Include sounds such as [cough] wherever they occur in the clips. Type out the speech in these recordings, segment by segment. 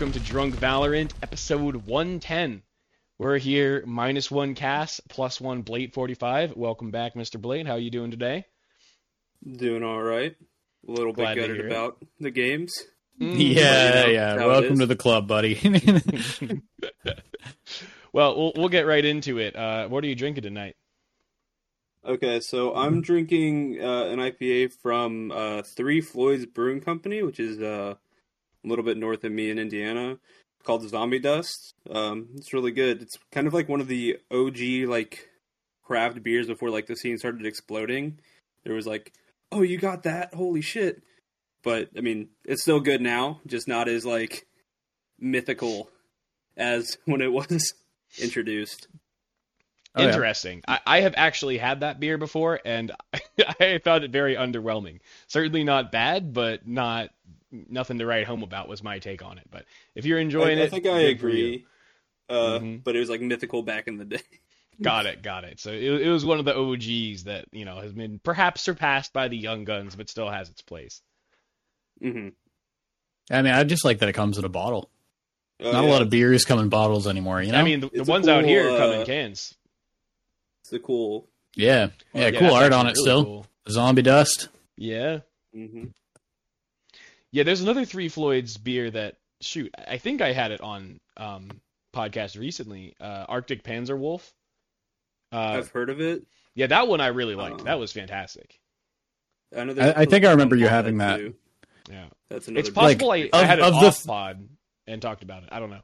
welcome to Drunk Valorant, episode 110. We're here, minus one Cass, plus one Blate 45. Welcome back, Mr. Blate. How are you doing today? Doing all right. A little Glad bit gutted hear it. about the games. Yeah, you know yeah. Welcome to the club, buddy. [laughs] [laughs] Well, we'll we'll get right into it. Uh, what are you drinking tonight? Okay, so I'm drinking uh, an IPA from uh, Three Floyds Brewing Company, which is uh, a little bit north of me in Indiana, called Zombie Dust. Um, it's really good. It's kind of like one of the OG like craft beers before like the scene started exploding. There was like, oh, you got that? Holy shit! But I mean, it's still good now, just not as like mythical as [laughs] when it was [laughs] introduced. Oh, yeah. Interesting. I, I have actually had that beer before, and [laughs] I found it very underwhelming. Certainly not bad, but not nothing to write home about. Was my take on it. But if you're enjoying I, it, I think I good for you. agree. Uh, Mhm. But it was like mythical back in the day. [laughs] Got it, got it. So it, it was one of the OGs that you know has been perhaps surpassed by the young guns, but still has its place. hmm I mean, I just like that it comes in a bottle. Oh, Not a lot of beers come in bottles anymore, you know? I mean, the, the It's a ones out cool, here come in uh, cans. It's a cool. yeah. Yeah, Yeah, cool art on it really still. cool. Zombie dust. Yeah, hmm yeah. There's another Three Floyds beer that shoot. I think I had it on um podcast recently. Uh, Arctic Panzer Wolf. Uh, I've heard of it. yeah, that one I really liked. Oh. That was fantastic. I know. I- I think I remember you having that. too. Yeah, That's another. it's possible Like, I, I of- had it of the off pod and talked about it. I don't know.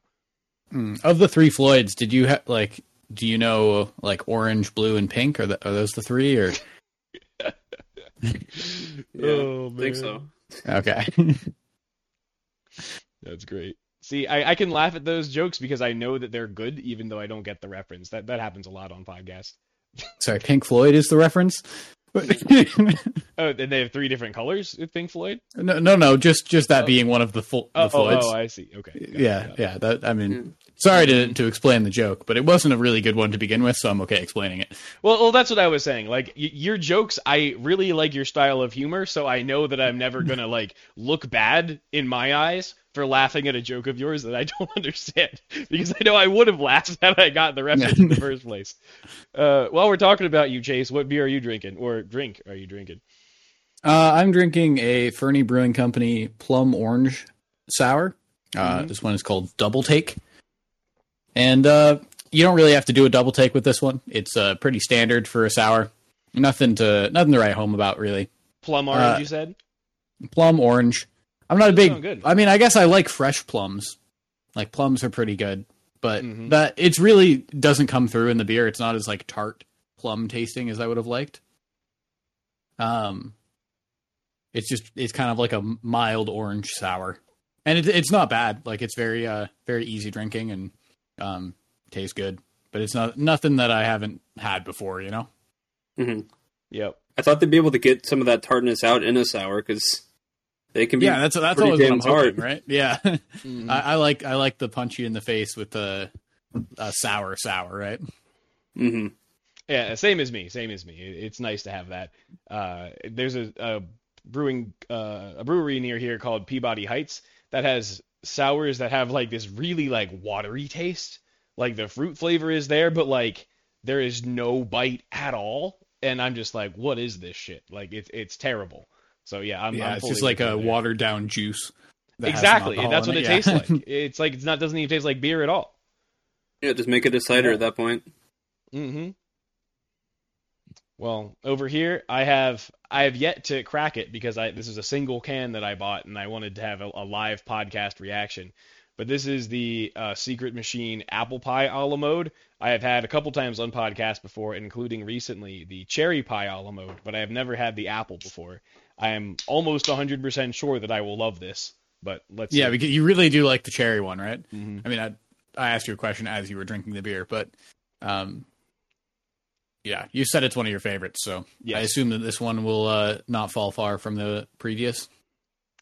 Mm. Of the three Floyds, did you have, like, do you know, like, orange, blue, and pink? Are, the, are those the three, or? [laughs] Yeah, Oh, I think so. Okay. [laughs] That's great. See, I, I can laugh at those jokes because I know that they're good, even though I don't get the reference. That that happens a lot on podcasts. Sorry, Pink Floyd is the reference? [laughs] Oh, and they have three different colors Pink Floyd. no, no, no, just just that Oh. being one of the, full, the Oh, oh, Floyds. oh, I see. Okay. Got it, yeah, it. yeah. That I mean, Mm. sorry to to explain the joke, but it wasn't a really good one to begin with, so I'm okay explaining it. Well, well, that's what I was saying. Like y- your jokes, I really like your style of humor, so I know that I'm never gonna like look bad in my eyes for laughing at a joke of yours that I [laughs] don't understand because I know I would have laughed had I gotten the reference in the first place. Uh, while we're talking about you, Chase, what beer are you drinking or drink are you drinking? Uh, I'm drinking a Fernie Brewing Company Plum Orange Sour. Uh, Mhm. This one is called Double Take, and uh, you don't really have to do a double take with this one. It's uh, pretty standard for a sour. Nothing to nothing to write home about really. Plum orange, Uh, you said? Plum orange. I'm not a big. sound good. I mean, I guess I like fresh plums. Like plums are pretty good, but Mhm. that it's really doesn't come through in the beer. It's not as like tart plum tasting as I would have liked. Um, it's just it's kind of like a mild orange sour, and it, it's not bad. Like it's very uh very easy drinking and um tastes good, but it's not nothing that I haven't had before. You know. Mm-hmm. Yep. I thought they'd be able to get some of that tartness out in a sour because they can be. Yeah, that's that's always what I'm damn hard. hoping, right? [laughs] Yeah. Mhm. I, I like I like the punch you in the face with the uh, sour sour, right? Mm-hmm. Yeah, same as me. Same as me. It- It's nice to have that. Uh, there's a, a brewing uh, a brewery near here called Peabody Heights that has sours that have like this really like watery taste. Like the fruit flavor is there, but like there is no bite at all. And I'm just like, what is this shit? Like it's it's terrible. So yeah, I'm, yeah, I'm it's just like a there. watered down juice. that Exactly, alcohol that's in what it, yeah. tastes like. [laughs] It's like it's not doesn't even taste like beer at all. Yeah, just make it a cider Yeah. at that point. Mm-hmm. Well, over here I have I have yet to crack it because I this is a single can that I bought and I wanted to have a, a live podcast reaction. But this is the uh, Secret Machine Apple Pie a la mode. I have had a couple times on podcast before, including recently the Cherry Pie a la mode, but I have never had the apple before. I am almost 100% sure that I will love this, but let's Yeah, see. because you really do like the cherry one, right? Mhm. I mean, I I asked you a question as you were drinking the beer, but um, yeah, you said it's one of your favorites, so I assume that this one will uh, not fall far from the previous.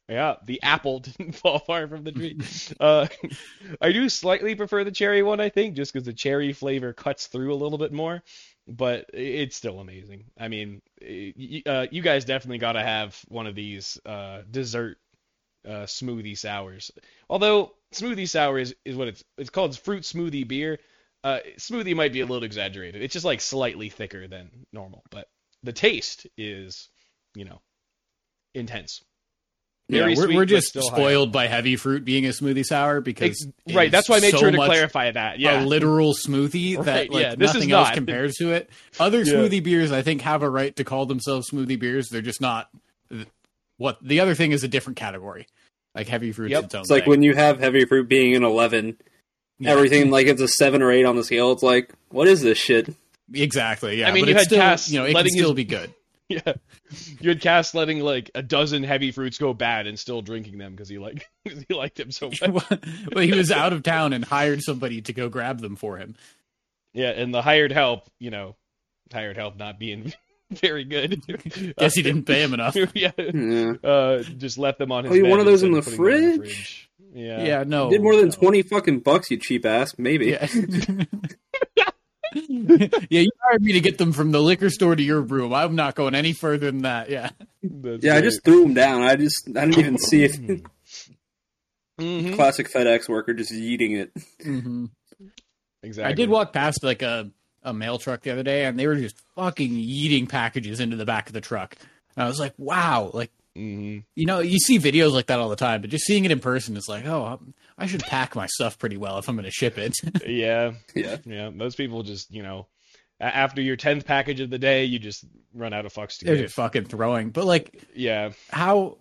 Yeah, the apple [laughs] didn't fall far from the tree. uh, [laughs] I do slightly prefer the cherry one, I think, just because the cherry flavor cuts through a little bit more. But it's still amazing. I mean, uh, you guys definitely got to have one of these uh, dessert uh, smoothie sours. Although smoothie sour is, is what it's it's called fruit smoothie beer. Uh, smoothie might be a little exaggerated. It's just like slightly thicker than normal, but the taste is, you know, intense. Yeah, we're, sweet, we're just still high. spoiled by heavy fruit being a smoothie sour because it right. That's why I made so sure to clarify that. Yeah. a literal smoothie Right, that like yeah, this is nothing else not. compares to it. Other Yeah. smoothie beers, I think, have a right to call themselves smoothie beers. They're just not. What the other thing is a different category. Like heavy fruit. Yep. its It's like when you have heavy fruit being an eleven, Yeah. everything like it's a [laughs] seven or eight on the scale. It's like, what is this shit? exactly. Yeah, I mean, but you it's had still, Cass you know, it can letting his- still be good. [laughs] Yeah. You had Cass letting like a dozen heavy fruits go bad and still drinking them because he like [laughs] 'cause he liked them so [laughs] much. well, he was out of town and hired somebody to go grab them for him. Yeah, and the hired help, you know, hired help not being very good. Guess he didn't pay him enough. yeah. Yeah. Uh, just left them on his. Oh, you bed want of those in the of putting them in fridge? Yeah. Yeah, no. Did more than no. twenty fucking bucks, you cheap ass. Maybe. Yeah. [laughs] yeah, you hired me to get them from the liquor store to your room. I'm not going any further than that. Yeah. That's Yeah, I just threw them down. I just I didn't even see it. Mhm. Classic FedEx worker just eating it. hmm Exactly. I did walk past like a, a mail truck the other day, and they were just fucking eating packages into the back of the truck. And I was like, wow, like hmm you know, you see videos like that all the time, but just seeing it in person, it's like, oh, I'm- should pack my stuff pretty well if I'm going to ship it. [laughs] Yeah. Yeah. Yeah. Most people just, you know, after your tenth package of the day, you just run out of fucks to They're give. just fucking throwing. But like, Yeah. how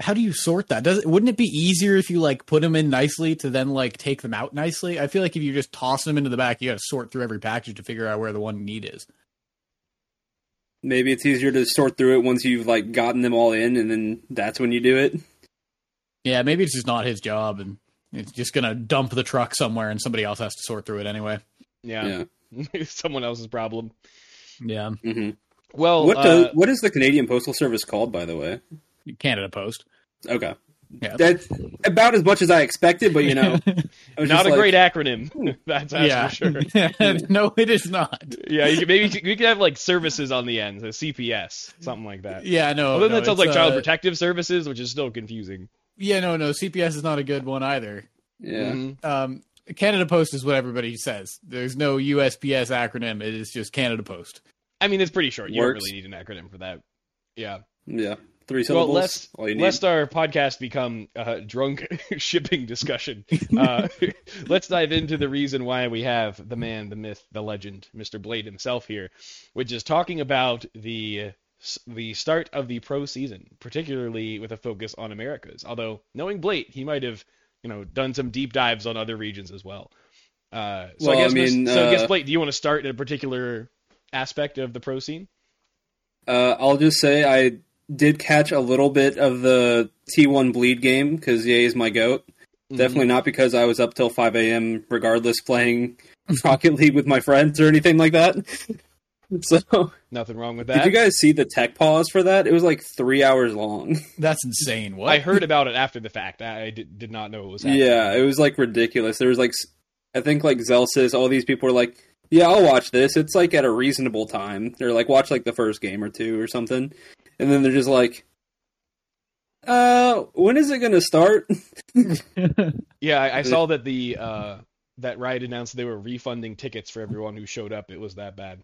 how do you sort that? Does it wouldn't it be easier if you like put them in nicely to then like take them out nicely? I feel like if you just toss them into the back, you got to sort through every package to figure out where the one you need is. Maybe it's easier to sort through it once you've like gotten them all in, and then that's when you do it. Yeah, maybe it's just not his job, and it's just gonna dump the truck somewhere, and somebody else has to sort through it anyway. Yeah. Yeah. [laughs] Someone else's problem. Yeah, hmm Well, what uh, does what is the Canadian Postal Service called, by the way? Canada Post. Okay, Yeah. that's about as much as I expected, but you know, [laughs] I not a like, great acronym. [laughs] that's, that's yeah, for sure. [laughs] no, it is not. Yeah, you could, maybe we could have like services on the end, so CPS, something like that. Yeah, no. Although no, that sounds it's, like Child uh, Protective Services, which is still confusing. Yeah, no, no. CPS is not a good one either. Yeah, Mhm. Um, Canada Post is what everybody says. There's no USPS acronym. It is just Canada Post. I mean, it's pretty short. You don't really need an acronym for that. Yeah. yeah, three Well, lest all you need. lest our podcast become a drunk [laughs] shipping discussion, uh, [laughs] let's dive into the reason why we have the man, the myth, the legend, Mr. Blate himself here, which is talking about the the start of the pro season, particularly with a focus on Americas. Although knowing Blate, he might have you know done some deep dives on other regions as well. Uh, so Well, I I guess, Miss- mean, so I guess uh, Blate, do you want to start in a particular aspect of the pro scene? Uh, I'll just say I did catch a little bit of the T1 bleed game because Yay is my goat. Mm-hmm. Definitely not because I was up till 5 a.m. regardless playing [laughs] Rocket League with my friends or anything like that. [laughs] So, Nothing wrong with that. did you guys see the tech pause for that? It was like three hours long. [laughs] That's insane. What? I heard about it after the fact. I did, did not know it was happening. Yeah, it was like ridiculous. There was like, I think like Zellsis, all these people were like, "Yeah, I'll watch this. It's like at a reasonable time." They're like, "Watch like the first game or two or something," and then they're just like, "Uh, when is it gonna start?" [laughs] Yeah, I, I saw that the uh, that Riot announced they were refunding tickets for everyone who showed up. It was that bad.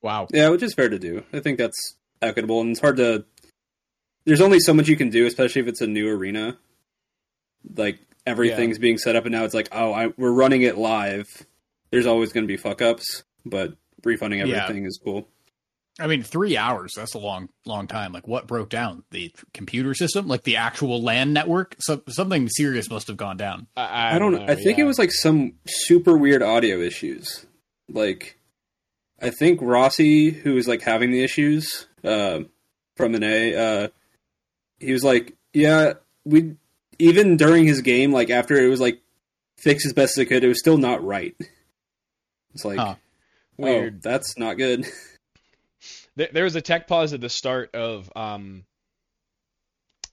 wow. yeah, which is fair to do. I think that's equitable, and it's hard to. There's only so much you can do, especially if it's a new arena. Like everything's being set up, and now it's like, oh, I, we're running it live. There's always going to be fuck ups, but refunding Yeah. everything is cool. I mean, three hours. That's a long, long time. Like, what broke down? The computer system, like the actual LAN network. So, something serious must have gone down. I, I, I don't know. I think yeah. it was like some super weird audio issues. Like, I think Rossi, who was like having the issues uh, from an A, uh, he was like, "Yeah, we." Even during his game, like after it was like fixed as best as it could, it was still not right. [laughs] It's like, Huh. weird. oh, that's not good. [laughs] There, there was a tech pause at the start of um,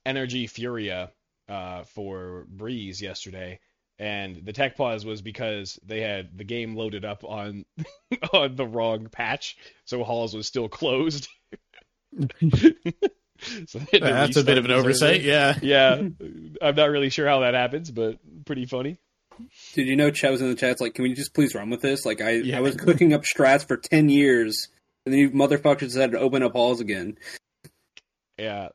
NRG Furia uh, for Breeze yesterday, and the tech pause was because they had the game loaded up on [laughs] on the wrong patch, so Halls was still closed. [laughs] so they had to That's a bit of an oversight. server. Yeah. Yeah, I'm not really sure how that happens, but pretty funny. Did you know Chet was in the chat? It's like, can we just please run with this? Like, I, Yeah. I was cooking up strats for 10 years, and then you motherfuckers had to open up halls again. Yeah.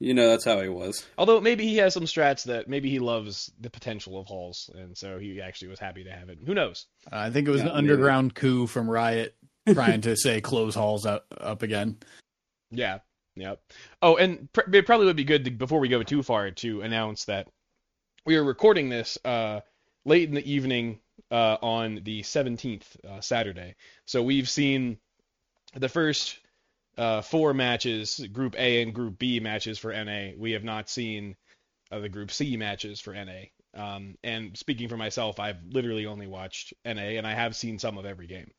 You know, that's how he was. Although maybe he has some strats that maybe he loves the potential of halls, and so he actually was happy to have it. Who knows? I think it was Yeah, an underground coup from Riot trying to [laughs] say close halls up, up again. Yeah. Yep. Oh, and pr- it probably would be good to, before we go too far to announce that we are recording this uh, late in the evening uh, on the 17th, uh, Saturday. So we've seen the first uh, four matches, Group A and Group B matches for NA. We have not seen uh, the Group C matches for NA. Um, and speaking for myself, I've literally only watched NA, and I have seen some of every game.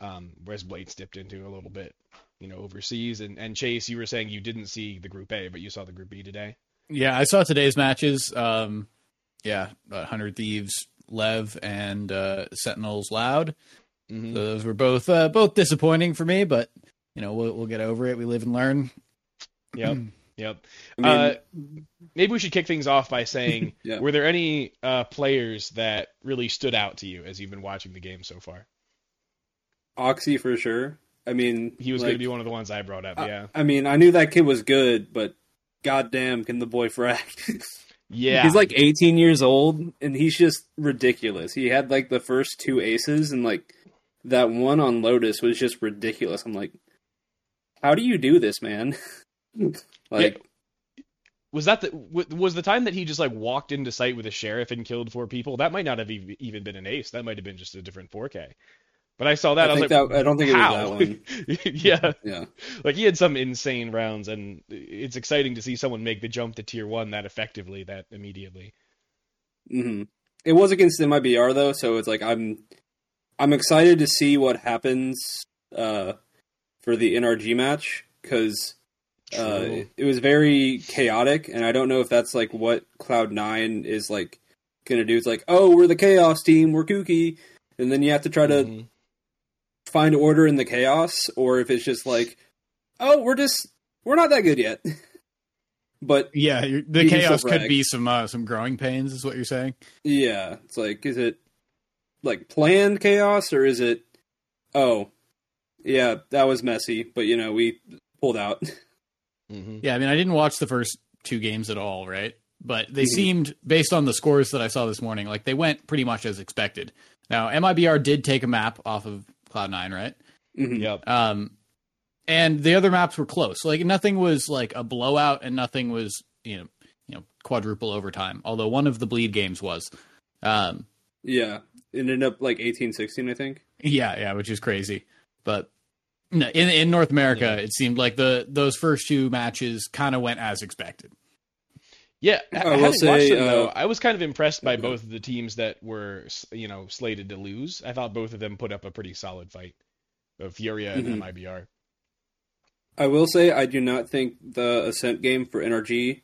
Um, whereas Blate's dipped into a little bit, you know, overseas. And, and Chase, you were saying you didn't see the Group A, but you saw the Group B today. Yeah, I saw today's matches. Um, yeah, uh, Hundred Thieves, Lev, and uh, Sentinels Loud. Mm-hmm. So those were both uh, both disappointing for me, but you know we'll we'll get over it. We live and learn. Yep. Yep. I mean, Uh, maybe we should kick things off by saying, [laughs] Yeah. were there any uh, players that really stood out to you as you've been watching the game so far? Oxy for sure. I mean, He was like, going to be one of the ones I brought up. I- yeah. I mean, I knew that kid was good, but goddamn, can the boy frack? [laughs] Yeah. He's like 18 years old, and he's just ridiculous. He had like the first two aces, and like that one on Lotus was just ridiculous. I'm like, how do you do this, man? [laughs] like, was that the was the time that he just like walked into sight with a sheriff and killed four people? That might not have even been an ace. That might have been just a different 4K. But I saw that. I I, was like, that I don't think it was that one. [laughs] yeah. Yeah, Like he had some insane rounds, and it's exciting to see someone make the jump to tier one that effectively, that immediately. hmm it was against MIBR though, so it's like I'm I'm excited to see what happens uh, for the NRG match because uh, it, it was very chaotic, and I don't know if that's like what Cloud Nine is like gonna do. It's like, oh, we're the Chaos team, we're kooky, and then you have to try to Mhm. find order in the chaos, or if it's just like, oh, we're just we're not that good yet. [laughs] but Yeah, the chaos could be some uh, some growing pains, is what you're saying. yeah, it's like, is it like planned chaos, or is it? Oh, yeah, that was messy, but you know we pulled out. [laughs] Mhm. Yeah, I mean, I didn't watch the first two games at all, right? But they Mhm. seemed, based on the scores that I saw this morning, like they went pretty much as expected. Now, MIBR did take a map off of Cloud9, right? Mhm. Yep. Um, and the other maps were close. Like nothing was like a blowout, and nothing was you know you know quadruple overtime. Although one of the bleed games was. Um, Yeah, it ended up like eighteen sixteen, I think. yeah, yeah, which is crazy. But no, in in North America, Yeah. it seemed like the those first two matches kind of went as expected. Yeah, I I will say, them though, uh, I was kind of impressed by Okay. both of the teams that were, you know, slated to lose. I thought both of them put up a pretty solid fight. Uh, Furia and Mhm. MIBR. I will say I do not think the Ascent game for NRG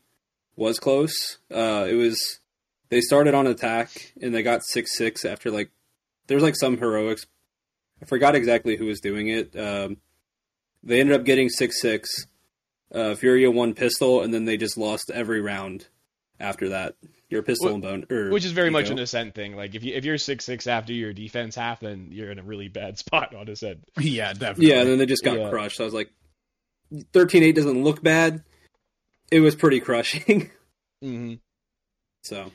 was close. Uh, it was they started on attack and they got six six after like there's like some heroics. I forgot exactly who was doing it. Um, they ended up getting six six. Uh, Furia won pistol and then they just lost every round after that. Your pistol Wh- and bone, or Which is very much Eco. an ascent thing. Like if you if you're six six after your defense half, then you're in a really bad [laughs] spot on ascent. [laughs] yeah, definitely. Yeah, and then they just got Yeah. crushed. I was like, thirteen eight doesn't look bad. It was pretty crushing. [laughs] mm-hmm. so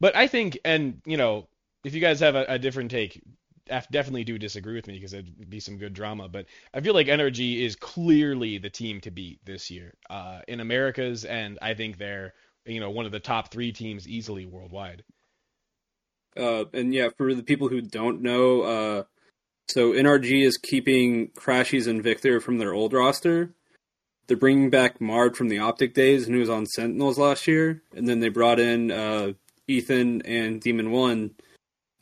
But I think, and you know, if you guys have a, a different take, definitely do disagree with me because it'd be some good drama. But I feel like NRG is clearly the team to beat this year uh, in Americas, and I think they're you know one of the top three teams easily worldwide. Uh, and yeah, for the people who don't know, uh, so NRG is keeping Crashies and Victor from their old roster. They're bringing back Marved from the Optic days, and who was on Sentinels last year, and then they brought in uh, Ethan and Demon One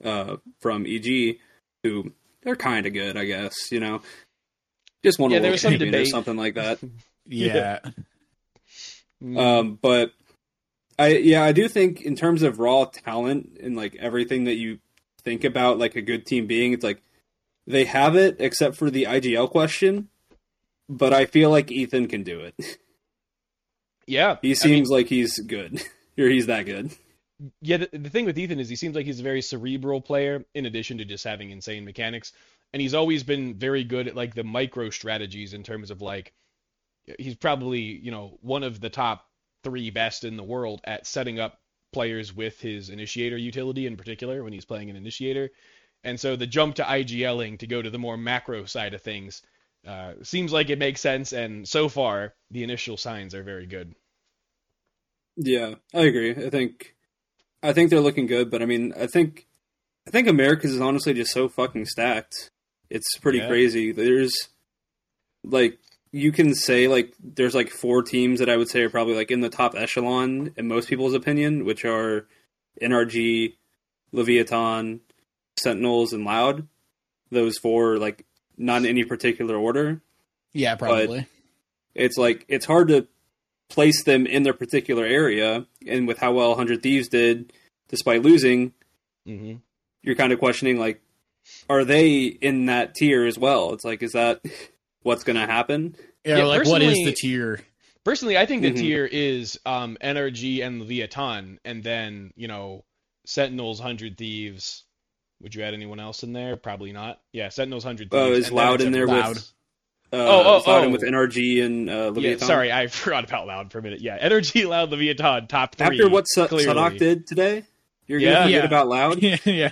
uh, from EG, who they're kind of good, I guess. You know, just one Yeah, world there was some champion or something like that. [laughs] yeah. Mm-hmm. Um, but I yeah, I do think in terms of raw talent and like everything that you think about like a good team being, it's like they have it except for the IGL question. but I feel like Ethan can do it. [laughs] Yeah, He I seems mean, like he's good, [laughs] or he's that good. Yeah. The, thing with Ethan is he seems like he's a very cerebral player, in addition to just having insane mechanics, and he's always been very good at like the micro strategies in terms of like he's probably you know one of the top three best in the world at setting up players with his initiator utility in particular when he's playing an initiator. And so the jump to IGLing to go to the more macro side of things uh, seems like it makes sense. And so far, the initial signs are very good. Yeah, I agree. I think, I think they're looking good, but I mean, I think, I think America's is honestly just so fucking stacked. It's pretty Yeah. crazy. There's, like, you can say like there's like four teams that I would say are probably like in the top echelon in most people's opinion, which are NRG, Leviathan, Sentinels, and Loud. Those four, like, not in any particular order. Yeah, probably. it's like it's hard to place them in their particular area and with how well 100 thieves did despite losing hmm you're kind of questioning like are they in that tier as well it's like is that [laughs] what's going to happen yeah, Yeah, like what is the tier? Personally, I think the Mhm. tier is um, NRG and Leviathan, and then you know Sentinels, Hundred Thieves. Would you add anyone else in there? Probably not. Yeah, Sentinels, Hundred Thieves. oh is and loud in there Loud. with uh, Oh, oh, is Loud in oh. with nrg and uh, Yeah, sorry, I [laughs] forgot about Loud for a minute. Yeah, NRG, Loud, Leviathan, top three. after what Sa- clearly. Saadhak did today you're Yeah. gonna forget Yeah. about loud [laughs] yeah, yeah.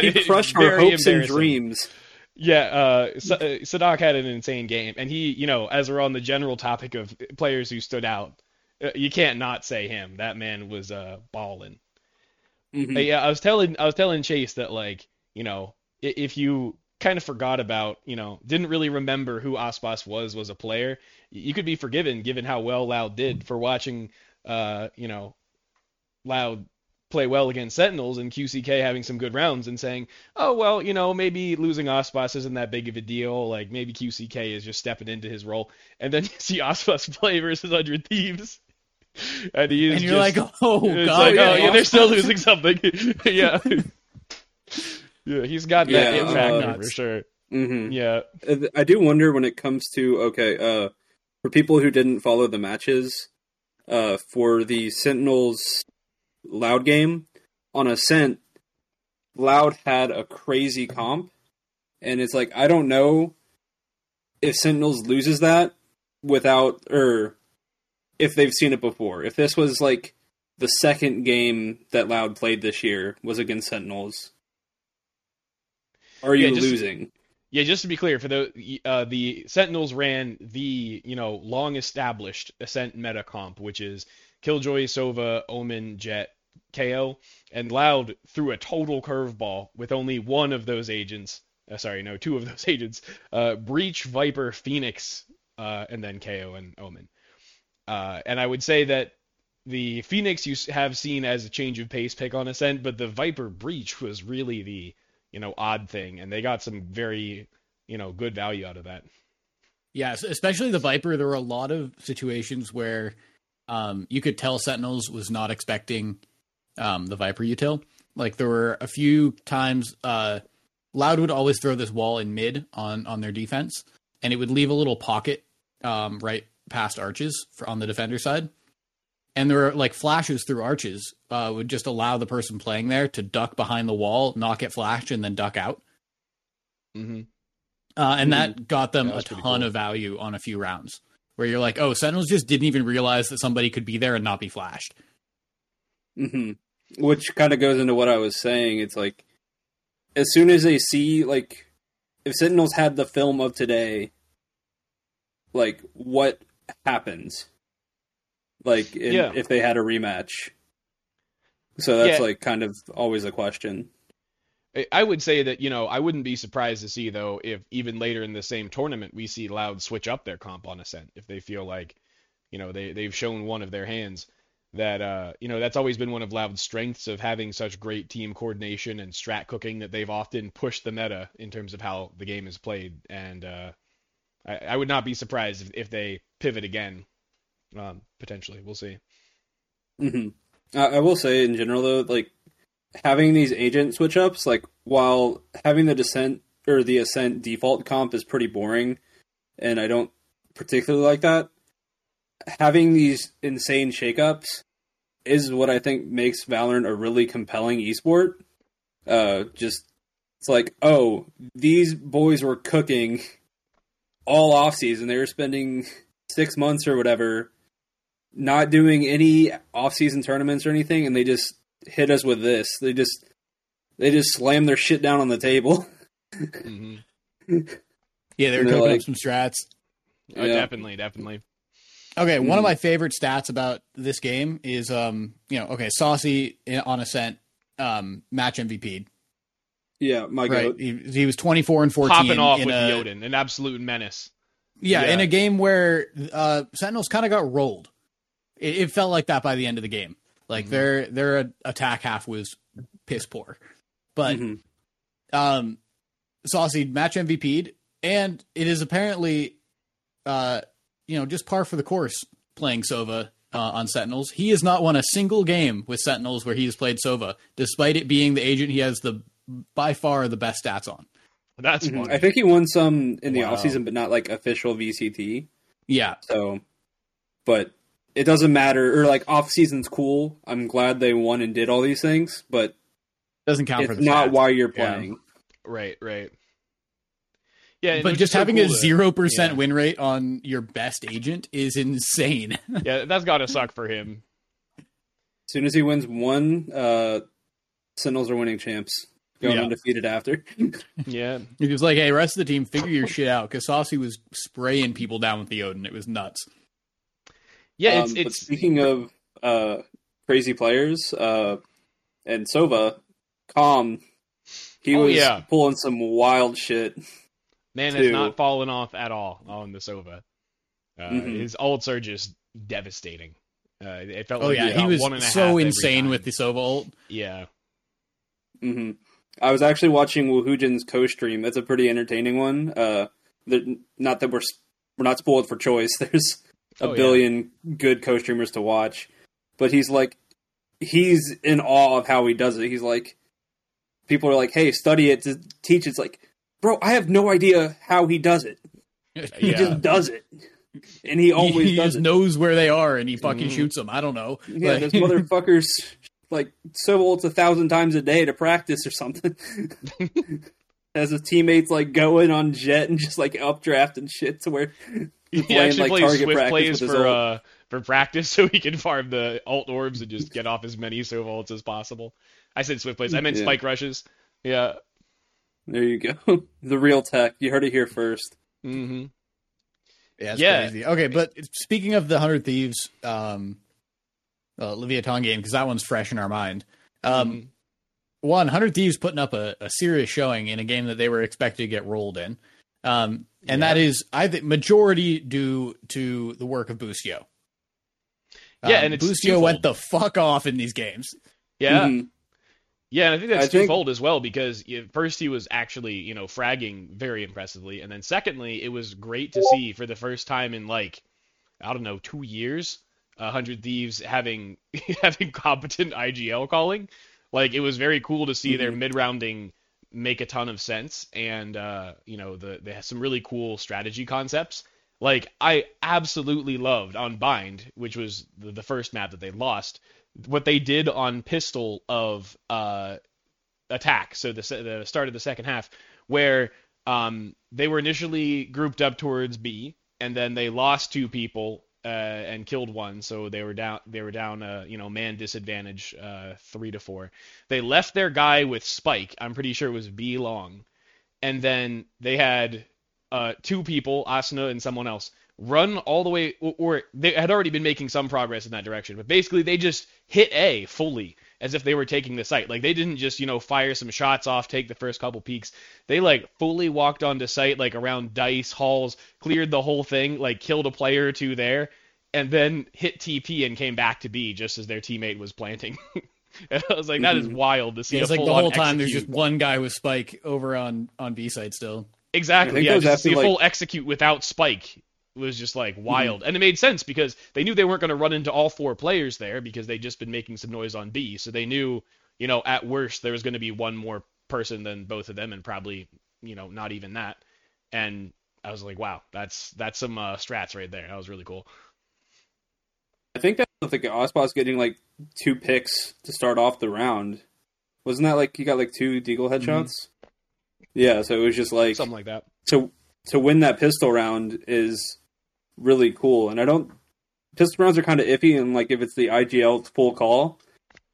He it's [laughs] crushed our hopes and dreams Yeah, uh, S- uh, Saadhak had an insane game, and he, you know, as we're on the general topic of players who stood out, uh, you can't not say him. That man was uh, balling. Mhm. Yeah, I was telling I was telling Chase that like, you know, if you kind of forgot about, you know, didn't really remember who Aspas was was a player, you could be forgiven given how well Loud did for watching uh, you know, Loud play well against Sentinels and QCK having some good rounds and saying, "Oh, well, you know, maybe losing Aspas isn't that big of a deal. Like maybe QCK is just stepping into his role." And then [laughs] you see Aspas play versus 100 Thieves. [laughs] And And you're just- like, oh god, like, oh yeah, yeah, they're still losing something. [laughs] yeah. Yeah, he's got that Yeah, it uh, for nuts. sure. Mhm. Yeah. Uh, I do wonder when it comes to okay, uh, for people who didn't follow the matches, uh, for the Sentinels Loud game on Ascent, Loud had a crazy comp, and it's like I don't know if Sentinels loses that without or if they've seen it before. If this was like the second game that Loud played this year was against Sentinels, are you Yeah, just- losing? Yeah, just to be clear, for the uh, the Sentinels ran the you know long established Ascent meta comp, which is Killjoy, Sova, Omen, Jett, KAY/O, and Loud threw a total curveball with only one of those agents. Uh, sorry, no, two of those [laughs] agents. Uh, Breach, Viper, Phoenix, uh, and then KAY/O and Omen. Uh, and I would say that the Phoenix you have seen as a change of pace pick on Ascent, but the Viper Breach was really the you know odd thing, and they got some very you know good value out of that. Yeah, especially the Viper. There were a lot of situations where um, you could tell Sentinels was not expecting um, the Viper util. Like there were a few times uh, Loud would always throw this wall in mid on on their defense, and it would leave a little pocket um, right past arches for, on the defender side. And there were like flashes through arches uh, would just allow the person playing there to duck behind the wall, not get flashed, and then duck out. Mm-hmm. Uh, and that got them That a ton cool. of value on a few rounds where you're like, oh, Sentinels just didn't even realize that somebody could be there and not be flashed. Mm-hmm. Which kind of goes into what I was saying. It's like as soon as they see like if Sentinels had the film of today, like what happens? Like in, Yeah. if they had a rematch. So that's Yeah. like kind of always a question. I- would say that you know I wouldn't be surprised to see though if even later in the same tournament we see Loud switch up their comp on Ascent if they feel like you know they they've shown one of their hands that uh you know that's always been one of Loud's strengths of having such great team coordination and strat cooking that they've often pushed the meta in terms of how the game is played and uh I, I would not be surprised if, if they pivot again um potentially we'll see hmm I, I will say in general though, like having these agent switch ups, like while having the descent or the ascent default comp is pretty boring, and I don't particularly like that. Having these insane shakeups is what I think makes Valorant a really compelling esport. Uh, just it's like, oh, these boys were cooking all off season. They were spending six months or whatever, not doing any off season tournaments or anything, and they just hit us with this. They just they just slam their shit down on the table. [laughs] hmm Yeah, they're And they're cooking like- up some strats. Oh, Yeah. definitely, definitely. Okay, one of Mhm. my favorite stats about this game is um, you know, okay, Sacy in- on Ascent um match MVP. Yeah, my Right. He, he was 24 and 14 Popping off in with a, Yoden, an absolute menace. Yeah, Yeah. in a game where uh, Sentinels kind of got rolled. It, it felt like that by the end of the game. Like Mhm. their their attack half was piss poor, but Mhm. um, Sacy match MVP'd, and it is apparently, uh, you know, just par for the course playing Sova uh, on Sentinels. He has not won a single game with Sentinels where he has played Sova, despite it being the agent he has the by far the best stats on. That's Mhm. I think he won some in the Wow. off season, but not like official VCT. Yeah, So, but it doesn't matter. Or like off season's cool. I'm glad they won and did all these things, but doesn't count for it's the not stats. why you're Yeah. playing. Right, right. Yeah, but just is so having cool a zero percent yeah. win rate on your best agent is insane. [laughs] Yeah, that's got to suck for him. As soon as he wins one, uh, Sentinels are winning champs. Going Yeah. undefeated after. [laughs] Yeah, He was like, "Hey, rest of the team, figure your shit out." Because Sacy was spraying people down with the Odin. It was nuts. Yeah. Um, It's but it's speaking of uh, crazy players, uh, and Sova, Calm, he Oh, was yeah. pulling some wild shit. man has not fallen off at all on the Sova. Uh, Mhm. His ults are just devastating. Uh, it felt Oh like yeah, he about was one and a half so every insane with the Sova ult. Yeah, hmm I was actually watching Woohoojin's co-stream. That's a pretty entertaining one. Uh, not that we're we're not spoiled for choice. [laughs] There's a Oh, yeah. billion good co-streamers to watch, but he's like, he's in awe of how he does it. He's like, people are like, "Hey, study it to teach." It's like, bro, I have no idea how he does it. [laughs] He Yeah. just does it, and he always he does just it. knows where they are and he fucking Mhm. shoots them. I don't know. Yeah, Like- this motherfucker's [laughs] like so ults a thousand times a day to practice or something. [laughs] As his teammates like going on Jett and just like updraft and shit to where he playing, actually like, plays target Swiftplays for uh for practice [laughs] so he can farm the alt orbs and just get off as many Sova ults as possible. I said Swift plays. I meant Yeah. spike rushes. Yeah. there you go. [laughs] the real tech. You heard it here first. mm-hmm. Yeah, it's Yeah. crazy. Okay, but speaking of the Hundred Thieves, um, uh, Leviathan game because that one's fresh in our mind. Um, Mhm. one Hundred Thieves putting up a, a serious showing in a game that they were expected to get rolled in, um, and Yeah. that is I think majority due to the work of Boostio. Yeah, Um, and it's Boostio twofold. went the fuck off in these games. Yeah. Mhm. Yeah, and I think that's I think- twofold as well because you first he was actually, you know, fragging very impressively, and then secondly, it was great to see for the first time in like, I don't know, two years, Hundred Thieves having [laughs] having competent IGL calling. Like it was very cool to see their Mhm. mid rounding make a ton of sense, and uh, you know, the they have some really cool strategy concepts. Like I absolutely loved on Bind, which was the, the first map that they lost what they did on pistol of uh, attack. So the the start of the second half, where um, they were initially grouped up towards B, and then they lost two people uh, and killed one. So they were down. They were down. Uh, you know, man disadvantage, uh, three to four. They left their guy with Spike. I'm pretty sure it was B long, and then they had uh, two people, Asuna and someone else, run all the way, or, or they had already been making some progress in that direction, but basically they just hit A fully as if they were taking the site. Like they didn't just, you know, fire some shots off, take the first couple peaks. They like fully walked onto site, like around dice halls, cleared the whole thing, like killed a player or two there, and then hit TP and came back to B just as their teammate was planting. [laughs] and I was like, that is Mhm. wild to see. Yeah, it's a like the whole time there's just one guy with Spike over on on B side still. Exactly. Yeah, just to see a like- full execute without spike was just like wild, and it made sense because they knew they weren't going to run into all four players there because they'd just been making some noise on B, so they knew, you know, at worst there was going to be one more person than both of them, and probably, you know, not even that. And I was like, wow, that's that's some uh, strats right there. That was really cool. I think that was like Aspas getting like two picks to start off the round. Wasn't that like he got like two deagle headshots? Yeah, so it was just like Something like that. to to win that pistol round is really cool. And I don't pistol rounds are kind of iffy, and like if it's the IGL it's full call,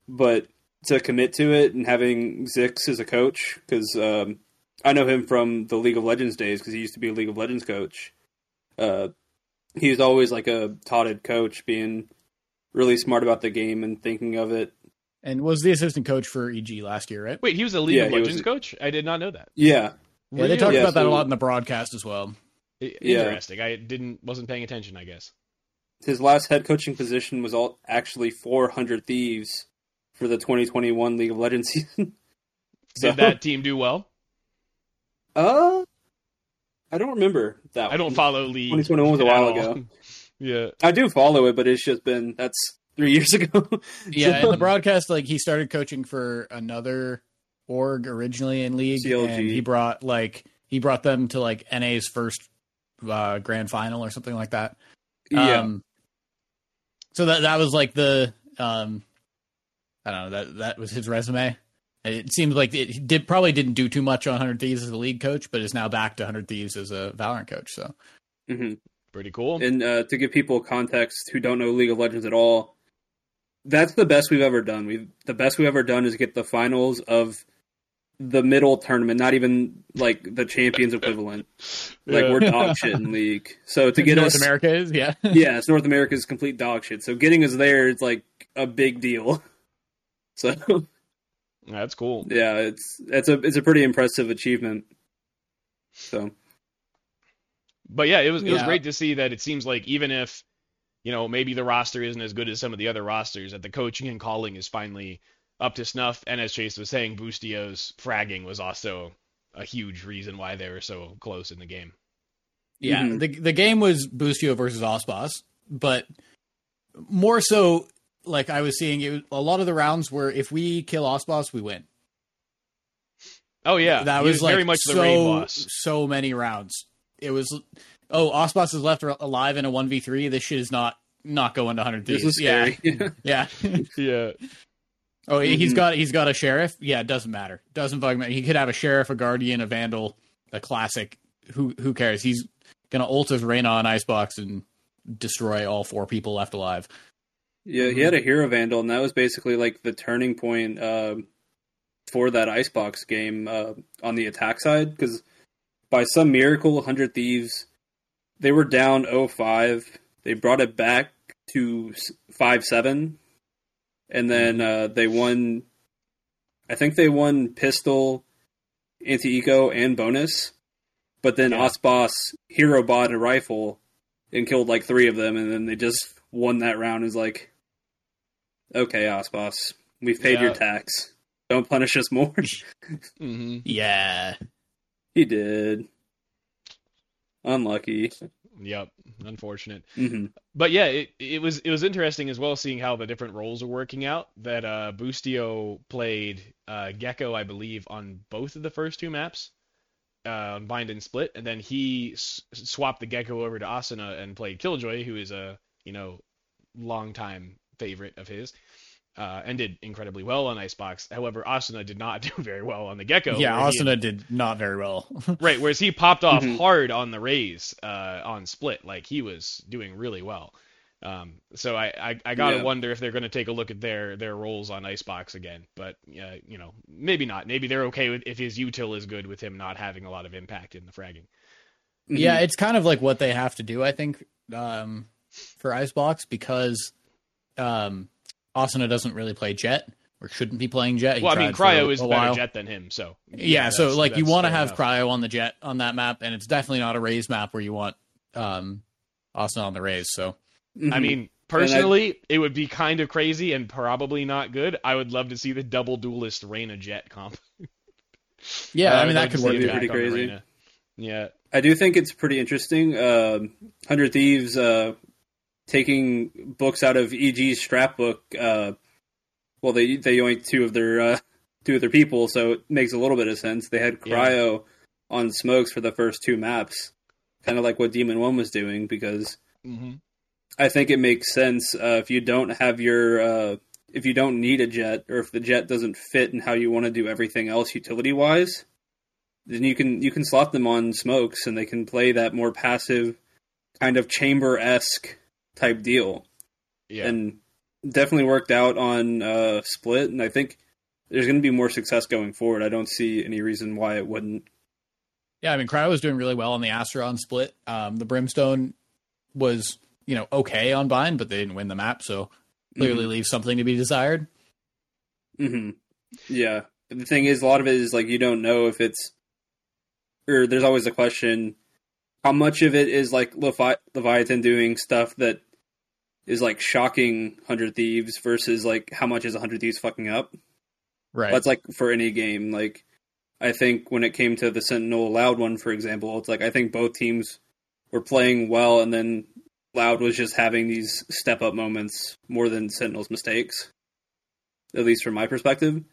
but to commit to it and having Zikz as a coach because um, I know him from the League of Legends days because he used to be a League of Legends coach. Uh, he was always like a taught coach, being really smart about the game and thinking of it. And was the assistant coach for EG last year, right? Wait, he was a League Yeah, of he was- Legends coach? I did not know that. Yeah, Yeah, they talked Yeah, about that a lot in the broadcast as well. I- Yeah. Interesting. I didn't wasn't paying attention. I guess. his last head coaching position was all actually 400 Thieves for the 2021 League of Legends [laughs] season. So- Did that team do well? Uh, I don't remember that. I don't one. follow League. 2021 was a while all. ago. [laughs] yeah. I do follow it, but it's just been that's three [laughs] years ago. Yeah, in the broadcast, like he started coaching for another org originally in league, CLG. and he brought like he brought them to like NA's first uh, grand final or something like that. yeah, Um, so that that was like the um, I don't know that that was his resume. It seems like it, did probably didn't do too much on Hundred Thieves as a league coach, but is now back to Hundred Thieves as a Valorant coach. So hmm Pretty cool. and uh, to give people context who don't know League of Legends at all, that's the best we've ever done. We've the best we've ever done is get the finals of the middle tournament, not even like the champions [laughs] equivalent. Like Yeah. we're dog shit in league. So to [laughs] get North us, America is yeah. [laughs] yeah, it's North America's complete dog shit. So getting us there is like a big deal. So That's cool. yeah, it's it's a it's a pretty impressive achievement. So But yeah, it was it was great to see that it seems like even if you know maybe the roster isn't as good as some of the other rosters, that the coaching and calling is finally up to snuff. And as Chase was saying, Boostio's fragging was also a huge reason why they were so close in the game. Yeah, Mhm. the the game was Boostio versus Osbos, but more so, like I was seeing, it was, a lot of the rounds were if we kill Osbos, we win. Oh yeah, that he was, like very much so the raid boss. so many rounds. It was oh Osbos is left alive in a one v three. This shit is not not going to hundred this is scary. [laughs] Yeah, [laughs] yeah. Yeah, oh, he's Mhm. got he's got a sheriff. Yeah, it doesn't matter. Doesn't fucking matter. He could have a sheriff, a guardian, a vandal, a classic. Who who cares? He's gonna ult his Reyna on Icebox and destroy all four people left alive. Yeah, he had a hero vandal, and that was basically like the turning point um for that icebox game uh, on the attack side. Because by some miracle, Hundred Thieves they were down 0-5. They brought it back to five seven, and then uh, they won. I think they won pistol, anti eco, and bonus. But then Yeah. Aspas hero bought a rifle and killed like three of them, and then they just won that round. Is like, okay, Aspas, we've paid your tax. Don't punish us more. [laughs] hmm Yeah, he did. Unlucky. Yep, unfortunate. hmm But yeah, it it was it was interesting as well seeing how the different roles are working out. That uh, Boostio played uh, Gekko, I believe, on both of the first two maps, uh, Bind and Split, and then he s- swapped the Gekko over to Asuna and played Killjoy, who is a you know long time favorite of his, uh, and did incredibly well on Icebox. However, Asuna did not [laughs] do very well on the Gekko. yeah. where he had- Asuna did not very well. [laughs] Right, whereas he popped off Mhm. hard on the Raze uh, on split, like he was doing really well. Um, so I, I, I gotta Yeah. wonder if they're going to take a look at their their roles on Icebox again. But uh, you know, maybe not. Maybe they're okay with if his util is good with him not having a lot of impact in the fragging. Yeah, it's kind of like what they have to do, I think, um, for Icebox because um, Asuna doesn't really play Jett or shouldn't be playing Jett. He well, I mean, tried for Cryo is a better while. Jett than him, so Yeah, so like you want to have enough. Cryo on the Jett on that map, and it's definitely not a Raze map where you want um, Asuna on the Raze. So Mhm. I mean, [laughs] personally, it would be kind of crazy and probably not good. I would love to see the double duelist Reyna Jett comp. [laughs] yeah, Uh, I mean that could work. Be pretty crazy. Reyna. Yeah. I do think it's pretty interesting. Um Hundred Thieves uh, taking books out of EG's strap book. Uh, well, they they yoinked two of their uh, two of their people, so it makes a little bit of sense. They had Yeah. Cryo on smokes for the first two maps, kind of like what Demon One was doing, because Mm-hmm. I think it makes sense uh, if you don't have your uh, if you don't need a Jett or if the Jett doesn't fit in how you want to do everything else utility wise, then you can you can slot them on smokes and they can play that more passive kind of chamber esque type deal. Yeah. And definitely worked out on uh, split and I think there's going to be more success going forward. I don't see any reason why it wouldn't. Yeah, I mean, Cryo was doing really well on the Astra on split. Um, the Brimstone was, you know, okay on Bind, but they didn't win the map, so clearly leaves something to be desired. hmm Yeah. The thing is, a lot of it is like you don't know if it's, or there's always a question how much of it is like Levi- Leviathan doing stuff that is like shocking 100 Thieves versus like how much is 100 Thieves fucking up. Right. That's like for any game. Like, I think when it came to the Sentinel Loud one, for example, it's like I think both teams were playing well, and then Loud was just having these step up moments more than Sentinel's mistakes, at least from my perspective.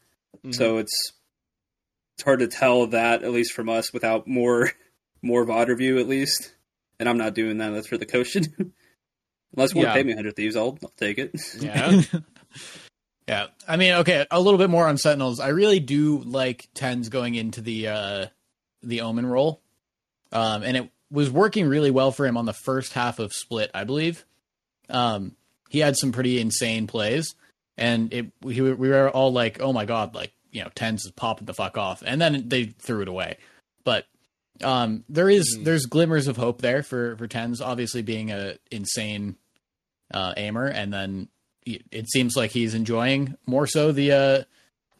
Mhm. So it's it's hard to tell that at least from us without more more VOD review at least. And I'm not doing that. That's for the coach to do. [laughs] Unless you want to pay me 100 thieves, I'll, I'll take it. [laughs] yeah. yeah. I mean, okay, a little bit more on Sentinels. I really do like TenZ going into the uh the Omen role. Um and it was working really well for him on the first half of Split, I believe. Um he had some pretty insane plays and it we, we were all like, "Oh my god, like, you know, TenZ is popping the fuck off." And then they threw it away. But um there is Mhm. there's glimmers of hope there for for TenZ obviously being a insane uh aimer and then it it seems like he's enjoying more so the uh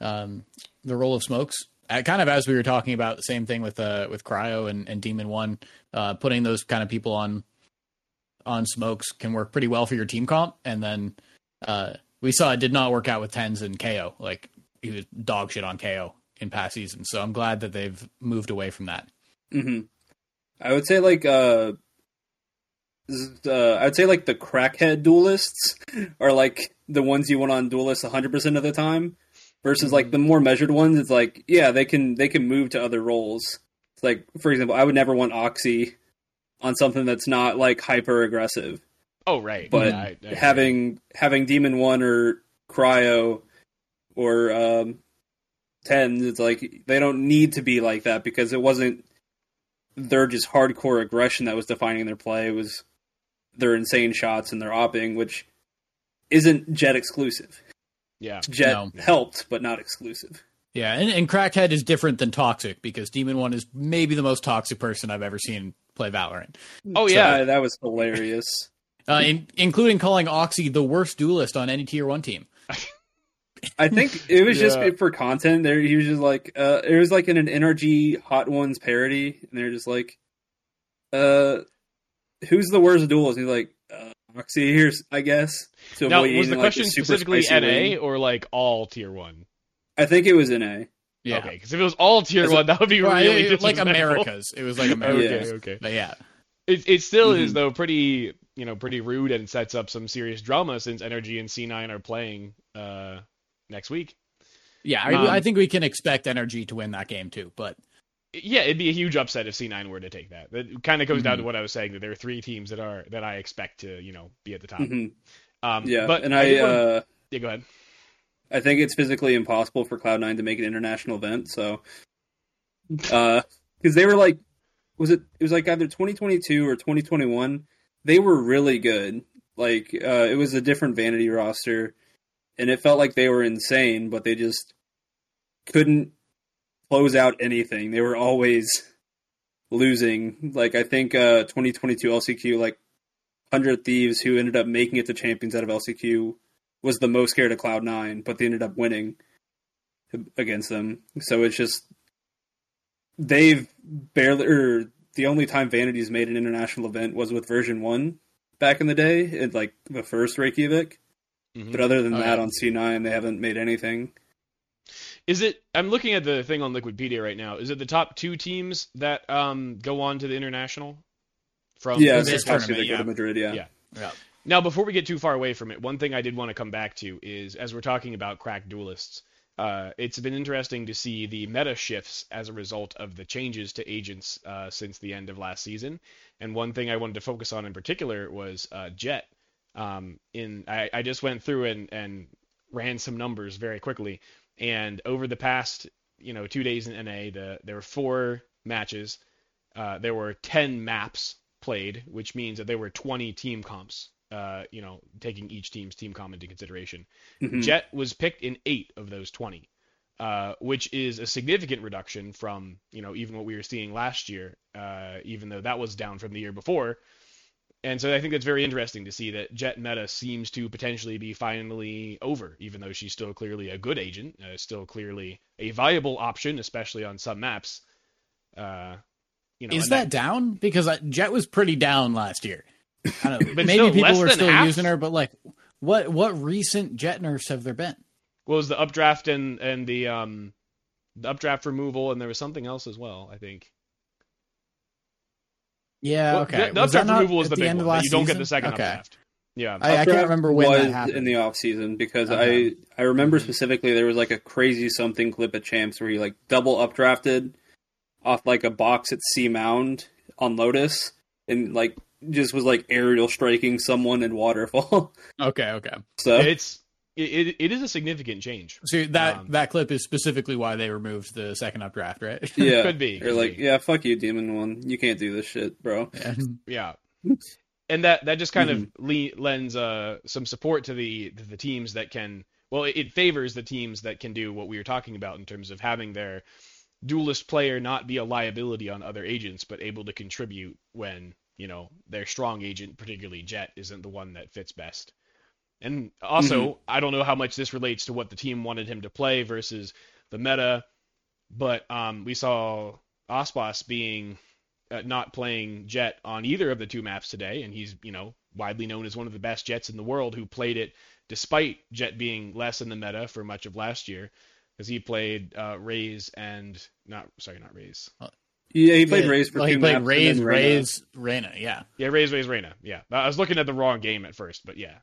um the role of smokes uh, kind of as we were talking about the same thing with uh with cryo and, and Demon1 uh putting those kind of people on on smokes can work pretty well for your team comp and then uh we saw it did not work out with TenZ and KAY/O like he was dog shit on KAY/O in past seasons so i'm glad that they've moved away from that hmm I would say like uh, uh, I'd say like the crackhead duelists are like the ones you want on duelists 100 percent of the time, versus like the more measured ones. It's like yeah, they can they can move to other roles. It's like for example, I would never want Oxy on something that's not like hyper aggressive. Oh right. But Yeah, I- I having having Demon1 or Cryo or um, TenZ, it's like they don't need to be like that because it wasn't their just hardcore aggression that was defining their play. Was their insane shots and their opping, which isn't Jett exclusive. yeah. Jett No. helped, but not exclusive. yeah and, and crackhead is different than toxic because Demon1 is maybe the most toxic person i've ever seen play valorant Oh So, yeah. uh, that was hilarious. [laughs] uh, in, including calling Oxy the worst duelist on any tier one team. I think it was Yeah. just for content. There, he was just like, uh, it was like in an NRG Hot Ones parody, and they're just like, uh, who's the worst duelist? He's like, uh, Oxy here's, I guess. To now was the eating, like, question specifically NA wing. or like all tier one? I think it was NA. Yeah, Okay, because if it was all tier As a- one, that would be Right, really it- like. America's. It was like [laughs] America's. Okay, okay. But yeah, It it still is Mhm. though pretty you know pretty rude and sets up some serious drama since NRG and C9 are playing uh next week. yeah. I, Um, I think we can expect NRG to win that game too. But Yeah, it'd be a huge upset if C9 were to take that. That kind of goes down Mhm. to what I was saying that there are three teams that are that I expect to you know be at the top. hmm Um, Yeah, but and I, did wanna- uh, yeah, go ahead. I think it's physically impossible for Cloud Nine to make an international event. So, because they were like, was it? It was like either 2022 or 2021. They were really good. Like, uh, it was a different vanity roster, and it felt like they were insane, but they just couldn't close out anything. They were always losing. Like, I think uh, 2022 LCQ, like 100 Thieves, who ended up making it to champions out of LCQ, was the most scared of Cloud Nine, but they ended up winning against them. So it's just they've barely or the only time Vanity's made an international event was with version one back in the day, in like the first Reykjavik. Mhm. But other than Oh, that, yeah. on C nine they haven't made anything. Is it? I'm looking at the thing on Liquipedia right now. Is it the top two teams that um go on to the international? From yeah, this it's supposed to tournament, go to yeah. Madrid. Yeah. Yeah. yeah, Now, before we get too far away from it, one thing I did want to come back to is as we're talking about crack duelists, uh, it's been interesting to see the meta shifts as a result of the changes to agents uh, since the end of last season. And one thing I wanted to focus on in particular was uh, Jett. Um, in I, I just went through and, and ran some numbers very quickly, and over the past you know two days in NA, the there were four matches. Uh, there were 10 maps played, which means that there were 20 team comps. Uh, you know, taking each team's team comp into consideration. Mhm. Jett was picked in eight of those 20, uh, which is a significant reduction from you know even what we were seeing last year, uh, even though that was down from the year before. And so I think that's very interesting to see that Jett meta seems to potentially be finally over, even though she's still clearly a good agent, uh, still clearly a viable option, especially on some maps. Uh, you know, Is and that down? Because I- Jett was pretty down last year. I don't know. [laughs] But Maybe still, people were still half? using her, but like, what what recent Jett nerfs have there been? what was the updraft and and the um the updraft removal, and there was something else as well, I think. Yeah, Well, okay. The, the Was updraft removal was at the, the big end one. of last you don't get the second Okay. updraft. Yeah. I, I can't remember when was that happened. in the off season because Okay. I I remember Mhm. specifically there was like a crazy something clip at Champs where he like double updrafted off like a box at C Mound on Lotus and like just was like aerial striking someone in waterfall. [laughs] okay, okay. so It's it, it, it is a significant change. So that Um, that clip is specifically why they removed the second up draft, right? yeah, [laughs] Could be, They're could like, be. yeah, fuck you, Demon1. You can't do this shit, bro. Yeah. Yeah. [laughs] And that that just kind Mm-hmm. of le- lends uh, some support to the to the teams that can well it, it favors the teams that can do what we were talking about in terms of having their duelist player not be a liability on other agents but able to contribute when you know their strong agent particularly Jett isn't the one that fits best. And also, Mm-hmm. I don't know how much this relates to what the team wanted him to play versus the meta, but um, we saw Aspas being uh, not playing Jett on either of the two maps today, and he's you know widely known as one of the best Jetts in the world who played it despite Jett being less in the meta for much of last year, because he played uh, Raze and not sorry not Raze, Yeah, he played Raze for well, two he played maps and Raze, Reyna. Raze, Reyna. Yeah, yeah Raze Raze Reyna, yeah I was looking at the wrong game at first, but yeah.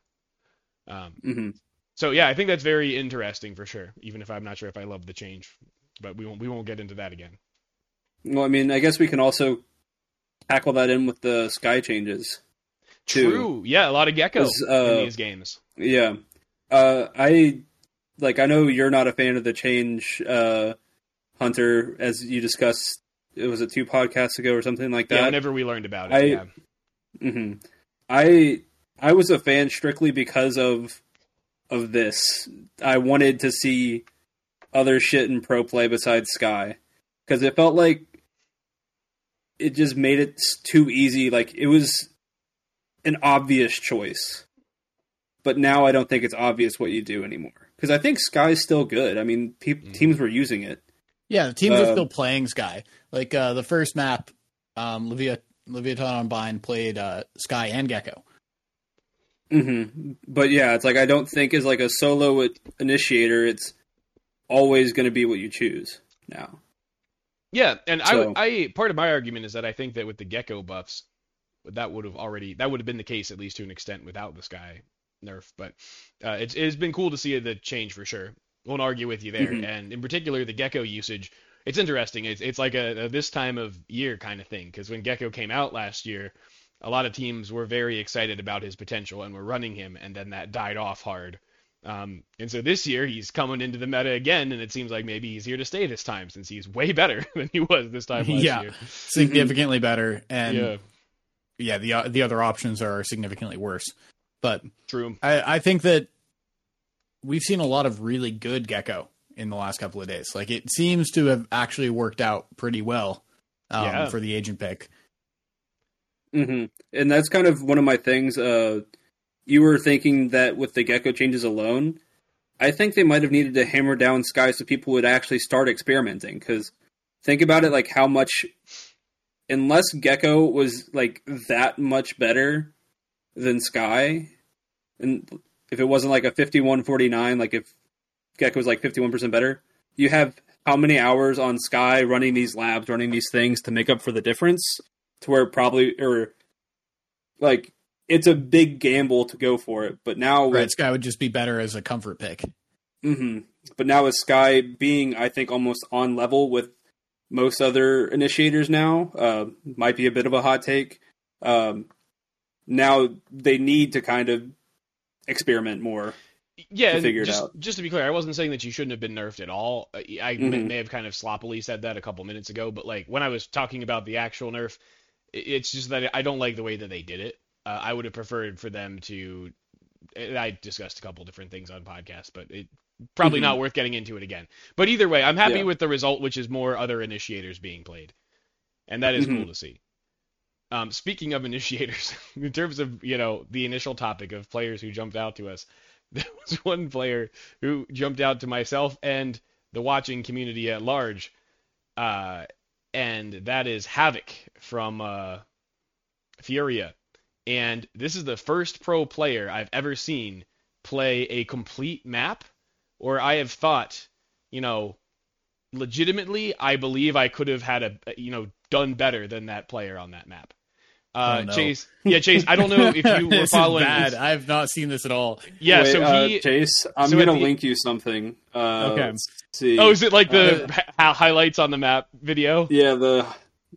Um, Mhm. so yeah, I think that's very interesting for sure. Even if I'm not sure if I love the change, but we won't we won't get into that again. Well, I mean, I guess we can also tackle that in with the Skye changes. too. True, yeah, a lot of Gekkos uh, in these games. Yeah. Uh, I like. I know you're not a fan of the change, uh, Hunter, as you discussed. It was it two podcasts ago or something like Yeah, that. whenever we learned about it, I- yeah. hmm I I was a fan strictly because of of this. I wanted to see other shit in pro play besides Skye because it felt like it just made it too easy. Like it was an obvious choice, but now I don't think it's obvious what you do anymore. Because I think Skye's still good. I mean, pe- Mhm. teams were using it. yeah. The teams are Uh, still playing Skye. Like uh, the first map, um, Levia Leviathan on Bind played uh, Skye and Gekko. Hmm But yeah, it's like I don't think as like a solo initiator, it's always going to be what you choose now. Yeah, and So- I, I part of my argument is that I think that with the Gekko buffs, that would have already that would have been the case at least to an extent without the Skye nerf. But uh, it's it's been cool to see the change for sure. Won't argue with you there. Mhm. And in particular, the Gekko usage, it's interesting. It's it's like a, a this time of year kind of thing because when Gekko came out last year, a lot of teams were very excited about his potential and were running him, and then that died off hard. Um, and so this year he's coming into the meta again, and it seems like maybe he's here to stay this time since he's way [laughs] better than he was this time last Yeah. year. Significantly [laughs] better, and yeah, yeah, the uh, the other options are significantly worse. But true. I, I think that we've seen a lot of really good Gekko in the last couple of days. Like it seems to have actually worked out pretty well um, Yeah. for the agent pick. Hmm And that's kind of one of my things. Uh, you were thinking that with the Gekko changes alone, I think they might have needed to hammer down Skye so people would actually start experimenting. Because think about it, like how much, unless Gekko was like that much better than Skye, and if it wasn't like a fifty-one forty-nine, like if Gekko was like fifty-one percent better, you have how many hours on Skye running these labs, running these things to make up for the difference? To where probably or like it's a big gamble to go for it, but now with Skye would just be better as a comfort pick. hmm but now with Skye being, I think, almost on level with most other initiators now, uh, might be a bit of a hot take. Um, now they need to kind of experiment more. Yeah, to and figure it just, out. just to be clear, I wasn't saying that you shouldn't have been nerfed at all. Uh, I may, Mhm. may have kind of sloppily said that a couple minutes ago, but like when I was talking about the actual nerf, i- it's just that I don't like the way that they did it. Uh, I would have preferred for them to. and I discussed a couple different things on podcasts, but it probably Mhm. not worth getting into it again. But either way, I'm happy Yeah. with the result, which is more other initiators being played, and that is Mhm. cool to see. Um, speaking of initiators, [laughs] in terms of you know the initial topic of players who jumped out to us, [laughs] there was one player who jumped out to myself and the watching community at large, uh, and that is Havoc from uh, Furia. And this is the first pro player I've ever seen play a complete map, or I have thought, you know, legitimately, I believe I could have had a, you know, done better than that player on that map. Uh, Oh, no. Chase, yeah, Chase. I don't know if you [laughs] were this is following. bad. I have not seen this at all. Yeah, Wait, so uh. Chase, I'm so gonna the- link you something. Uh, Okay. let's see. Oh, is it like the Uh, hi- highlights on the map video? yeah, the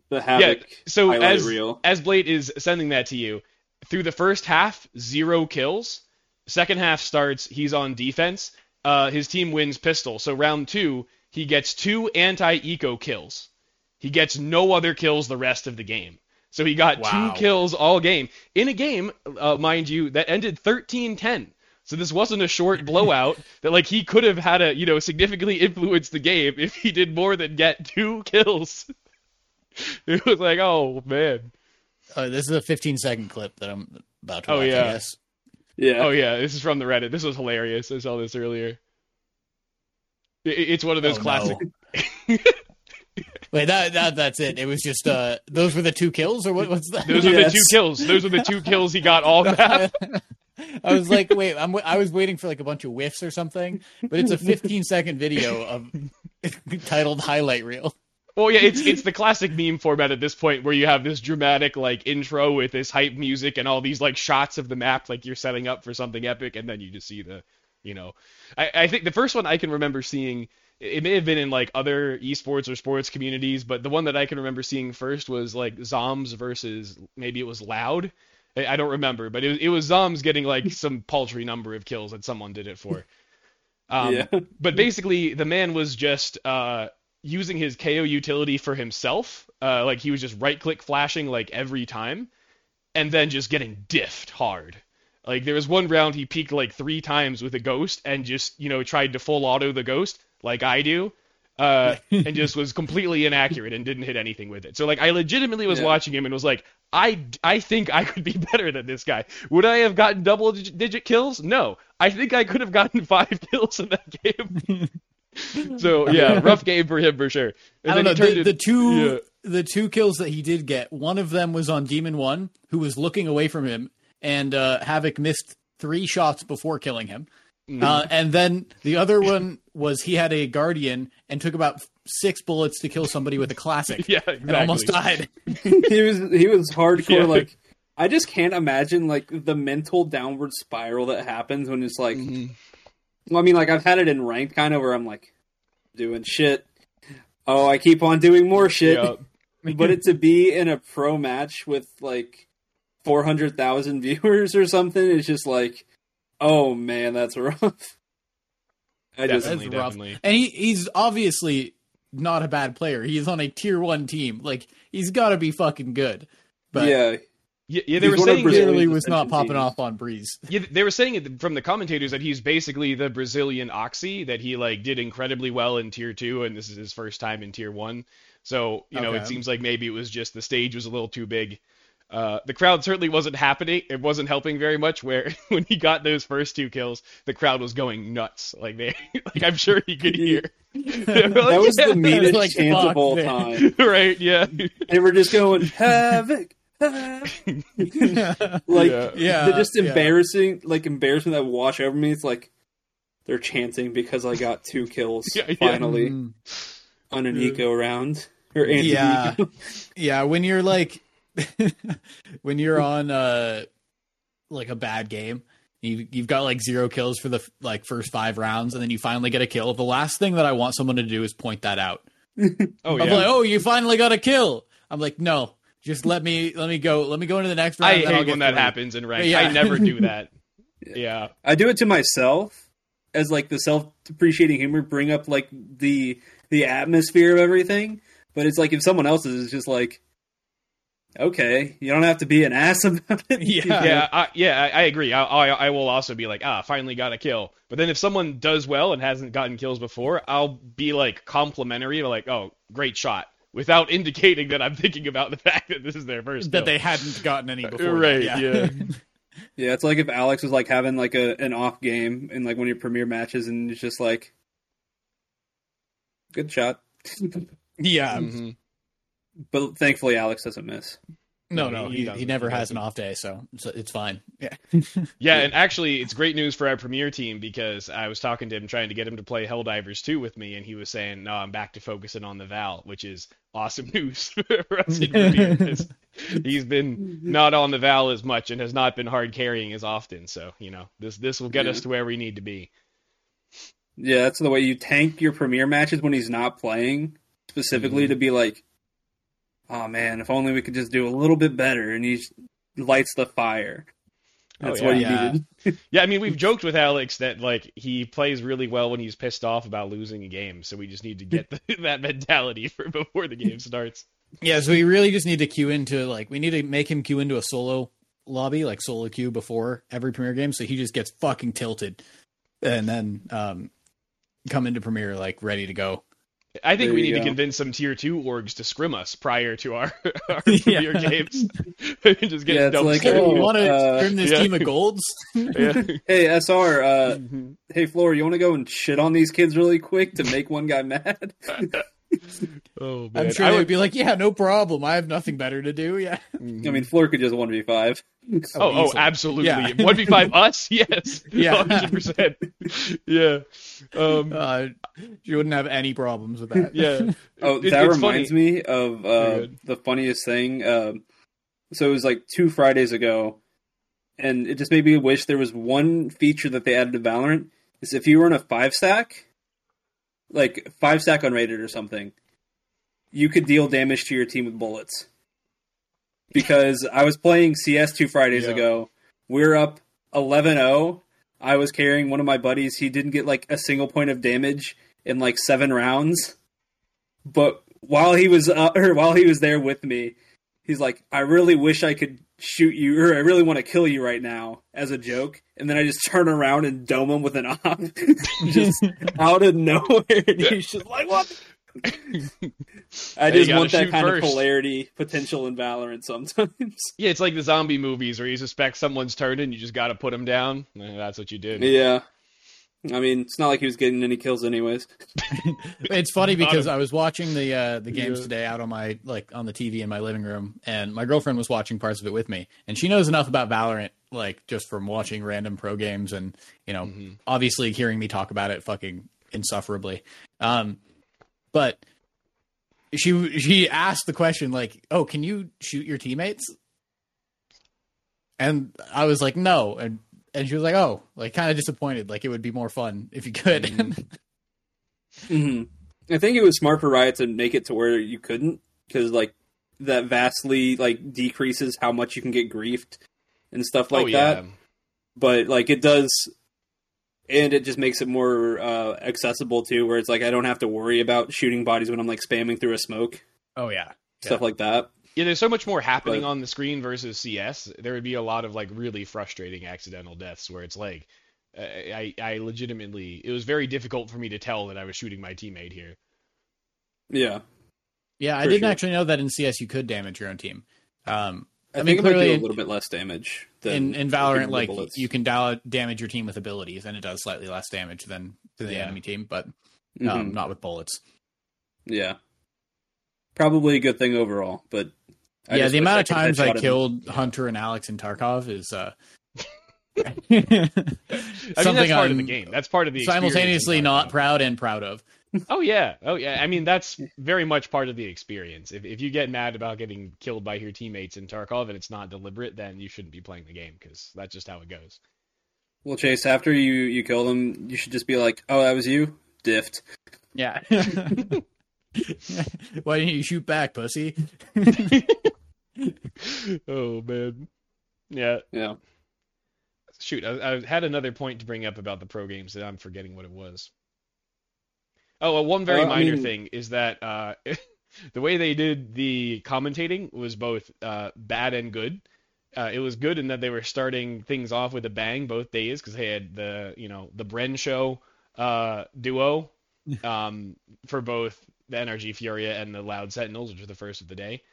the havoc Yeah. so as reel. as Blade is sending that to you, through the first half, zero kills. Second half starts, he's on defense. Uh, his team wins pistol. So round two, he gets two anti-eco kills. He gets no other kills the rest of the game. So he got Wow. two kills all game in a game, uh, mind you, that ended 13-10. So this wasn't a short [laughs] blowout that like he could have had a you know significantly influenced the game if he did more than get two [laughs] kills. it was like, oh man. Uh, this is a 15 second clip that I'm about to Oh, watch. yeah. I guess. Yeah. Oh yeah, this is from the Reddit. This was hilarious. I saw this earlier. I- It's one of those Oh, classic. no. [laughs] Wait, that, that that's it. It was just uh, those were the two kills, or what? What's that? Those are the two kills. Those are the two kills he got all [laughs] map. I was like, wait, I'm, I was waiting for like a bunch of whiffs or something, but it's a 15 second video of [laughs] titled highlight reel. Well, yeah, it's it's the classic meme format at this point where you have this dramatic like intro with this hype music and all these like shots of the map like you're setting up for something epic, and then you just see the, you know, I, I think the first one I can remember seeing. It may have been in like other esports or sports communities, but the one that I can remember seeing first was like Zombs versus maybe it was Loud. I don't remember, but it, was- it was Zombs getting like [laughs] some paltry number of kills that someone did it for. Um, Yeah. But basically, the man was just uh, using his KAY/O utility for himself. Uh, like he was just right click flashing like every time, and then just getting diffed hard. Like there was one round he peaked like three times with a ghost and just you know tried to full auto the ghost like I do. Uh, [laughs] and just was completely inaccurate and didn't hit anything with it. So like I legitimately was Yeah. watching him and was like, I, I think I could be [laughs] better than this guy. Would I have gotten double digit, digit kills? No. I think I could have gotten [laughs] five kills in that game. so yeah, rough game for him for sure. And I don't know. then he turned The, it- the two yeah. the two kills that he did get, one of them was on Demon1, who was looking away from him, and uh, Havoc missed three shots before killing him. Mm-hmm. Uh, and then the other one was he had a Guardian and took about six bullets to kill somebody with a classic. [laughs] Yeah, exactly. And almost died. [laughs] he was he was hardcore. Yeah. Like I just can't imagine like the mental downward spiral that happens when it's like. Mhm. Well, I mean, like I've had it in ranked kind of where I'm like doing shit. Oh, I keep on doing more shit. Yeah. [laughs] but it to be in a pro match with like four hundred thousand viewers or something is just like, oh man, that's [laughs] rough. I just That's rough. definitely. And he, he's obviously not a bad player. He's on a tier one team. Like he's got to be fucking good. But yeah, Yeah, yeah they He's were saying Brazil's clearly was not popping teams. off on Breeze. Yeah, they were saying it from the commentators that he's basically the Brazilian Oxy, that he like did incredibly well in tier two, and this is his first time in tier one. So you know, Okay. it seems like maybe it was just the stage was a little too big. Uh, the crowd certainly wasn't happening. It wasn't helping very much. Where [laughs] when he got those first two kills, the crowd was going nuts. Like they, [laughs] like I'm sure he could hear. [laughs] Like, that was "Yeah." the meanest Like, chance fuck, of all man. time. right. Yeah. They were just going havoc. havoc." like Yeah. Yeah, the just yeah. embarrassing, like embarrassment that wash over me. It's like they're chanting because I got two kills Yeah, yeah. finally Mm. on an eco round or anti Yeah. Yeah, when you're like [laughs] when you're on uh like a bad game You, you've got like zero kills for the like first five rounds, and then you finally get a kill. The last thing that I want someone to do is point that out. [laughs] Oh I'm yeah. like, oh, you finally got a kill. I'm like, no, just let me let me go. Let me go into the next round. I and then I'll hate when that three. happens in ranked. Yeah. I never do that. [laughs] yeah. I do it to myself as like the self depreciating humor, bring up like the the atmosphere of everything. But it's like if someone else is just like, okay, you don't have to be an ass about it. [laughs] Yeah. Yeah, I, yeah, I, I agree. I, I, I will also be like, ah, finally got a kill. But then if someone does well and hasn't gotten kills before, I'll be like complimentary, like, oh, great shot, without [laughs] indicating that I'm thinking about the [laughs] fact that this is their first that kill. they hadn't gotten any before. Right, that, yeah. Yeah, it's like if Alex was like having like a an off game in like one of your premier matches, and it's just like, good shot. yeah. Mhm. But thankfully, Alex doesn't miss. No, No, no, he he, he, never He has an off day, so it's, it's fine. Yeah. Yeah, and actually, it's great news for our premier team because I was talking to him, trying to get him to play Helldivers 2 with me, and he was saying, no, I'm back to focusing on the Val, which is awesome [laughs] news for us in premier. [laughs] 'cause He's been not on the Val as much and has not been hard carrying as often. So, you know, this this will get Yeah. us to where we need to be. Yeah, that's the way you tank your premier matches when he's not playing, specifically Mhm. to be like, oh man, if only we could just do a little bit better, and he lights the fire. Oh, That's yeah. what he Yeah. needed. [laughs] Yeah, I mean, we've joked with Alex that like he plays really well when he's pissed off about losing a game, so we just need to get [laughs] the, that mentality for before the game starts. Yeah, so we really just need to queue into like we need to make him queue into a solo lobby, like solo queue before every premiere game, so he just gets fucking tilted, and then um come into premiere like ready to go. I think There we you need to convince some tier two orgs to scrim us prior to our, [laughs] our [laughs] [laughs] Yeah. games. just get Yeah, it's like. Hey, oh, you want to uh, trim this yeah. team of golds? Yeah. Hey SR, uh, Mhm. hey Floor, you want to go and shit on these kids really quick to make one guy mad? [laughs] Oh man, I'm sure I they would would be like, "Yeah, no problem. I have nothing better to do." Yeah. I mean, Floor could just one v five. [laughs] Oh, oh, easily. absolutely. Yeah. One v five [laughs] us, yes, Yeah. hundred percent. Yeah, um, Uh, you wouldn't have any problems with that. yeah. Oh, It- that reminds funny. me of uh, the funniest thing. Um so it was like two Fridays ago, and it just made me wish there was one feature that they added to Valorant. Is if you were in a five stack, like five stack unrated or something, you could deal damage to your team with bullets. Because I was playing CS two Fridays Yeah. ago, We are up 11-0. I was carrying one of my buddies. He didn't get like a single point of damage in like seven rounds but while he was uh, [laughs] or while he was there with me, he's like, "I really wish I could shoot you, or I really want to kill you right now," as a joke. And then I just [laughs] turn around and dome him with an op, [laughs] just [laughs] out of nowhere. And he's just like, "What?" I just want that kind first. of polarity potential in Valorant sometimes. Yeah, it's like the zombie movies where you suspect someone's turned and you just got to put them down. That's what you did. yeah. I mean, it's not like he was getting any kills, anyways. [laughs] It's funny [laughs] because I was watching the uh, the games Yeah. today out on my like on the TV in my living room, and my girlfriend was watching parts of it with me, and she knows enough about Valorant, like just from watching random pro games, and you know, Mhm. obviously hearing me talk about it fucking insufferably. Um, but she she asked the question like, "Oh, can you shoot your teammates?" And I was like, "No," and and she was like, "Oh, like kind of disappointed. Like it would be more fun if you could." Mhm. hmm [laughs] I think it was smart for Riot to make it to where you couldn't, because like that vastly like decreases how much you can get griefed and stuff like oh yeah. that. But like it does, and it just makes it more uh, accessible too, where it's like I don't have to worry about shooting bodies when I'm like spamming through a smoke, oh yeah, stuff like that. Yeah, there's so much more happening But- on the screen versus CS. There would be a lot of like really frustrating accidental deaths where it's like, uh, I I legitimately it was very difficult for me to tell that I was shooting my teammate here. Yeah, Yeah, I didn't sure. actually know that in CS you could damage your own team. Um, I, I think mean, it might clearly do a little bit less damage than in in Valorant, like bullets. you can da- damage your team with abilities, and it does slightly less damage than to the Yeah. enemy team, but um, not with bullets. Yeah, probably a good thing overall, but I yeah, the amount of times I headshot him. killed Hunter and Alex and Tarkov is uh, [laughs] I mean, that's something part of the game. That's part of the simultaneously not proud and proud of. [laughs] Oh yeah, oh yeah. I mean, that's very much part of the experience. If if you get mad about getting killed by your teammates in Tarkov and it's not deliberate, then you shouldn't be playing the game because that's just how it goes. Well, Chase, after you you kill them, you should just be like, "Oh, that was you, Dift." Yeah. [laughs] Why didn't you shoot back, pussy? [laughs] oh man. Yeah. Yeah. Shoot, I, I had another point to bring up about the pro games that I'm forgetting what it was. Oh, well, one very Uh, I minor mean- thing is that uh, [laughs] the way they did the commentating was both uh, bad and good. Uh, it was good in that they were starting things off with a bang both days because they had the you know the Bren show uh, duo [laughs] um, for both the NRG Furia and the Loud Sentinels, which were the first of the day.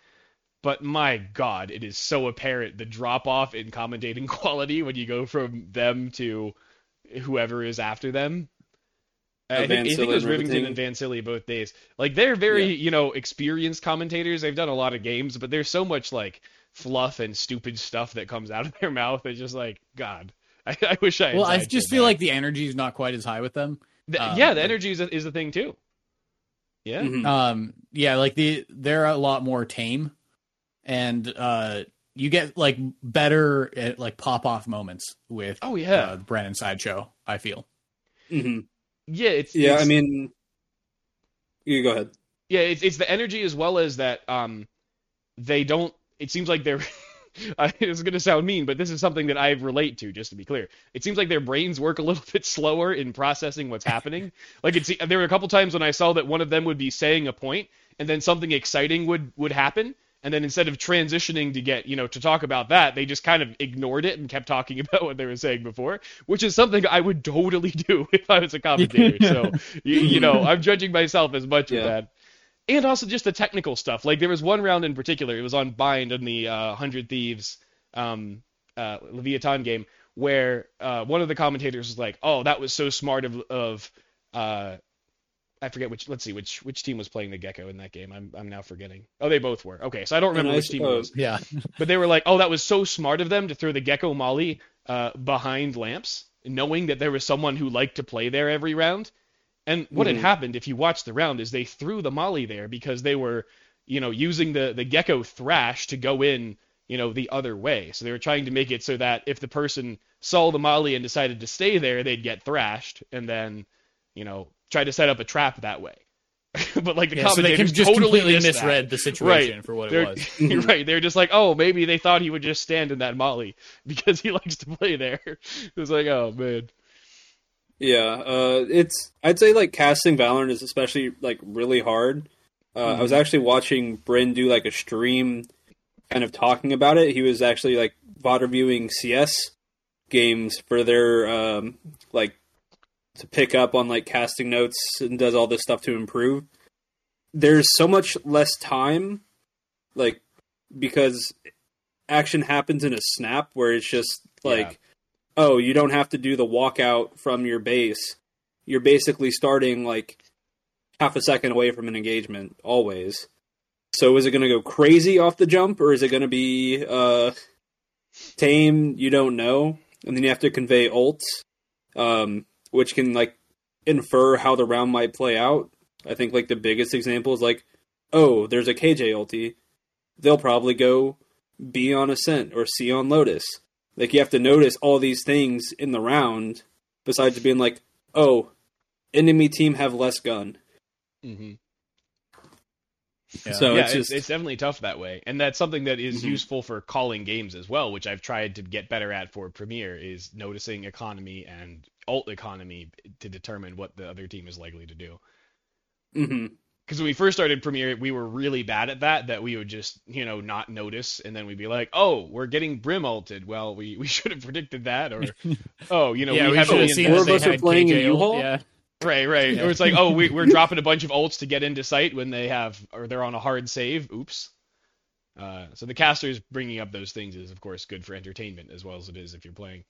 But my God, it is so apparent the drop off in commentating [laughs] quality when you go from them to whoever is after them. Oh, I, think, I think it was Rivington Rivington. and Vansilli both days. Like they're very, Yeah. you know, experienced commentators. They've done a lot of games, but there's so much like fluff and stupid stuff that comes [laughs] out of their mouth. It's just like God. [laughs] I, I wish I. well, I just feel that. like the energy is not quite as high with them. The- um, yeah, the like- energy is a, is a thing too. Yeah. Mhm. Um, yeah, like the they're a lot more tame, and uh, you get like better at, like pop off moments with Oh yeah. uh, the Bren and Sideshow. I feel. Mhm. yeah. It's Yeah, it's- I mean, you go ahead. Yeah, it's it's the energy as well as that um they don't it seems like they're [laughs] I, it's going to sound mean, but this is something that I relate to, just to be clear. It seems like their brains work a [laughs] little bit slower in processing what's happening. [laughs] Like it's there were a couple times when I saw that one of them would be saying a point, and then something exciting would would happen, and then instead of transitioning to get you know to talk about that, they just kind of ignored it and kept talking [laughs] about what they were saying before, which is something I would totally do [laughs] if I was a commentator. [laughs] so you, you know, I'm judging myself as much Yeah. with that and also just the technical stuff. Like there was one round in particular, it was on Bind in the uh, Hundred Thieves um, uh, Leviathan game, where uh, one of the commentators was like, "Oh, that was so smart of of uh, I forget which. Let's see which which team was playing the Gekko in that game. I'm I'm now forgetting. Oh, they both were. Okay, so I don't remember I which team it was. Yeah. [laughs] But they were like, oh, that was so smart of them to throw the Gekko Molly uh, behind lamps, knowing that there was someone who liked to play there every round. And what Mhm. had happened, if you watched the round, is they threw the Molly there because they were, you know, using the the Gekko thrash to go in, you know, the other way. So they were trying to make it so that if the person saw the Molly and decided to stay there, they'd get thrashed, and then, you know, try to set up a trap that way. [laughs] but like the yeah so they can just totally completely missed that. misread the situation for what it They're, was. [laughs] right. They're just like, oh, maybe they thought he would just stand in that molly [laughs] because he likes to play there. It was like, oh man. Yeah, uh, it's I'd say like casting Valorant is especially like really hard. Uh, I was actually watching Bren do like a stream, kind of talking about it. He was actually like VOD reviewing CS games for their um, like to pick up on like casting notes and does all this stuff to improve. There's so much less time, like because action happens in a snap where it's just like Yeah. oh, you don't have to do the walkout from your base. You're basically starting like half a second away from an engagement always. So is it going to go crazy off the jump or is it going to be uh, tame? You don't know, and then you have to convey ults, um, which can like infer how the round might play out. I think like the biggest example is like, oh, there's a KJ ulti. They'll probably go B on Ascent or C on Lotus. Like you have to notice all these things in the round, besides being like, oh, enemy team have less gun. Mm-hmm. Yeah. So yeah, it's it's, just it's definitely tough that way, and that's something that is Mhm. useful for calling games as well, which I've tried to get better at for Premiere is noticing economy and alt economy to determine what the other team is likely to do. hmm because when we first started Premiere, we were really bad at that. That we would just, you know, not notice, and then we'd be like, "Oh, we're getting Brim ulted." Well, we, we [laughs] should have predicted that, or [laughs] oh, you know, yeah, we, we, have should only have seen four that of us are playing in KJ ult, U-Haul? Yeah. right, right. Yeah. Or it's like, oh, we, we're [laughs] dropping a bunch of ults to get into sight when they have, or they're on a hard save. Oops. Uh, so the casters bringing up those things is, of course, good for entertainment as well as it is if you're playing.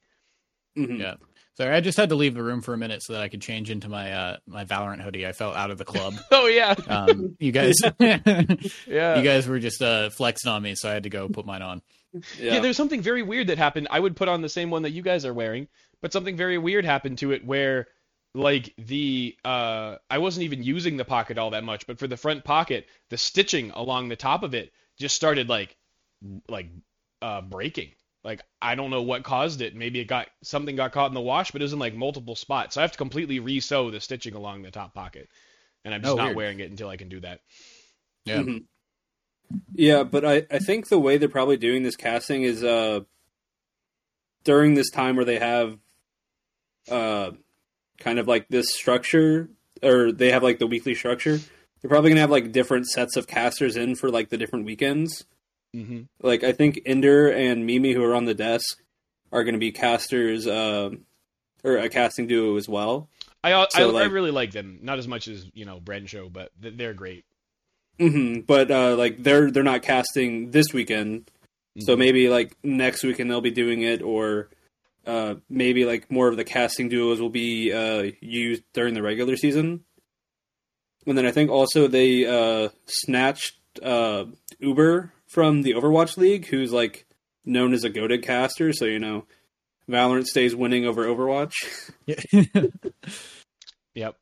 Hmm Yeah. Sorry, I just had to leave the room for a minute so that I could change into my uh, my Valorant hoodie. I felt out of the club. [laughs] Oh yeah, Um, you guys, [laughs] yeah. [laughs] you guys were just uh, flexing on me, so I had to go put mine on. Yeah. Yeah. there's something very weird that happened. I would put on the same one that you guys are wearing, but something very weird happened to it where like the uh I wasn't even using the pocket all that much, but for the front pocket, the stitching along the top of it just started like like uh breaking. Like I don't know what caused it. Maybe it got something got caught in the wash, but it was in like multiple spots. So I have to completely re-sew the stitching along the top pocket, and I'm just Oh, not weird. wearing it until I can do that. Yeah. Mhm. Yeah, but I, I think the way they're probably doing this casting is uh during this time where they have uh kind of like this structure or they have like the weekly structure, they're probably gonna have like different sets of casters in for like the different weekends. Hmm Like I think Ender and Mimi who are on the desk are gonna be casters uh, or a casting duo as well. I I, So, I like- really like them. Not as much as you know Bren show, but they're great. hmm But uh, like they're they're not casting this weekend, so Mhm. maybe like next weekend they'll be doing it, or uh, maybe like more of the casting duos will be uh, used during the regular season. And then I think also they uh, snatched uh, Uber from the Overwatch League, who's like known as a goaded caster. So you know, Valorant stays winning over Overwatch. [laughs] [laughs] Yep.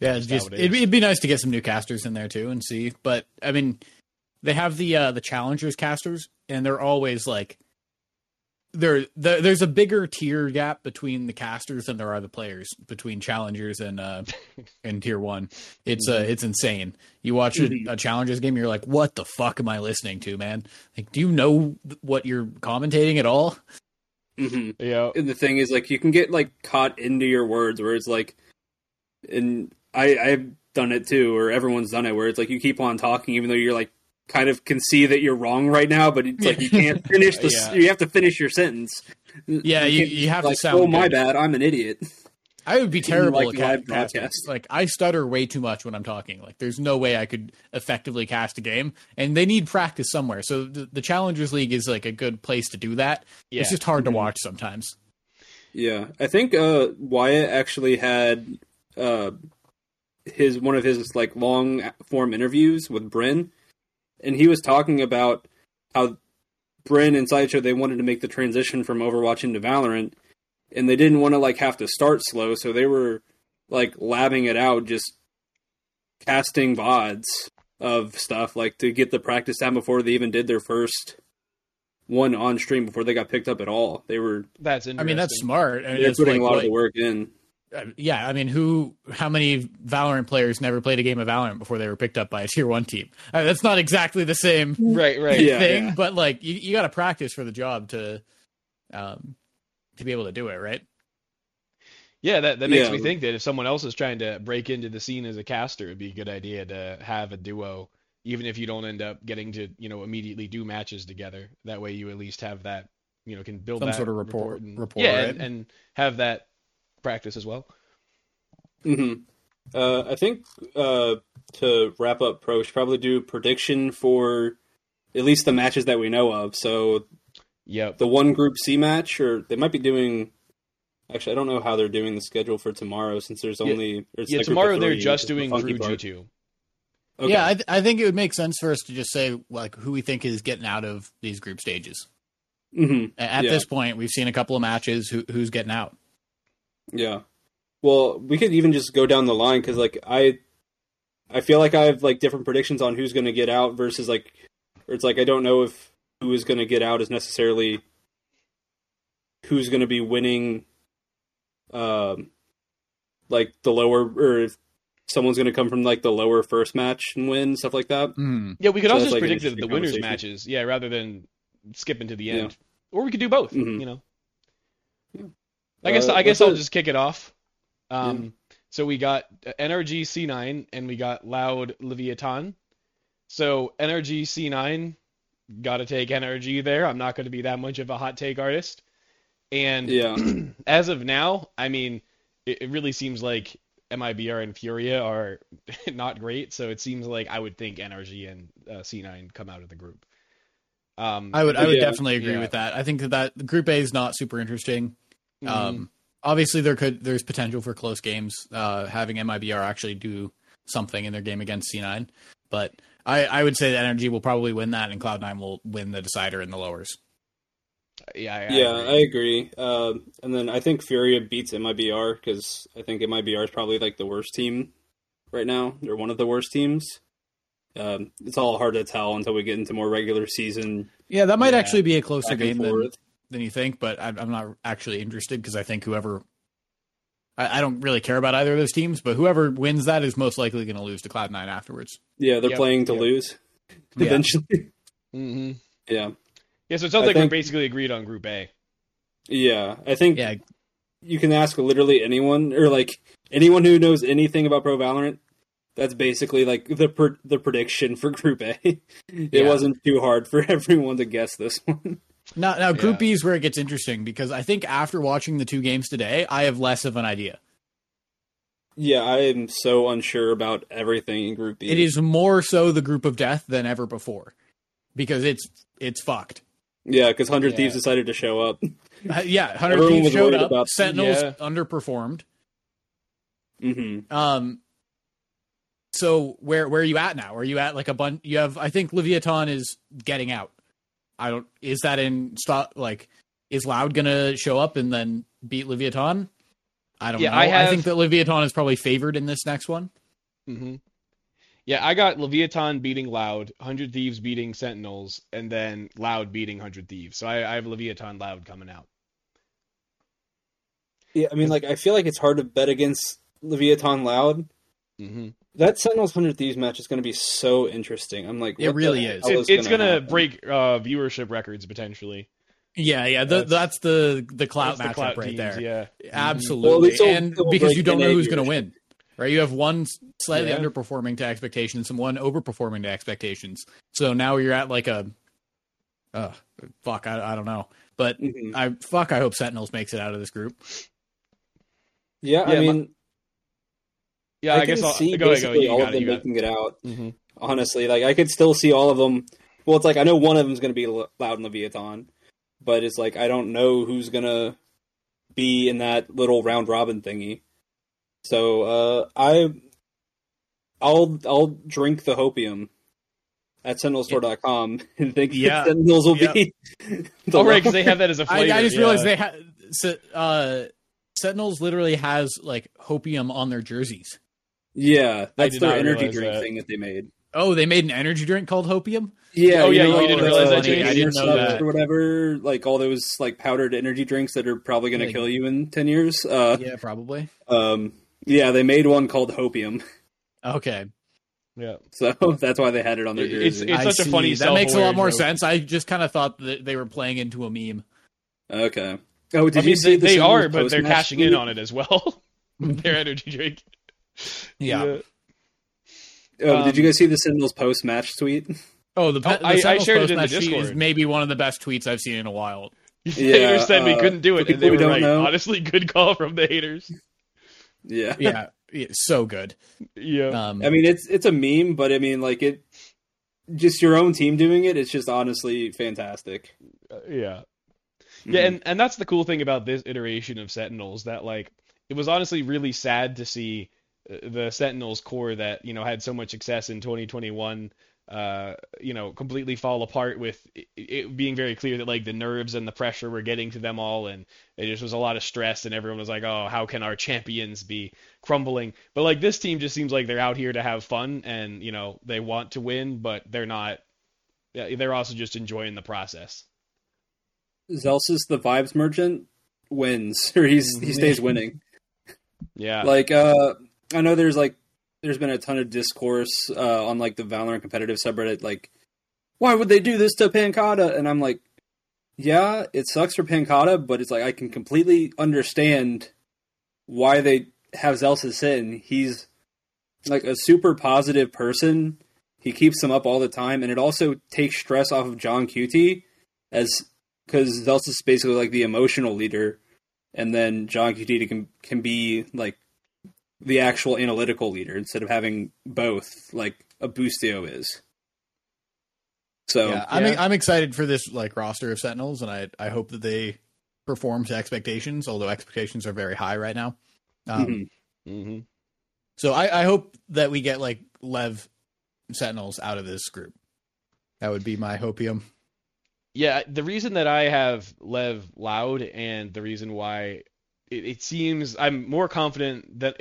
Yeah, it's Just just it it'd, is. it'd be nice to get some new casters in there too and see. But I mean, they have the uh, the challengers casters, and they're always like, there the, there's a bigger tier gap between the casters than there are the players between challengers and uh [laughs] and tier one. It's uh it's insane. You watch a, Mhm. a challengers game, you're like, what the fuck am I listening to, man? Like, do you know what you're commentating at all? mm-hmm. Yeah. And the thing is, like, you can get like caught into your words, where it's like, and I I've done it too, or everyone's done it, where it's like you keep on talking, even though you're like kind of can see that you're wrong right now, but it's like you can't finish the. Yeah. You have to finish your sentence. Yeah, you- can't you have be to sound Oh my good." bad, I'm an idiot. I would be terrible like at casting. broadcast. Like I stutter way too much when I'm talking. Like there's no way I could effectively cast a game, and they need practice somewhere. So the, the Challengers League is like a good place to do that. Yeah. It's just hard Mhm. to watch sometimes. Yeah, I think uh, Wyatt actually had uh, his one of his like long form interviews with Bren, and he was talking about how Bren and Sideshow they wanted to make the transition from Overwatch into Valorant, and they didn't want to like have to start slow, so they were like labbing it out, just casting vods of stuff like to get the practice time before they even did their first one on stream before they got picked up at all. They were That's I mean, that's smart. I mean, they're putting like, a lot what- of the work in. Uh, yeah, I mean, who? How many Valorant players never played a game of Valorant before they were picked up by a tier one team? Uh, that's not exactly the same Right. Right. Thing, yeah. but like you, you got to practice for the job to, um, to be able to do it, right? Yeah, that, that makes Yeah. me think that if someone else is trying to break into the scene as a caster, it'd be a good idea to have a duo, even if you don't end up getting to, you know, immediately do matches together. That way you at least have that, you know, can build Some that sort of rapport- and, rapport, yeah, right? and, and have that practice as well. hmm Uh, I think uh, to wrap up pro, we should probably do prediction for at least the matches that we know of. So yeah, the one Group C match, or they might be doing. Actually, I don't know how they're doing the schedule for tomorrow since there's Yeah. only. It's Yeah, the group of tomorrow they're just which the doing funky Drew. G2. Okay. Yeah, I, th- I think it would make sense for us to just say like who we think is getting out of these group stages. hmm At Yeah. this point, we've seen a couple of matches. Who, who's getting out? Yeah. Well, we could even just go down the line because, like, I, I feel like I have like different predictions on who's going to get out versus like, or it's like I don't know if who is going to get out is necessarily who's going to be winning, um, like the lower or if someone's going to come from like the lower first match and win stuff like that. Hmm. Yeah, we could So also just like, predict the, winners matches, yeah, rather than skipping to the Yeah. end. Or we could do both, Mhm. you know. Yeah. I guess Uh, I guess I'll the- just kick it off. Um, So we got NRG C9 and we got Loud Leviathan. So NRG C9, got to take NRG there. I'm not going to be that much of a hot take artist. And Yeah. [clears throat] as of now, I mean, it, it really seems like MIBR and Furia are [laughs] not great. So it seems like I would think NRG and uh, C9 come out of the group. Um, I would I would Yeah. definitely agree Yeah. with that. I think that, that Group A is not super interesting. Mhm. Um, obviously, there could there's potential for close games. Uh, having MIBR actually do something in their game against C9, but I, I would say that NRG will probably win that, and Cloud9 will win the decider in the lowers. yeah, I, I yeah, agree. I agree. Um, and then I think Furia beats MIBR because I think MIBR is probably like the worst team right now. They're one of the worst teams. Um, it's all hard to tell until we get into more regular season Yeah, that might Yeah. actually be a closer game than forth. Than you think, but I'm, I'm not actually interested because I think whoever I, I don't really care about either of those teams, but whoever wins that is most likely going to lose to Cloud Nine afterwards. Yeah, they're Yep, playing to yep. lose [laughs] Yeah. eventually. Mm-hmm. Yeah, Yeah, so it sounds I like we're basically agreed on Group A. yeah. I think Yeah, you can ask literally anyone or like anyone who knows anything about Pro Valorant. That's basically like the per- the prediction for Group A. [laughs] it Yeah. wasn't too hard for [laughs] everyone to guess this one. Now, now Group Yeah. B is where it gets interesting because I think after watching the two games today, I have less of an idea. yeah, I am so unsure about everything in Group B. It is more so the group of death than ever before because it's it's fucked. Yeah, because Hundred Yeah. Thieves decided to show up. Uh, yeah, Hundred Thieves showed up. about- Sentinels Yeah. underperformed. hmm Um, so where where are you at now? Are you at like a bunch? You have I think Leviathan is getting out. I don't. Is that in stop? Like, is Loud gonna show up and then beat Leviathan? I don't Yeah, know. I I, think that Leviathan is probably favored in this next one. Mm-hmm. Yeah, I got Leviathan beating Loud, Hundred Thieves beating Sentinels, and then Loud beating Hundred Thieves. So I, I have Leviathan Loud coming out. Yeah, I mean, like I feel like it's hard to bet against Leviathan Loud. Mm-hmm. That Sentinels Hundred Thieves match is going to be so interesting. I'm like, It really is. It's, it's gonna, break uh, viewership records potentially. Yeah, yeah. The, That's- that's, the the clout That's the matchup clout right teams, there. Yeah. Absolutely, Well, at least it'll- and because you don't know who's going to win, right? You have one slightly Yeah. underperforming to expectations and one overperforming to expectations. So now you're at like a, uh, fuck, I, I don't know, but Mhm. I fuck, I hope Sentinels makes it out of this group. Yeah, Yeah, I mean, Yeah, I, I, can guess I'll see go ahead. Go. basically all of them it. making it out. Mm-hmm. Honestly, like I could still see all of them. Well, it's like I know one of them is going to be L- Loud and Leviathan, but it's like I don't know who's going to be in that little round robin thingy. So uh, I, I'll I'll drink the hopium at sentinelstore.com [laughs] and think Yeah. that Sentinels will Yep. be. [laughs] the Oh, right, because they have that as a I, flavor. I just yeah. realized they had uh, Sentinels literally has like hopium on their jerseys. Yeah, that's did their energy drink that. thing that they made. Oh, they made an energy drink called hopium. Yeah. Oh, yeah, know, you all didn't the, realize that, uh, I didn't know that. or whatever. Like all those like powdered energy drinks that are probably going to kill you in ten years. Uh, Yeah, probably. um, yeah, they made one called hopium, Okay, Yeah. so [laughs] that's why they had it on their It's- jersey. it's- I such a see. funny That makes a lot more joke. sense. I just kind of thought that they were playing into a meme. okay. Oh, did I mean, you see they, the they are, but they're post-match cashing in on it as well. [laughs] Their energy drink. Yeah. Oh, did you Um, guys see the Sentinels post match tweet? Oh, the, Oh, the I- I shared it in the post-match tweet is Discord. maybe one of the best tweets I've seen in a while. [laughs] The Yeah, haters said we uh, couldn't do it, and they were don't right. know- Honestly, good call from the haters. Yeah. Yeah, yeah so good. Yeah. Um, I mean, it's it's a meme, but I mean, like it, just your own team doing it. It's just honestly fantastic. Uh, yeah. Mhm. Yeah, and, and that's the cool thing about this iteration of Sentinels that like it was honestly really sad to see the Sentinels core that you know had so much success in 2021 uh you know completely fall apart with it, being very clear that like the nerves and the pressure were getting to them all and it just was a lot of stress and everyone was like oh how can our champions be crumbling? But like this team just seems like they're out here to have fun and you know they want to win but they're not they're also just enjoying the process. Zellsis, the vibes merchant, wins or he's he stays [laughs] winning. yeah. Like, uh, I know there's like there's been a ton of discourse uh, on like the Valorant competitive subreddit, like, why would they do this to Pancada? And I'm like, yeah, it sucks for Pancada, but it's like I can completely understand why they have Zellsis in. He's like a super positive person. He keeps them up all the time, and it also takes stress off of John QT as because Zellsis is basically like the emotional leader, and then John QT can can be like the actual analytical leader instead of having both like a Boostio is. So yeah, I'm yeah. I'm excited for this like roster of Sentinels, and I I hope that they perform to expectations. Although expectations are very high right now. Um, mhm. hmm So I, I hope that we get like Lev Sentinels out of this group. That would be my hopium. Yeah, the reason that I have Lev Loud and the reason why it, it seems I'm more confident that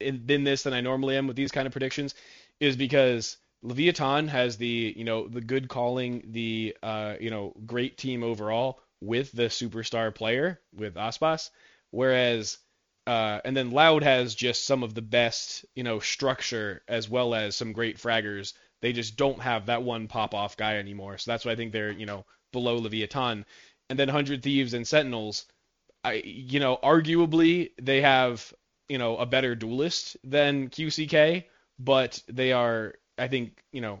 in, in this than I normally am with these kind of predictions is because Leviathan has the you know the good calling, the uh, you know great team overall, with the superstar player with Aspas, whereas uh, and then Loud has just some of the best, you know, structure as well as some great fraggers. They just don't have that one pop off guy anymore. So that's why I think they're, you know, below Leviathan. And then Hundred Thieves and Sentinels, I, you know, arguably they have, you know, a better duelist than QCK, but they are, I think, you know,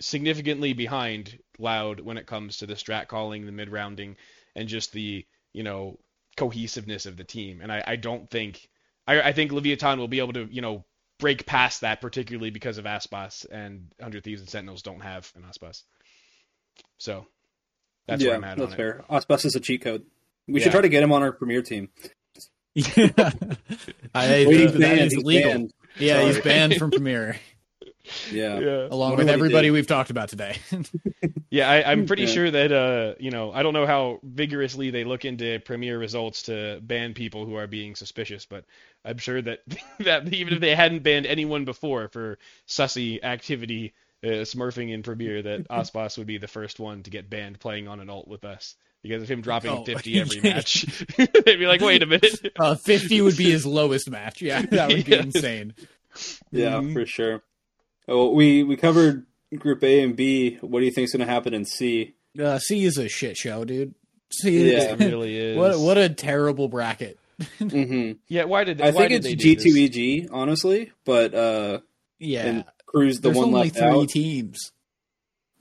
significantly behind Loud when it comes to the strat calling, the mid rounding, and just the, you know, cohesiveness of the team. And I, I don't think I, I think Leviathan will be able to, you know, break past that, particularly because of Aspas and Hundred Thieves and Sentinels don't have an Aspas. So that's yeah, where I'm at that's fair. Aspas is a cheat code. We Yeah. should try to get him on our premier team. Yeah. [laughs] I, Well, he's that banned, is he's illegal. banned. Yeah, he's banned from premier. [laughs] Yeah. Yeah. along Wonder with everybody we've talked about today. [laughs] Yeah, I, I'm pretty Yeah. sure that uh, you know, I don't know how vigorously they look into Premier results to ban people who are being suspicious, but I'm sure that that even if they hadn't banned anyone before for sussy activity, uh, smurfing in Premier, that Aspas would be the first one to get banned playing on an alt with us because of him dropping Oh. 50 [laughs] every match. [laughs] They'd be like, wait a minute. uh, 50 would be his [laughs] lowest match. Yeah, that would be Yes. insane. Yeah, Mhm. for sure. Oh, we we covered Group A and B. What do you think's going to happen in C? Uh, C is a shit show, dude. C Yeah. It really is. what what a terrible bracket. hmm yeah, why did I why think did it's they G two E G? honestly, but uh, Yeah, and KRÜ's the there's one only left three out. teams.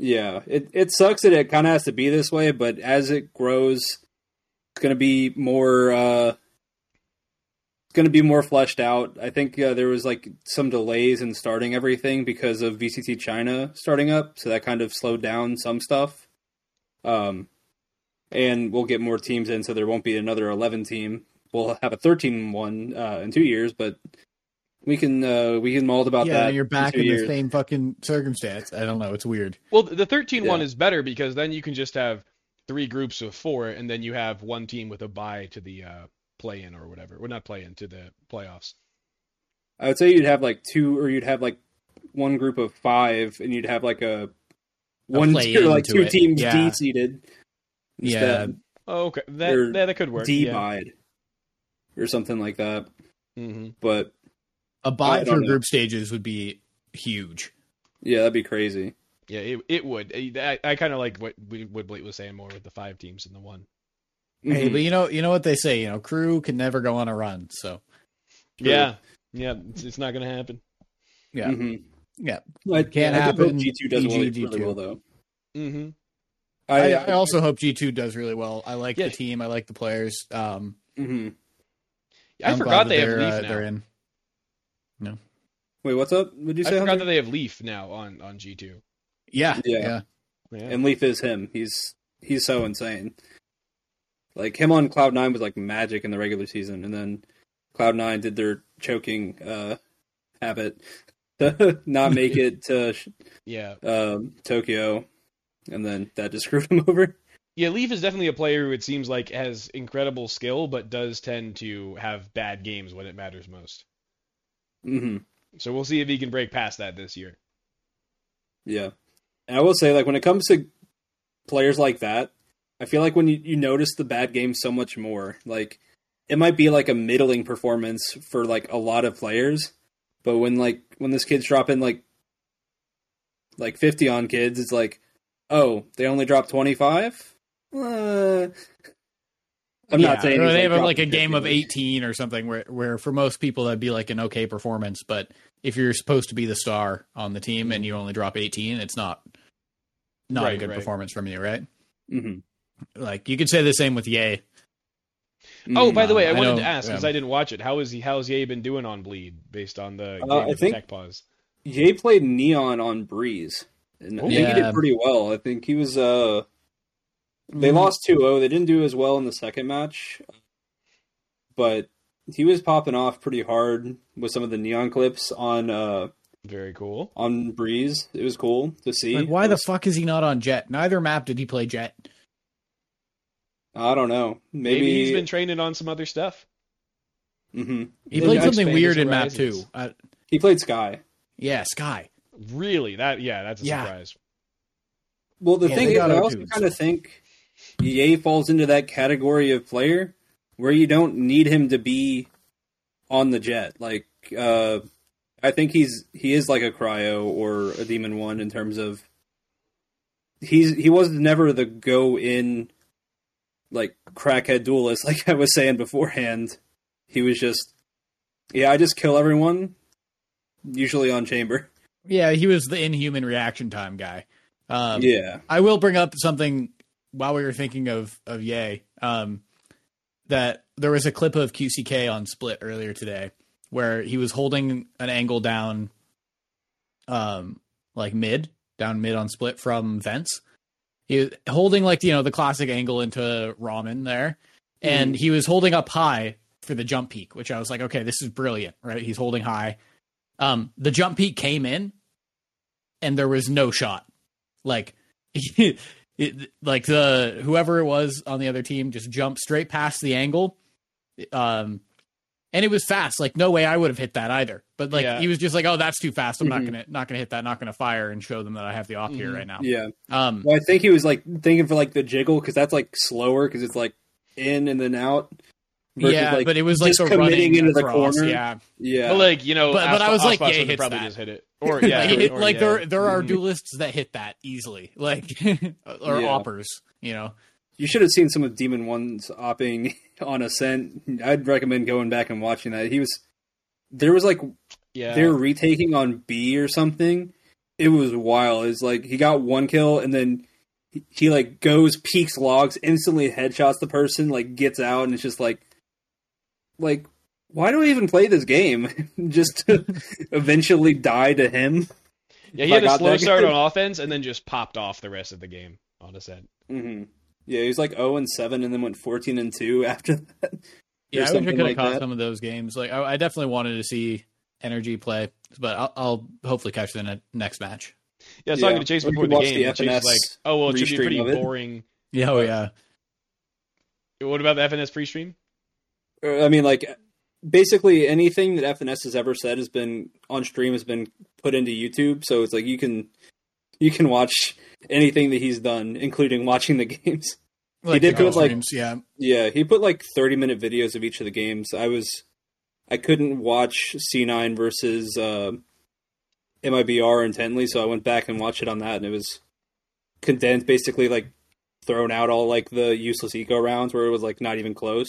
Yeah, it it sucks that it kind of has to be this way, but as it grows, it's going to be more. Uh, it's going to be more fleshed out. I think uh, there was like some delays in starting everything because of VCT China starting up, so that kind of slowed down some stuff. Um, and we'll get more teams in, so there won't be another eleven team. We'll have a 13 one uh, in two years, but we can uh, we can mold about yeah, that. you're back two in the same fucking circumstance. I don't know. It's weird. Well, the 13 one is better because then you can just have three groups of four, and then you have one team with a bye to the uh, play in or whatever. Well, not play in to the playoffs. I would say you'd have like two, or you'd have like one group of five, and you'd have like a one play or like two it. teams Yeah. D seeded. Yeah, Oh, okay, that that, that could work. D yeah. or something like that. hmm But a bye I don't for know. group stages would be huge. yeah, that'd be crazy. Yeah, it, it would. I, I kind of like what we- what Blate was saying more with the five teams and the one. Hey, Mhm. but you know, you know what they say. You know, KRÜ can never go on a run. So True. Yeah, yeah, it's, it's not gonna happen. yeah, Mhm. yeah. I, Can't I do hope happen. G two does EG, really, G2. really well though. hmm I, I also hope G two does really well. I like Yeah. the team. I like the players. Um, mhm. I I'm forgot glad they have they're, Leaf uh, now. They're in. Wait, what's up? Would you say? I say? forgot Hunter? that they have Leaf now on on G two. Yeah, Yeah. yeah. Yeah. And Leaf is him. He's he's so insane. Like him on Cloud Nine was like magic in the regular season, and then Cloud Nine did their choking uh, habit [laughs] to not make it to yeah. um, Tokyo, and then that just [laughs] screwed him over. Yeah, Leaf is definitely a player who it seems like has incredible skill, but does tend to have bad games when it matters most. Hmm So we'll see if he can break past that this year. Yeah, and I will say, like when it comes to players like that, I feel like when you, you notice the bad game so much more, like it might be like a middling performance for like a lot of players, but when like when this kid's dropping like like fifty on kids, it's like, oh, they only dropped twenty five. Uh, I'm Yeah, not saying or he's, they have like a game of 18 or something where where for most people that'd be like an okay performance, but if you're supposed to be the star on the team and you only drop 18, it's not not a good right. performance from you, right? Mhm. Like you could say the same with Yay. Oh, by the way, I I wanted know, to ask because yeah. I didn't watch it. How is he? How's Yay been doing on Bleed based on the game Uh, I think- tech pause? Jay played Neon on Breeze, and I think he did pretty well. I think he was. uh They Mhm. lost 2-0. They didn't do as well in the second match, but he was popping off pretty hard with some of the Neon clips on uh Very cool. on Breeze. It was cool to see. Like why the fuck is he not on Jett? Neither map did he play Jett. I don't know. Maybe, Maybe, he's been training on some other stuff. hmm He Yeah, played something weird in map 2. Uh, He played Skye. yeah, Skye. Really? That yeah, that's a Yeah. surprise. Well, the Yeah, thing they is, got I O2, also kind of think EA falls into that category of player where you don't need him to be on the Jett. Like, uh, I think he's he is like a cryo or a Demon1 in terms of he's he was never the go in like crackhead duelist [laughs] like I was saying beforehand. He was just yeah, I just kill everyone, usually on chamber. Yeah, he was the inhuman reaction time guy. Um, yeah, I will bring up something while we were thinking of of Yay. Um, that there was a clip of QCK on Split earlier today where he was holding an angle down, um, like mid down mid on Split from vents. He was holding like you know the classic angle into ramen there, and he was holding up high for the jump peek, which I was like, okay, this is brilliant, right? He's holding high. Um, the jump peek came in, and there was no shot. Like, [laughs] it, like the whoever it was on the other team just jumped straight past the angle, um, and it was fast. Like, no way I would have hit that either. But like, Yeah. he was just like, oh, that's too fast. I'm not Mhm. gonna not gonna hit that. Not gonna fire and show them that I have the off here Mhm. right now. yeah. Um, Well, I think he was like thinking for like the jiggle because that's like slower because it's like in and then out. Versus, yeah, like, but it was like just the committing running into the across, corner. Yeah, yeah, But like you know, But- but I was like, Aspas yeah, would hits probably that. just hit it, [laughs] or yeah, like, it- or, like yeah. there there are Mhm. duelists that hit that easily, [laughs] like or Yeah. oppers, you know. you should have seen some of Demon1's opping [laughs] on Ascent. I'd recommend going back and watching that. He was there was like yeah. they were retaking on B or something. It was wild. It's like he got one kill and then he, he like goes peaks logs instantly headshots the person like gets out and it's just like like why do I even play this game? [laughs] just to [laughs] eventually die to him. yeah, he had a slow start on [laughs] offense and then just popped off the rest of the game on Ascent. hmm Yeah, he was like 0 and 7 and then went 14 and 2 after that. Yeah, I wish I could have like caught that. some of those games. Like I, I definitely wanted to see NRG play, but I'll, I'll hopefully catch the ne- next match. Yeah, I was talking Yeah. to Chase before the game. the Chase was like, "Oh well, it should be pretty boring." Yeah, oh yeah. What about the FNS pre-stream? Uh, I mean, like basically anything that FNS has ever said has been on stream has been put into YouTube. So it's like you can you can watch anything that he's done, including watching the [laughs] games. Like did put, like- streams, yeah. Yeah, he put like 30 minute videos of each of the games. I was I couldn't watch C9 versus uh, MIBR intently, so I went back and watched it on that, and it was condensed, basically like thrown out all like the useless eco rounds where it was like not even close.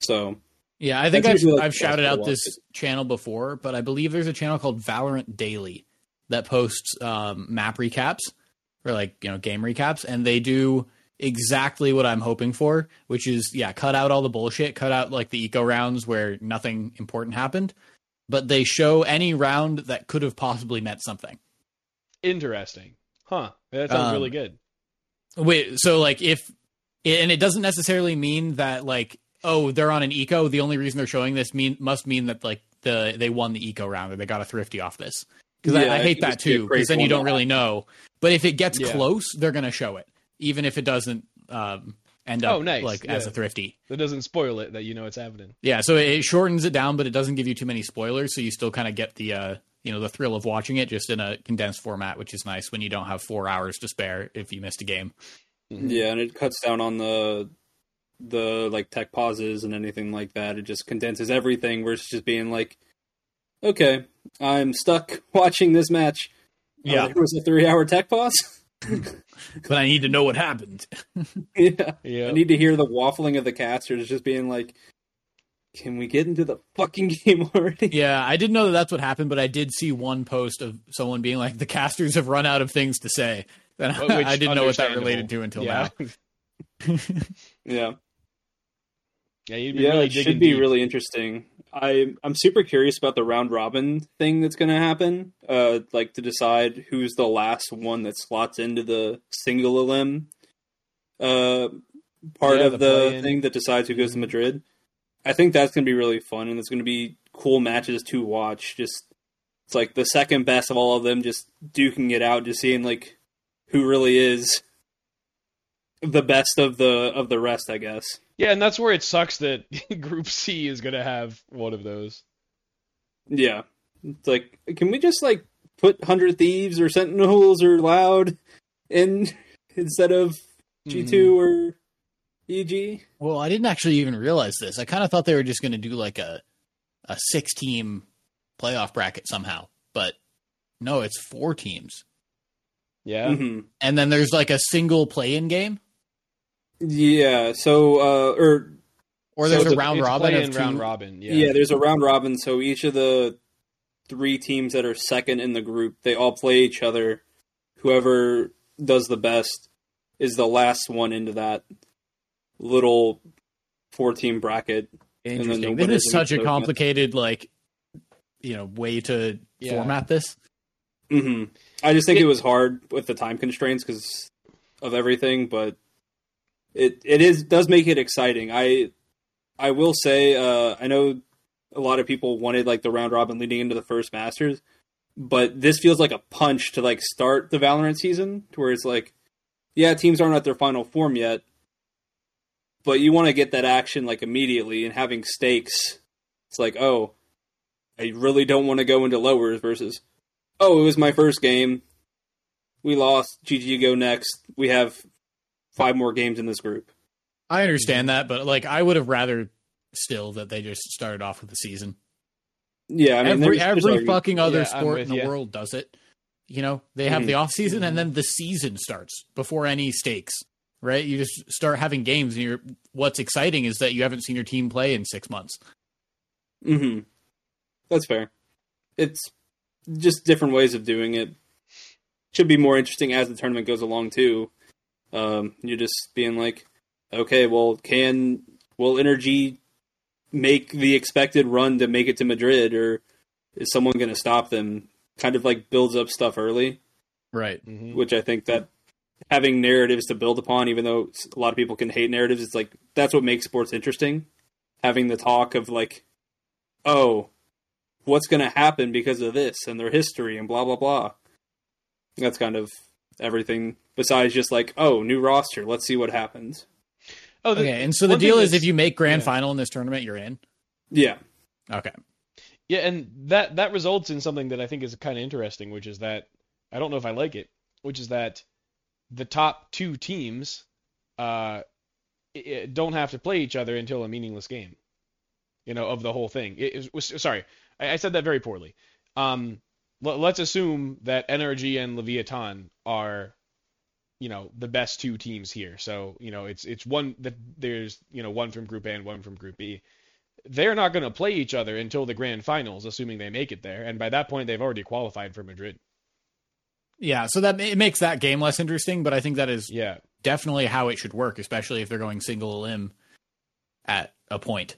So Yeah, I think I've like, I've shouted out way to this channel before, but I believe there's a channel called Valorant Daily that posts um, map recaps or like you know game recaps, and they do exactly what I'm hoping for, which is yeah, cut out all the bullshit, cut out like the eco rounds where nothing important happened, but they show any round that could have possibly meant something. Interesting, huh? That sounds Um, really good. Wait, so like if and it doesn't necessarily mean that like oh they're on an eco. The only reason they're showing this mean must mean that like the they won the eco round or they got a thrifty off this. Because Yeah, I, I hate that just be a too. Because then you don't really know. But if it gets Yeah. close, they're gonna show it, even if it doesn't um, end up Oh, nice. like as a thrifty. That doesn't spoil it that you know it's happening. Yeah, so it shortens it down, but it doesn't give you too many spoilers, so you still kind of get the uh, you know the thrill of watching it just in a condensed format, which is nice when you don't have four hours to spare if you missed a game. Yeah, and it cuts down on the the like tech pauses and anything like that. It just condenses everything versus just being like, okay, I'm stuck [laughs] watching this match. Oh, Yeah. there was a three hour tech pause. [laughs] But I need to know what happened. yeah. [laughs] Yeah. I need to hear the waffling of the casters just being like, can we get into the fucking game already? Yeah, I didn't know that that's what happened, but I did see one post of someone being like, "The casters have run out of things to say," and Which I didn't know what that related to until yeah. now. Yeah. Yeah, you'd be Yeah, really it should be deep. really interesting. I I'm super curious about the round robin thing that's going to happen. Uh, like to decide who's the last one that slots into the single elim uh part Yeah, of the the, thing that decides who goes to Madrid. I think that's going to be really fun, and it's going to be cool matches to watch. Just it's like the second best of all of them, just duking it out, just seeing like who really is the best of the of the rest. I guess. Yeah, and that's where it sucks that [laughs] Group C is gonna have one of those. Yeah. It's like, can we just like put Hundred Thieves or Sentinels or Loud in [laughs] instead of G2 or EG. Well, I didn't actually even realize this. I kind of thought they were just going to do like a a six team playoff bracket somehow, but no, it's four teams, Yeah. Mhm. and then there's like a single play in game, Yeah. So, uh, or or So there's it's a a- round robin play-in of two. round robin. yeah. Yeah. there's a round robin. So each of the three teams that are second in the group, they all play each other. Whoever does the best is the last one into that little four team bracket. then Interesting. the This winners is such a of those complicated like you know way to Yeah. format this. hmm I just think It- it, was hard with the time constraints because of everything, but it it is does make it exciting. I I will say uh, I know a lot of people wanted like the round robin leading into the first Masters, but this feels like a punch to like start the Valorant season, to where it's like, yeah, teams aren't at their final form yet, but you want to get that action like immediately and having stakes. It's like, oh, I really don't want to go into lowers versus oh, it was my first game. We lost. GG go next. We have five more games in this group. I understand that, but like I would have rather still that they just started off with the season. Yeah, I mean, every there's- there's every argument- fucking other Yeah, sport in the ya. world does it. You know, they have Mhm. the off season and then the season starts before any stakes. Right? You just start having games and you're what's exciting is that you haven't seen your team play in 6 months. Mhm. That's fair. It's just different ways of doing it. Should be more interesting as the tournament goes along too. Um, you're just being like, okay, well, can will NRG make the expected run to make it to Madrid, or is someone going to stop them? Kind of like builds up stuff early. Right. Mhm. which I think that having narratives to build upon, even though a lot of people can hate narratives, it's like that's what makes sports interesting. Having the talk of like, oh, what's going to happen because of this and their history and blah blah blah. That's kind of everything. Besides just like, oh, new roster, let's see what happens. Oh, the- Okay, and so the deal is that's- if you make grand yeah. final in this tournament, you're in. Yeah, Okay. Yeah, and that that results in something that I think is kind of interesting, which is that I don't know if I like it, which is that the top two teams uh, i- i- don't have to play each other until a meaningless game. You know, of the whole thing. It, it was, sorry, I, I said that very poorly. Um, let, let's assume that NRG and Leviathan are, you know, the best two teams here. So you know, it's it's one that there's you know one from Group A and one from Group B they're not going to play each other until the grand finals, assuming they make it there. And by that point, they've already qualified for Madrid. Yeah, so that it makes that game less interesting, but I think that is Yeah. definitely how it should work, especially if they're going single elim at a point.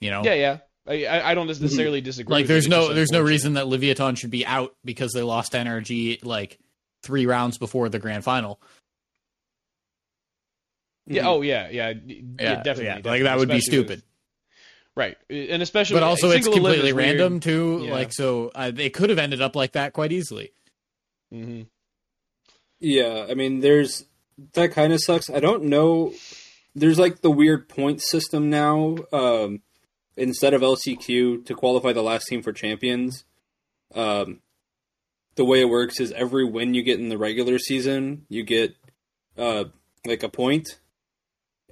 You know, Yeah, yeah. I, I I don't mm-hmm. necessarily disagree. like with there's no there's no reason that Leviathan should be out because they lost energy like three rounds before the grand final. Yeah. Mhm. Oh, yeah, yeah. d- yeah definitely, yeah, definitely, like that would be especially with- stupid. right, and especially. But also, it's completely is weird. random too. Yeah. Like so, uh, they could have ended up like that quite easily. Mm-hmm. Yeah, I mean, there's that kind of sucks. I don't know. There's like the weird point system now. Um, instead of LCQ to qualify the last team for champions, um, the way it works is every win you get in the regular season, you get uh, like a point,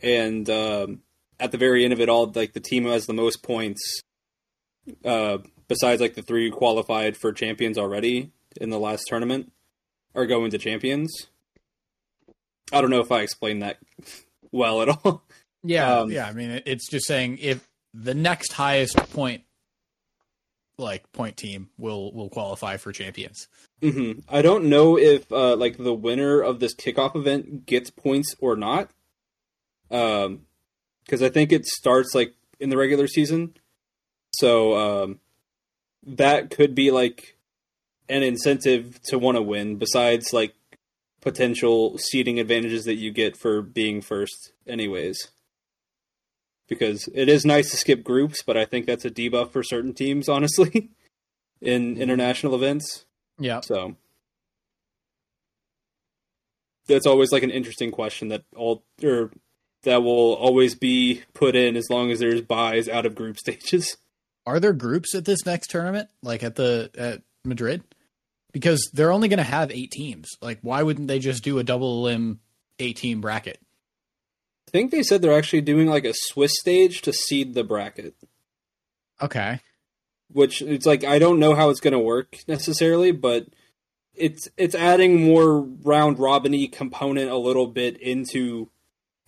and um, at the very end of it all, like the team who has the most points, uh, besides like the three qualified for champions already in the last tournament are going to champions. I don't know if I explained that well at all. Yeah, [laughs] Um, yeah. I mean, it's just saying if the next highest point, like point team, will will qualify for champions. hmm I don't know if uh, like the winner of this kickoff event gets points or not, um, because I think it starts like in the regular season, so um, that could be like an incentive to want to win. Besides like potential seeding advantages that you get for being first, anyways. Because it is nice to skip groups, but I think that's a debuff for certain teams, honestly, [laughs] in international events. Yeah, So that's always like an interesting question that all or that will always be put in as long as there's buys out of group [laughs] stages. are there groups at this next tournament, like at the at Madrid? Because they're only going to have eight teams. Like, why wouldn't they just do a double elim eight team bracket? I think they said they're actually doing like a Swiss stage to seed the bracket. Okay. Which it's like I don't know how it's going to work necessarily, but it's it's adding more round robiny component a little bit into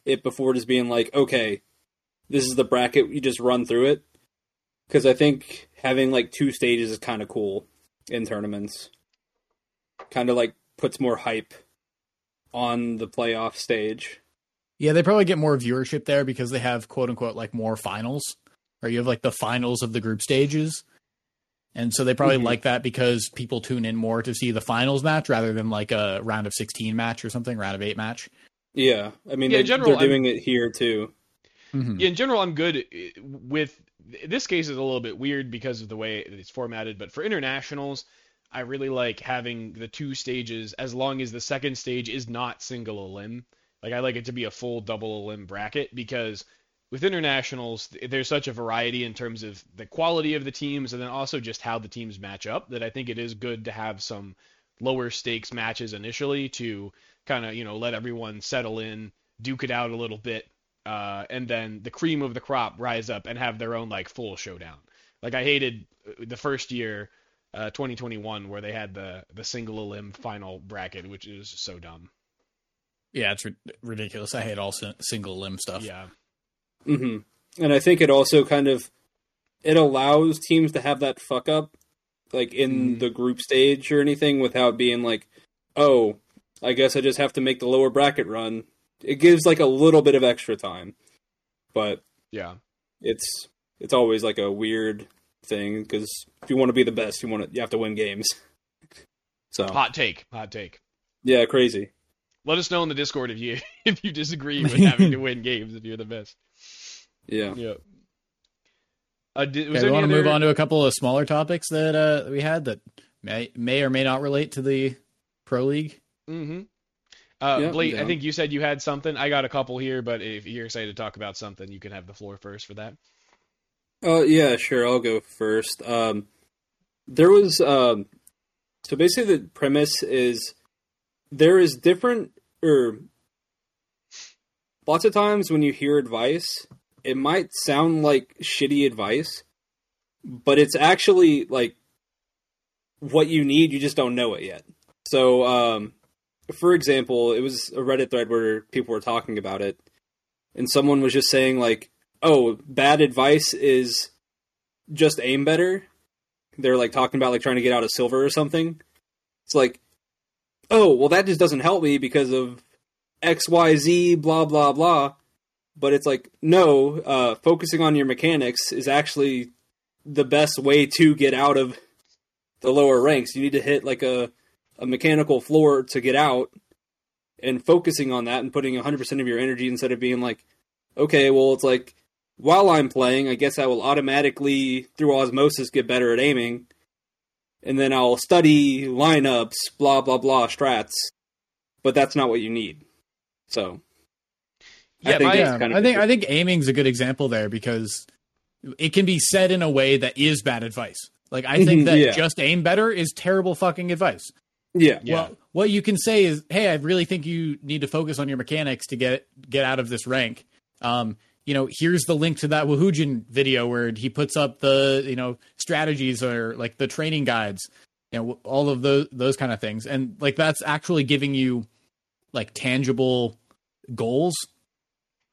it before just being like, okay, this is the bracket. You just run through it. Because I think having like two stages is kind of cool in tournaments. Kind of like puts more hype on the playoff stage. Yeah, they probably get more viewership there because they have quote unquote like more finals, or you have like the finals of the group stages. And so they probably Mhm. like that because people tune in more to see the finals match rather than like a round of 16 match or something, round of 8 match. Yeah, I mean, Yeah, they, general, they're I'm- doing it here too. Mhm. Yeah, in general, I'm good uh, with this case is a little bit weird because of the way it's formatted, but for internationals, I really like having the two stages as long as the second stage is not single elim. Like I like it to be a full double elim bracket because with internationals, there's such a variety in terms of the quality of the teams and then also just how the teams match up that I think it is good to have some lower stakes matches initially to kind of, you know, let everyone settle in, duke it out a little bit, uh, and then the cream of the crop rise up and have their own like full showdown. Like I hated uh, the first year, uh, 2021, where they had the the single elim final bracket, which is so dumb. Yeah, it's ri- ridiculous. I hate all si- single elim stuff. Yeah, hmm And I think it also kind of it allows teams to have that fuck up, like in Mhm. the group stage or anything, without being like, "Oh, I guess I just have to make the lower bracket run." It gives like a little bit of extra time, but yeah, it's it's always like a weird thing because if you want to be the best, you want to you have to win games. [laughs] So hot take, hot take. yeah, crazy. Let us know in the Discord if you [laughs] if you disagree [laughs] with having to win games if you're the best. Yeah. Yeah. Uh, did, was Okay, we want to any move on to a couple of smaller topics that uh, we had that may may or may not relate to the pro league. Mm-hmm. Uh, Yeah, I'm I think you said you had something. I got a couple here, but if you're excited to talk about something, you can have the floor first for that. Uh, yeah, sure. I'll go first. Um, there was um, so basically the premise is there is different or lots of times when you hear advice, it might sound like shitty advice, but it's actually like what you need. You just don't know it yet. So, um, for example, it was a Reddit thread where people were talking about it, and someone was just saying like, "Oh, bad advice is just aim better." They're like talking about like trying to get out of silver or something. It's like, oh, well, that just doesn't help me because of X, Y, Z, blah, blah, blah. But it's like, no, uh, focusing on your mechanics is actually the best way to get out of the lower ranks. You need to hit like a, a mechanical floor to get out, and focusing on that and putting 100% of your energy instead of being like, okay, well, it's like, while I'm playing, I guess I will automatically, through osmosis, get better at aiming. And then I'll study lineups, blah, blah, blah, strats. But that's not what you need. So. I Yeah, think Yeah, kind I think I think aiming's a good example there because it can be said in a way that is bad advice. Like I think mm-hmm, that Yeah. just aim better is terrible fucking advice. Yeah. Yeah. Well, what you can say is, "Hey, I really think you need to focus on your mechanics to get get out of this rank." Um, you know, here's the link to that Woohoojin video where he puts up the you know strategies or like the training guides, you know, all of those those kind of things, and like that's actually giving you like tangible goals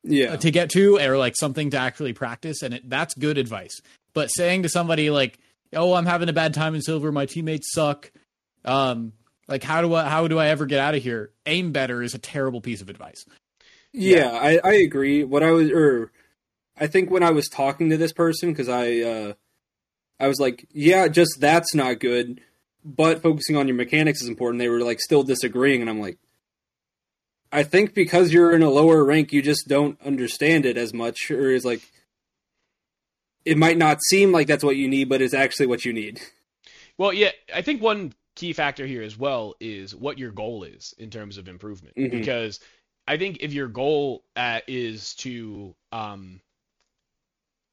Yeah. to get to or like something to actually practice and it, that's good advice but saying to somebody like oh i'm having a bad time in silver my teammates suck um like how do i how do i ever get out of here aim better is a terrible piece of advice Yeah, I, I agree. What I was, or I think when I was talking to this person, because I, uh, I was like, yeah, just that's not good, but focusing on your mechanics is important. They were like still disagreeing, and I'm like, I think because you're in a lower rank, you just don't understand it as much, or is like, it might not seem like that's what you need, but it's actually what you need. Well, yeah, I think one key factor here as well is what your goal is in terms of improvement. Mhm. Because I think if your goal uh, is to, um,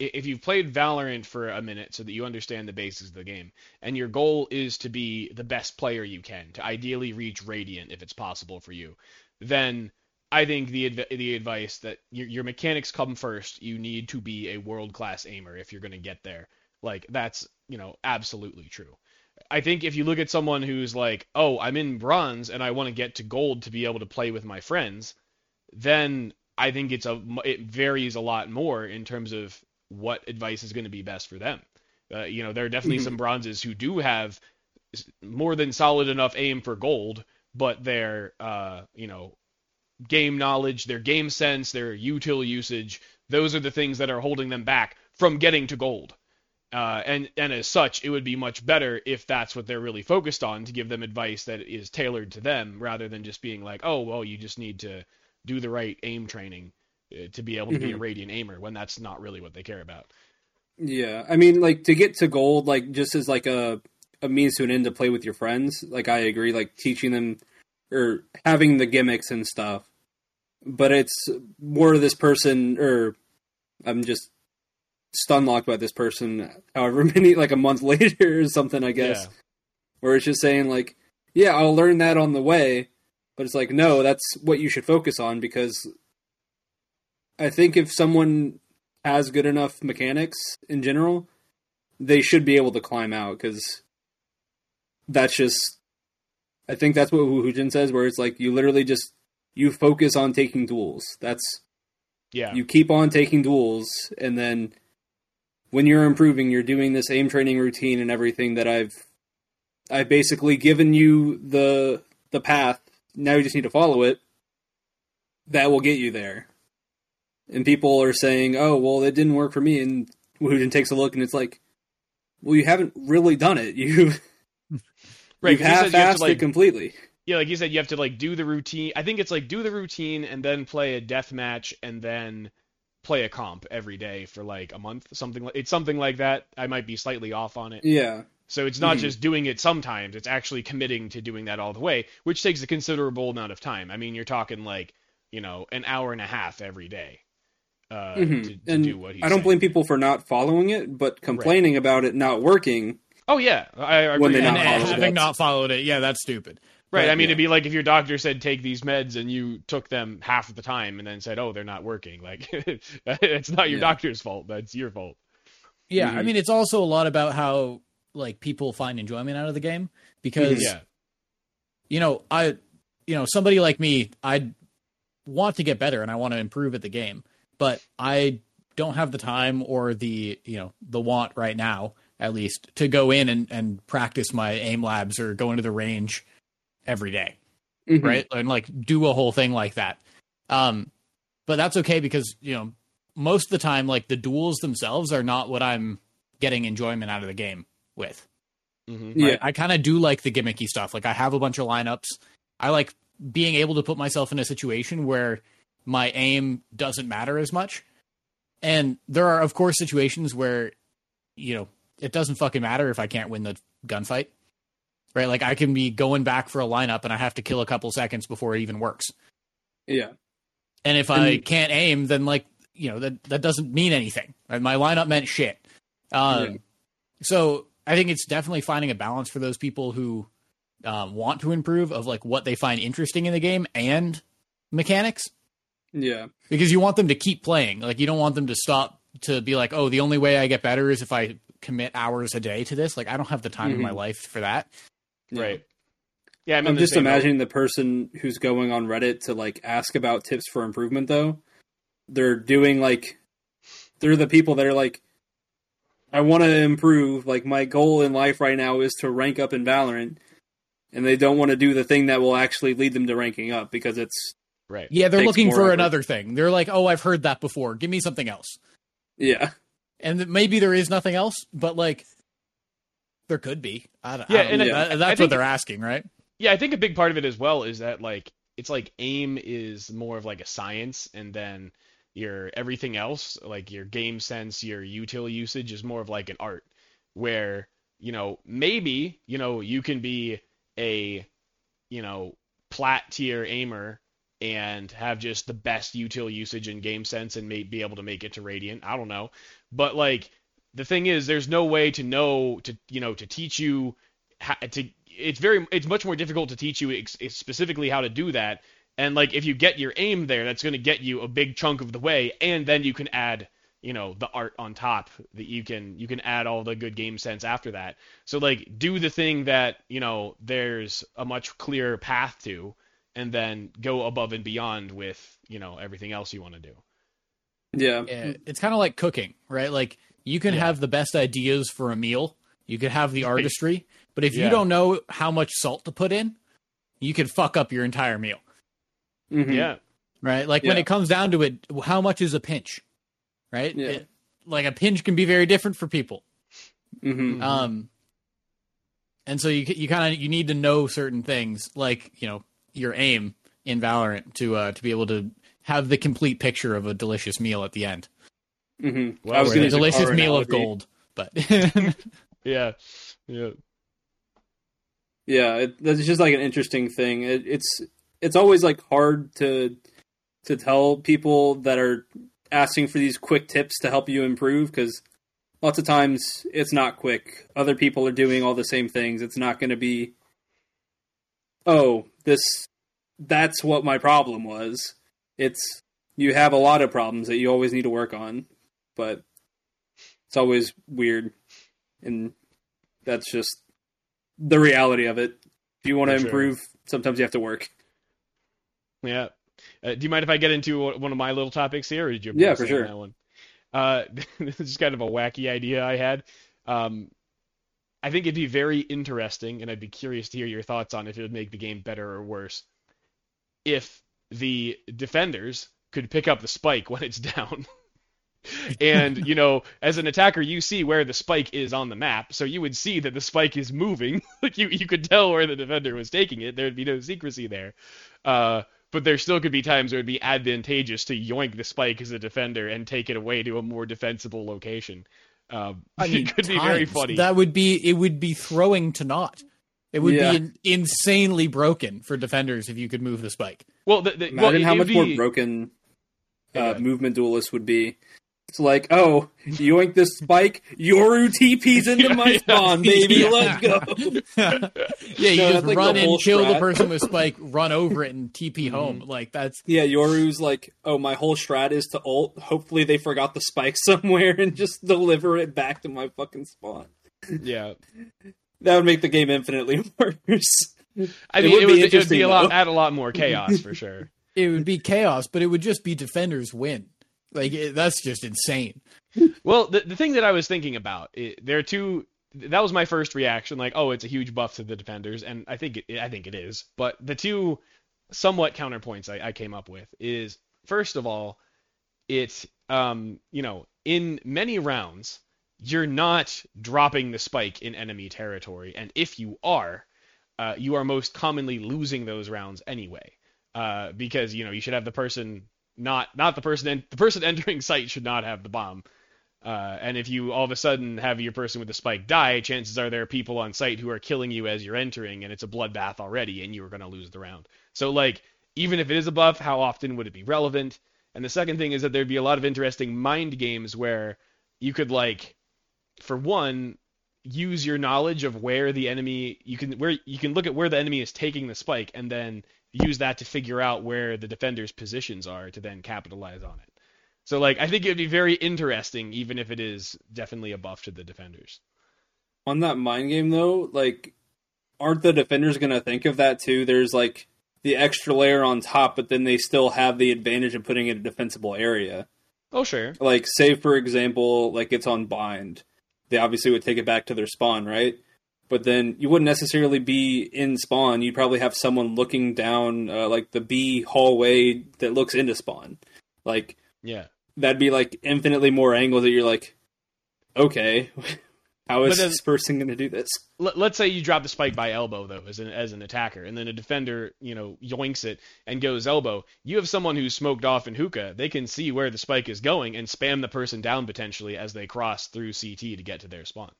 if you've played Valorant for a minute so that you understand the basics of the game, and your goal is to be the best player you can, to ideally reach Radiant if it's possible for you, then I think the adv- the advice that your, your mechanics come first. You need to be a world class aimer if you're going to get there. Like that's you know absolutely true. I think if you look at someone who's like, oh, I'm in bronze and I want to get to gold to be able to play with my friends, then I think it's a it varies a lot more in terms of what advice is going to be best for them. Uh, you know, there are definitely Mhm. some bronzes who do have more than solid enough aim for gold, but their uh, you know game knowledge, their game sense, their util usage, those are the things that are holding them back from getting to gold. Uh, and and as such, it would be much better if that's what they're really focused on to give them advice that is tailored to them, rather than just being like, oh well, you just need to do the right aim training uh, to be able to be a Mhm. radiant aimer when that's not really what they care about. Yeah, I mean, like to get to gold, like just as like a a means to an end to play with your friends. Like I agree, like teaching them or having the gimmicks and stuff. But it's more this person, or I'm just stun locked by this person. However [laughs] many, like a month [laughs] later or something, I guess. Yeah. Where it's just saying like, yeah, I'll learn that on the way. But it's like, no, that's what you should focus on because I think if someone has good enough mechanics in general, they should be able to climb out because that's just. I think that's what Hujin says, where it's like you literally just you focus on taking duels. That's Yeah. you keep on taking duels, and then when you're improving, you're doing this aim training routine and everything that I've I've basically given you the the path. Now you just need to follow it. That will get you there. And people are saying, "Oh, well, it didn't work for me." And Wooden takes a look, and it's like, "Well, you haven't really done it. [laughs] You [laughs] right. you've 'cause you said you have half-assed to, like, it completely." Yeah, like you said, you have to like do the routine. I think it's like do the routine and then play a death match and then play a comp every day for like a month, something like it's something like that. I might be slightly off on it. Yeah, So it's not Mhm. just doing it sometimes; it's actually committing to doing that all the way, which takes a considerable amount of time. I mean, you're talking like you know an hour and a half every day uh, Mhm. to, to and do what he's I don't saying. blame people for not following it, but complaining about it not working. Oh yeah, I, I agree. When they and not And- having it. not followed it, yeah, that's stupid. Right. But, I mean, yeah. it'd be like if your doctor said take these meds and you took them half of the time and then said, "Oh, they're not working." Like, [laughs] it's not your Yeah. doctor's fault. That's your fault. Yeah, I Mhm. mean, it's also a lot about how like people find enjoyment out of the game because Yeah. you know, I, you know, somebody like me, I want to get better and I want to improve at the game, but I don't have the time or the, you know, the want right now, at least, to go in and, and practice my aim labs or go into the range every day, Mhm. right? And like do a whole thing like that. Um, but that's okay because, you know, most of the time, like the duels themselves are not what I'm getting enjoyment out of the game with. hmm Yeah. Right? I kind of do like the gimmicky stuff. Like I have a bunch of lineups. I like being able to put myself in a situation where my aim doesn't matter as much. And there are of course situations where you know, it doesn't fucking matter if I can't win the gunfight. Right? Like I can be going back for a lineup and I have to kill a couple seconds before it even works. Yeah. And if I can't aim, then like you know that that doesn't mean anything. Right? My lineup meant shit. Um, Yeah. So I think it's definitely finding a balance for those people who um, want to improve of like what they find interesting in the game and mechanics, Yeah. because you want them to keep playing. Like you don't want them to stop to be like, oh, the only way I get better is if I commit hours a day to this. Like I don't have the time in my Mhm. life for that. Yeah. Right. Yeah, I mean, I'm just same boat. imagining the person who's going on Reddit to like ask about tips for improvement though. They're doing like they're the people that are like I want to improve, like my goal in life right now is to rank up in Valorant. And they don't want to do the thing that will actually lead them to ranking up because it's Right. Yeah, they're looking for effort. another thing. They're like, oh, I've heard that before. Give me something else. yeah. and maybe there is nothing else, but like there could be. I don't, Yeah, I don't and know. That- I that's think- what they're asking, right? Yeah, I think a big part of it as well is that like it's like aim is more of like a science, and then your everything else, like your game sense, your util usage, is more of like an art. Where you know maybe you know you can be a you know plat tier aimer and have just the best util usage and game sense and may be able to make it to radiant. I don't know, but like the thing is, there's no way to know to you know to teach you how to. It's very it's much more difficult to teach you ex- specifically how to do that And like if you get your aim there, that's going to get you a big chunk of the way, and then you can add you know the art on top that you can you can add all the good game sense after that so like do the thing that you know there's a much clearer path to and then go above and beyond with you know everything else you want to do Yeah. Yeah, it's kind of like cooking, right? Like you can Yeah. have the best ideas for a meal, you could have the artistry, but if Yeah. you don't know how much salt to put in, you could fuck up your entire meal, Mhm. yeah right? Like when it comes down to it, how much is a pinch, right? Yeah. It- like a pinch can be very different for people. Mhm. Um, and so you you kind of you need to know certain things, like you know your aim in Valorant to uh, to be able to have the complete picture of a delicious meal at the end. Mhm. Well, I was gonna a delicious car meal of gold, but [laughs] yeah yeah Yeah, it, that's just like an interesting thing. It, it's it's always like hard to to tell people that are asking for these quick tips to help you improve because lots of times it's not quick. Other people are doing all the same things. It's not going to be, oh, this that's what my problem was. It's you have a lot of problems that you always need to work on, but it's always weird, and that's just the reality of it. If you want to sure. improve, sometimes you have to work. Yeah. Uh, do you mind if I get into one of my little topics here, or did you? Yeah, for on sure. That one? Uh, [laughs] this is kind of a wacky idea I had. Um, I think it'd be very interesting, and I'd be curious to hear your thoughts on if it would make the game better or worse. If the defenders could pick up the spike [laughs] when it's down. And you know, as an attacker, you see where the spike is on the map, so you would see that the spike is moving. [laughs] like you, you could tell where the defender was taking it. There'd be no secrecy there. Uh, but there still could be times where it'd be advantageous to yoink the spike as a defender and take it away to a more defensible location. Um, I [laughs] mean, it could be very funny. That would be it. Would be throwing to naught. It would Yeah. be insanely broken for defenders if you could move the spike. well, the, the, Imagine well, it- how it'd much more broken uh, Yeah. movement duelists would be. It's like, oh, yoink this spike, Yoru TP's into my [laughs] Yeah. spawn, baby, Yeah. let's go. [laughs] yeah, you No, just that's like run the in, whole kill the person with spike, [laughs] run over it, and Mm-hmm. TP home. Like that's Yeah, Yoru's like, oh, my whole strat is to ult. Hopefully they forgot the spike somewhere and just deliver it back to my fucking spawn. yeah. That would make the game infinitely worse. I It mean, would it be would, it would interesting, be a lot, though. add a lot more chaos for sure. it would be chaos, but it would just be defenders win. Like it, that's just insane. Well, the, the thing that I was thinking about, it, there are two. That was my first reaction, like, oh, it's a huge buff to the defenders, and I think it, I think it is. But the two somewhat counterpoints I, I came up with is, first of all, it, um, you know, in many rounds, you're not dropping the spike in enemy territory, and if you are, uh, you are most commonly losing those rounds anyway, uh, because you know you should have the person not not the person en- the person [laughs] entering site should not have the bomb. Uh, and if you all of a sudden have your person with the spike die, chances are there are people on site who are killing you as you're entering, and it's a bloodbath already, and you are going to lose the round. So, like, even if it is a buff, how often would it be relevant? And the second thing is that there'd be a lot of interesting mind games where you could, like, for one, use your knowledge of where the enemy you can where you can look at where the enemy is taking the spike, and then use that to figure out where the defender's positions are to then capitalize on it. So like I think it would be very interesting, even if it is definitely a buff to the defenders. On that mind game, though, like, aren't the defenders going to think of that too? There's like the extra layer on top, but then they still have the advantage of putting it in a defensible area. Oh sure. Like, say for example, like it's on bind. They obviously would take it back to their spawn, right? But then you wouldn't necessarily be in spawn. You'd probably have someone looking down, uh, like the B hallway that looks into spawn. Like Yeah. that'd be like infinitely more angles that you're like, okay, [laughs] how is then- this person going to do this? Let, let's say you drop the spike by elbow though, as an as an attacker, and then a defender, you know, yoinks it and goes elbow. You have someone who's smoked off in hookah. They can see where the spike is going and spam the person down potentially as they cross through CT to get to their spawn.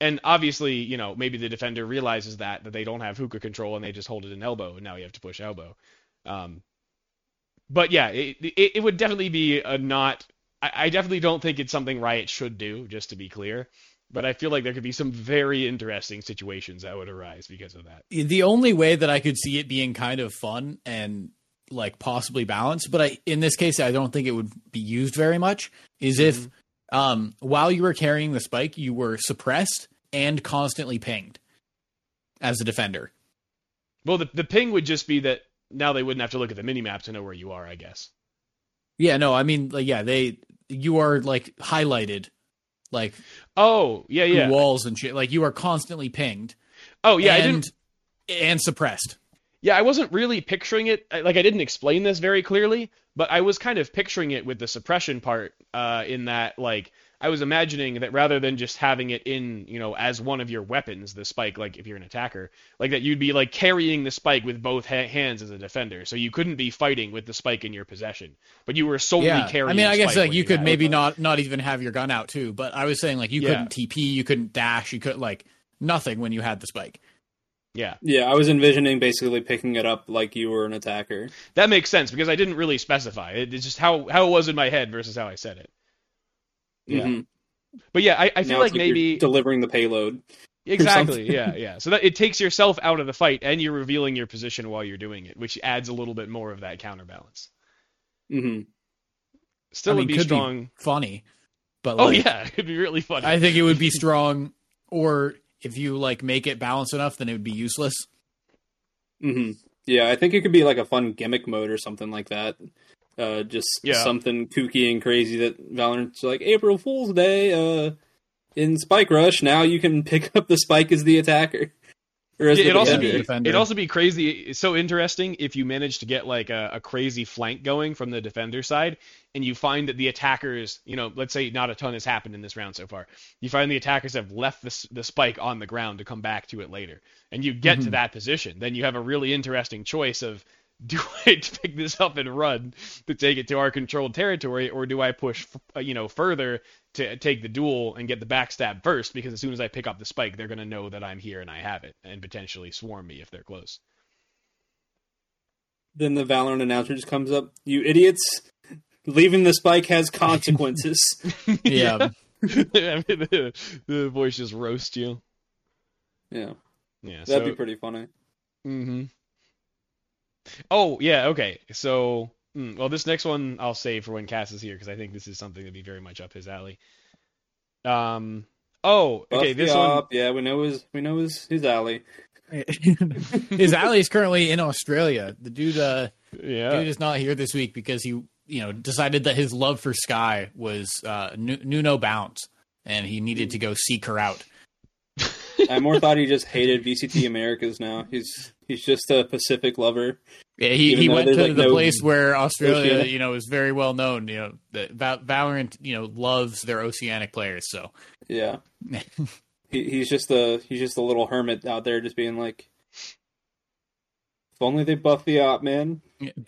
And obviously, you know, maybe the defender realizes that that they don't have hookah control and they just hold it in elbow, and now you have to push elbow. Um, but yeah, it, it, it would definitely be a not. I, I definitely don't think it's something Riot should do, just to be clear. But I feel like there could be some very interesting situations that would arise because of that. The only way that I could see it being kind of fun and like possibly balanced, but I in this case I don't think it would be used very much. Is if Mm-hmm. Um, while you were carrying the spike, you were suppressed and constantly pinged as a defender. Well, the the ping would just be that now they wouldn't have to look at the mini map to know where you are. I guess. Yeah, no, I mean, like, yeah, they you are like highlighted, like Oh yeah, yeah. walls and shit. Like you are constantly pinged. Oh yeah, I didn't. and suppressed. Yeah, I wasn't really picturing it. Like I didn't explain this very clearly, but I was kind of picturing it with the suppression part. Uh, in that, like, I was imagining that rather than just having it in, you know, as one of your weapons, the spike, like if you're an attacker, like that you'd be like carrying the spike with both ha- hands as a defender, so you couldn't be fighting with the spike in your possession, but you were solely carrying. Yeah, carrying. I mean, I guess like you could maybe not not even have your gun out too. But I was saying like you Yeah. couldn't TP, you couldn't dash, you could like nothing when you had the spike. Yeah, Yeah, I was envisioning basically picking it up like you were an attacker. that makes sense because I didn't really specify. It, it's just how how it was in my head versus how I said it. Yeah. Mhm. But yeah, I, I feel Now like it's you're maybe delivering the payload. [laughs] Exactly. yeah, yeah. So that it takes yourself out of the fight, and you're revealing your position while you're doing it, which adds a little bit more of that counterbalance. hmm Still I mean, would be could strong. be funny, but oh yeah, [laughs] it'd be really funny. I think it would be strong. Or if you like make it balanced enough, then it would be useless. hmm Yeah, I think it could be like a fun gimmick mode or something like that. Uh, just Yeah. something kooky and crazy that Valorant's like April Fool's Day. Uh, in Spike Rush, now you can [laughs] pick up the spike as the attacker. Yeah, it'd also be defender. it'd also be crazy. It's so interesting if you manage to get like a, a crazy flank going from the defender side, and you find that the attackers, you know, let's say not a ton has happened in this round so far. You find the attackers have left the the spike on the ground to come back to it later, and you get to Mhm. that position. Then you have a really interesting choice of. [laughs] Do I pick this up and run to take it to our controlled territory, or do I push, uh, you know, further to take the duel and get the backstab first? Because as soon as I pick up the spike, they're gonna know that I'm here and I have it, and potentially swarm me if they're close. Then the Valorant announcer just comes up, "You idiots! Leaving the spike has [laughs] consequences." [laughs] Yeah, I mean, the, the voice just roast you. yeah, Yeah. that'd so, be pretty funny. hmm Oh yeah. Okay. So, mm, well, this next one I'll save for when Cass is here because I think this is something that'd be very much up his alley. Um. Oh. Okay. Buff This one. op, yeah, we know his we know his his alley. [laughs] his alley is currently in Australia. The dude, uh, Yeah. dude is not here this week because he, you know, decided that his love for Skye was uh, knew, knew no bounds, and he needed to go seek her out. [laughs] I more thought he just hated VCT Americas. Now he's he's just a Pacific lover. Yeah, he, he went to like, the no place where Australia, Oceanic. you know, is very well known. You know, that Val- Valorant, you know, loves their oceanic players. So Yeah, [laughs] he, he's just a he's just a little hermit out there, just being like, if only they buff the op, man.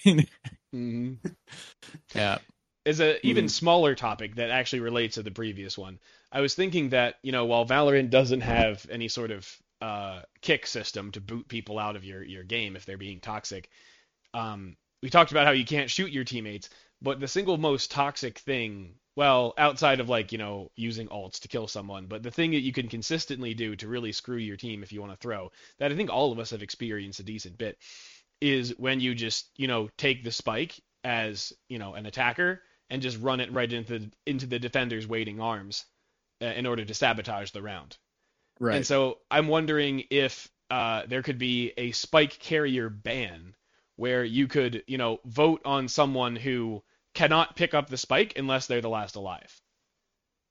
[laughs] hmm yeah, is a even Mhm. smaller topic that actually relates to the previous one. I was thinking that you know while Valorant doesn't have any sort of uh, kick system to boot people out of your your game if they're being toxic, um, we talked about how you can't shoot your teammates, but the single most toxic thing, well, outside of like you know using alts to kill someone, but the thing that you can consistently do to really screw your team if you want to throw, that I think all of us have experienced a decent bit, is when you just you know take the spike as you know an attacker and just run it right into the, into the defender's waiting arms in order to sabotage the round. right. And so I'm wondering if uh, there could be a spike carrier ban where you could, you know, vote on someone who cannot pick up the spike unless they're the last alive.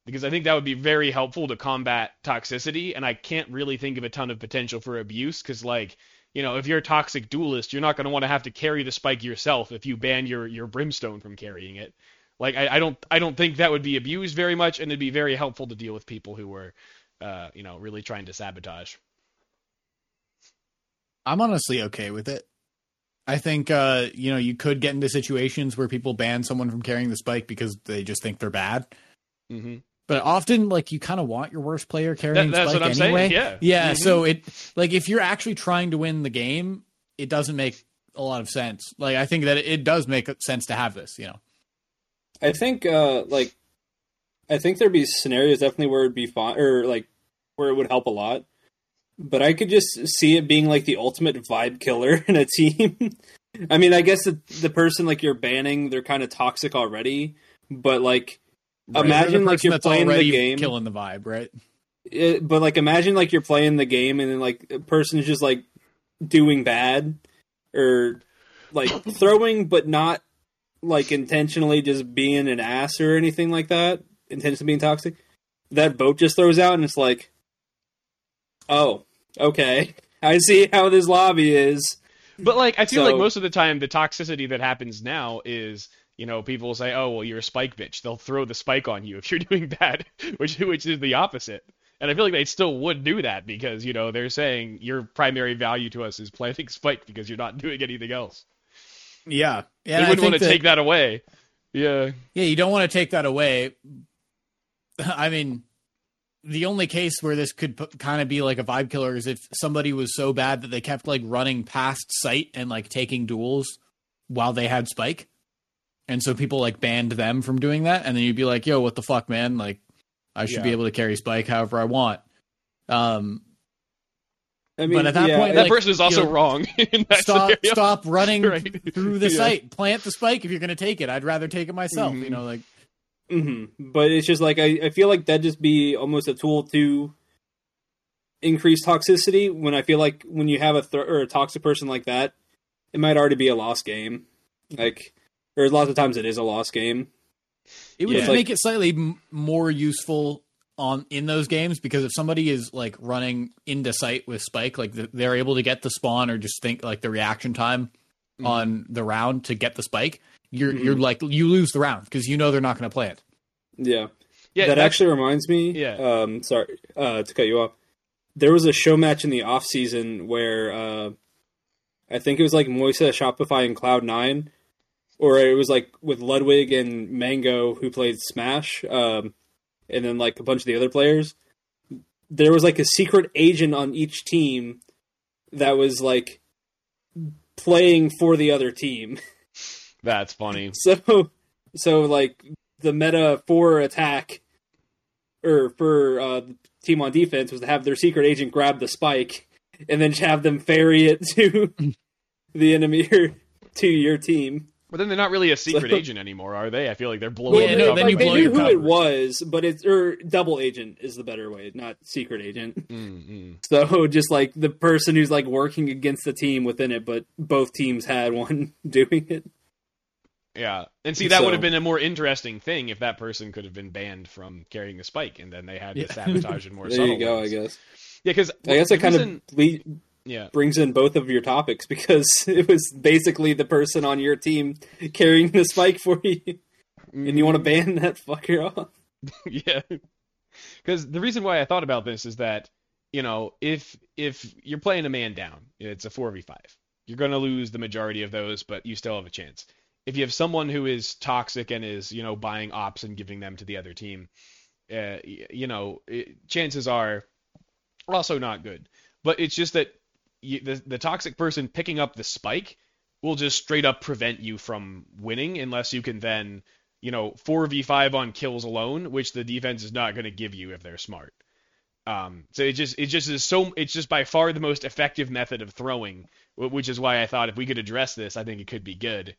Because I think that would be very helpful to combat toxicity, and I can't really think of a ton of potential for abuse. Because, like, you know, if you're a toxic duelist, you're not going to want to have to carry the spike yourself if you ban your your brimstone from carrying it. Like, I, I don't I don't think that would be abused very much, and it'd be very helpful to deal with people who were uh, you know, really trying to sabotage. I'm honestly okay with it. I think uh, you know you could get into situations where people ban someone from carrying the spike because they just think they're bad. hmm But often, like you kind of want your worst player carrying That- that's spike what I'm anyway. saying, yeah. yeah. Mhm. So it like if you're actually trying to win the game, it doesn't make a lot of sense. Like I think that it does make sense to have this. You know. I think uh like I think there'd be scenarios definitely where it'd be fine or like where it would help a lot. But I could just see it being like the ultimate vibe killer [laughs] in a team [laughs] I mean, I guess the, the person like you're banning, they're kind of toxic already. But like, Right? imagine like you're that's playing the already game, killing the vibe, right? it, but like imagine like you're playing the game and then like a person's just like doing bad or like [laughs] throwing, but not like intentionally just being an ass or anything like that. Intentionally being toxic. That boat just throws out and it's like, oh, okay, [laughs] I see how this lobby is. But like, I feel like most of the time, the toxicity that happens now is, you know, people will say, "Oh, well, you're a spike bitch." They'll throw the spike on you if you're [laughs] doing bad, which which is the opposite. And I feel like they still would do that because you know they're saying your primary value to us is planting [laughs] spike because you're not doing anything else. Yeah, they and I wouldn't want to that- take that away. Yeah. Yeah, you don't want to take that away. [laughs] I mean, the only case where this could p- kind of be like a vibe killer is if somebody was so bad that they kept like running past sight and like taking duels while they had spike. And so people like banned them from doing that and then you'd be like, "Yo, what the fuck, man? Like I should be able to carry spike however I want." Um I mean, But at that yeah, point, That like, person is also you know, wrong [laughs] in that stop scenario. stop running [laughs] Right. through the Yeah. site. Plant the spike if you're going to take it. I'd rather take it myself, Mhm. you know, like hmm But it's just like I, I feel like that'd just be almost a tool to increase toxicity. When I feel like when you have a th- or a toxic person like that, it might already be a lost game. Like, or lots of times it is a lost game. It would Yeah. just Like- make it slightly m- more useful on in those games because if somebody is like running into sight with spike, like th- they're able to get the spawn or just think like the reaction time Mhm. on the round to get the spike. You're Mhm. you're like you lose the round because you know they're not going to play it. Yeah, Yeah, that actually reminds me. Yeah. Um, sorry uh, to cut you off. There was a show match in the off season where uh, I think it was like Moisa, Shopify, and Cloud Nine, or it was like with Ludwig and Mango who played Smash, um, and then like a bunch of the other players. There was like a secret agent on each team that was like playing for the other team. [laughs] That's funny. So, so like the meta for attack or for uh, the team on defense was to have their secret agent grab the spike and then have them ferry it [laughs] to the enemy or to your team. But then they're not really a secret agent anymore, are they? I feel like they're blowing Yeah, the no, cover. then you like, blow they your knew who cover. it was, but it's or double agent is the better way, not secret agent. Mm-mm. [laughs] So just like the person who's like working against the team within it, but both teams had one [laughs] doing it. Yeah, and see that So- would have been a more interesting thing if that person could have been banned from carrying the spike, and then they had to Yeah. sabotage in more [laughs] There subtle you go, ways. I guess. Yeah, because I guess it kind of ble- yeah. brings in both of your topics because [laughs] it was basically the person on your team carrying the spike for you, and you want to ban that fucker off. [laughs] yeah. Because the reason why I thought about this is that, you know, if if you're playing a man down, it's a four v five. You're going to lose the majority of those, but you still have a chance. If you have someone who is toxic and is, you know, buying ops and giving them to the other team, uh, you know, it, chances are also not good. But it's just that you, the the toxic person picking up the spike will just straight up prevent you from winning unless you can then you know, 4v5 on kills alone, which the defense is not going to give you if they're smart. Um, so it just it just is so it's just by far the most effective method of throwing, which is why I thought if we could address this, I think it could be good.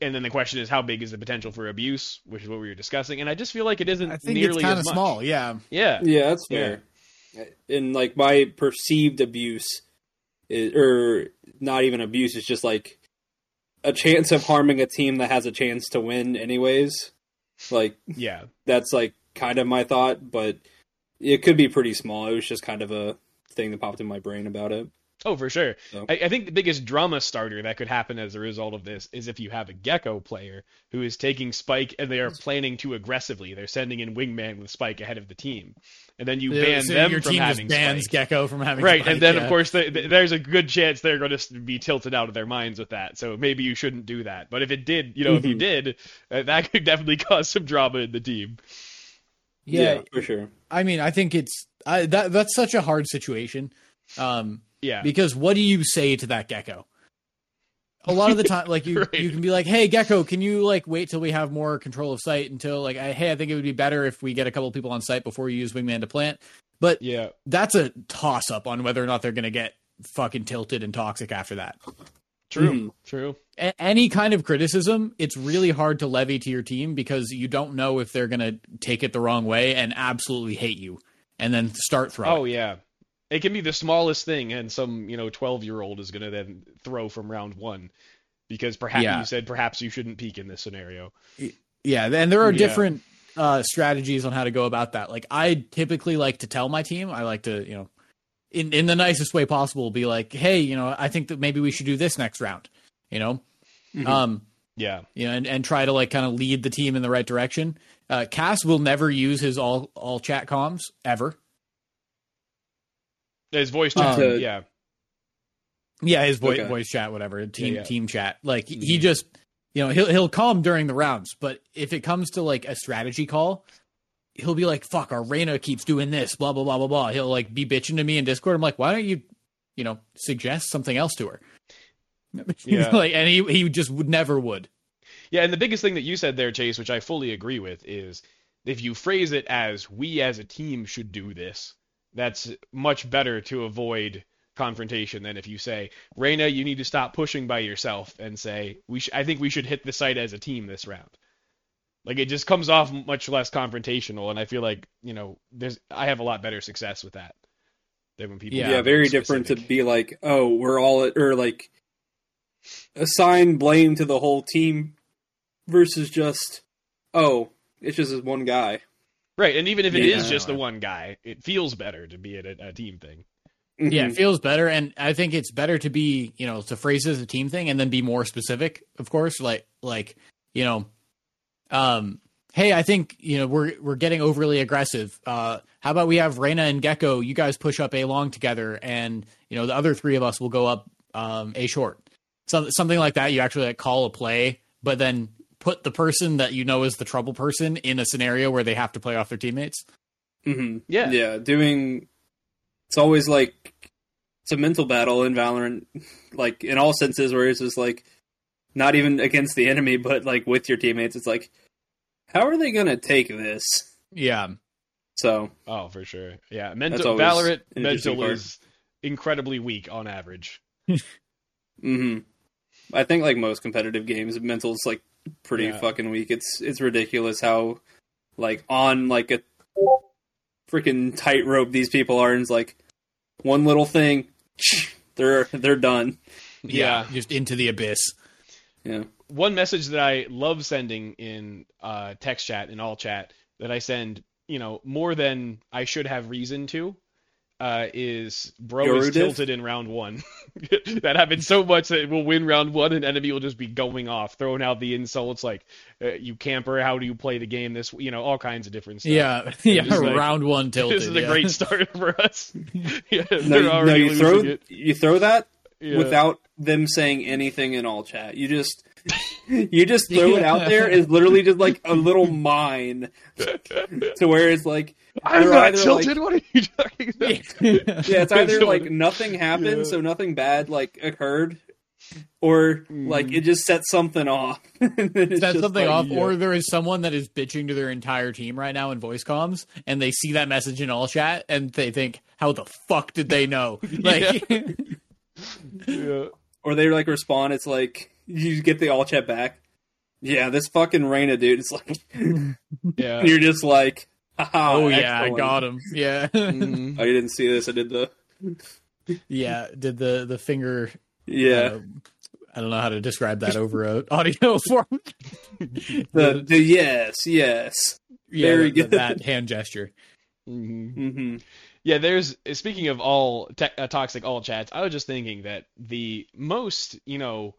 And then the question is how big is the potential for abuse, which is what we were discussing, and I just feel like it isn't I think nearly it's kind of small. Yeah, Yeah. Yeah, that's fair. And like my perceived abuse, is, or not even abuse, It's just like a chance of harming a team that has a chance to win, anyways. Like Yeah. that's like kind of my thought, but it could be pretty small. It was just kind of a thing that popped in my brain about it. [laughs] Oh, for sure. So- I, I think the biggest drama starter that could happen as a result of this is if you have a Gekko player who is taking Spike and they are planning too aggressively. They're sending in Wingman with Spike ahead of the team, and then you ban So them your from team having just bans Spike. Gekko from having Right, Spike, and then yeah. of course the, the- there's a good chance they're going to be tilted out of their minds with that. So maybe you shouldn't do that. But if it did, you know, if you Mhm. did, uh, that could definitely [laughs] cause some drama in the team. yeah, for sure. I mean, I think it's I, that that's such a hard situation. Um, Yeah. because what do you say to that Gekko? A lot of the time, like you, [laughs] Right. you can be like, "Hey, Gekko, can you like wait till we have more control of site until like, I, hey, I think it would be better if we get a couple people on site before you use wingman to plant." But yeah. that's a toss up on whether or not they're going to get fucking tilted and toxic after that. True. Mhm. True. A- any kind of criticism, it's really hard to levy to your team because you don't know if they're going to take it the wrong way and absolutely hate you and then start throwing. Oh yeah. It can be the smallest thing, and some you know twelve year old is gonna then throw from round one, because perhaps Yeah. you said perhaps you shouldn't peek in this scenario. Yeah, and there are Yeah. different uh, strategies on how to go about that. Like I typically like to tell my team, I like to, you know, in in the nicest way possible, be like, hey, you know, I think that maybe we should do this next round. You know, Mhm. um, Yeah. you know, and, and try to like kind of lead the team in the right direction. Uh, Cass will never use his all all chat comms ever. His voice chat. Um, yeah. Yeah, his voice Okay. voice chat, whatever, team yeah. team chat. Like he Mhm. just, you know, he'll he'll calm during the rounds, but if it comes to like a strategy call, he'll be like, "Fuck, our Reyna keeps doing this, blah blah blah blah blah." He'll like be bitching to me in Discord. I'm like, "Why don't you, you know, suggest something else to her?" [laughs] Yeah. like, and he he just would never would. Yeah, and the biggest thing that you said there, Chase, which I fully agree with, is if you phrase it as we as a team should do this, that's much better to avoid confrontation than if you say, Reyna, you need to stop pushing by yourself and say, we sh- I think we should hit the site as a team this round. Like it just comes off much less confrontational, and I feel like you know, there's I have a lot better success with that than when people. Yeah, yeah, get very different to be like, oh, we're all or like assign blame to the whole team versus just, oh, it's just this one guy. Right, and even if it is Yeah. just the one guy, it feels better to be a, a team thing. Yeah, Mhm. it feels better, and I think it's better to be, you know, to phrase it as a team thing, and then be more specific. Of course, like like you know, um, hey, I think you know we're we're getting overly aggressive. Uh, how about we have Reyna and Gekko? You guys push up a long together, and you know the other three of us will go up um, a short. So, something like that. You actually like call a play, but then put the person that you know is the trouble person in a scenario where they have to play off their teammates. hmm Yeah. yeah. Doing it's always like it's a mental battle in Valorant, like in all senses, where it's just like not even against the enemy, but like with your teammates. It's like, how are they gonna take this? Yeah, So Oh, for sure. Yeah, mental always Valorant mental part. is incredibly weak on average. [laughs] hmm I think like most competitive games, mental's like pretty Yeah. fucking weak. It's it's ridiculous how like on like a freaking tightrope these people are, and it's like one little thing, [laughs] they're they're done. Yeah. just into the abyss. Yeah. One message that I love sending in uh, text chat in all chat that I send, you know, more than I should have reason to, uh, is bro is tilted in round one. [laughs] that happens so much that we'll win round one and enemy will just be going off, throwing out the insults like, uh, "You camper, how do you play the game?" This, you know, all kinds of different stuff. Yeah, [laughs] yeah. like- round one tilted. [laughs] this is a great start for us. yeah, No, they're you- no, you throw it. you throw that Yeah. without them saying anything in all chat. You just [laughs] you just throw it out there is literally just like a little mine [laughs] to where it's like I'm not either, tilted. what are you talking about? [laughs] yeah, it's either like nothing happened, Yeah. so nothing bad like occurred, or like hmm. it just set something off. And Set something like, off, yeah. or there is someone that is bitching to their entire team right now in voice comms, and they see that message in all chat, and they think, "How the fuck did they know?" Like, yeah. or they like respond. It's like you get the all chat back. Yeah, this fucking Reyna dude. It's like [laughs] Yeah. you're just like, Haha, oh yeah, I got him. Yeah, [laughs] Mhm. Oh, you didn't see this? I did the yeah. Did the the finger? yeah uh, I don't know how to describe that over a [laughs] audio form. the the yes yes. yeah, very the- good. that hand gesture. Mhm. hmm Yeah, there's speaking of all te- uh, toxic all chats. I was just thinking that the most you know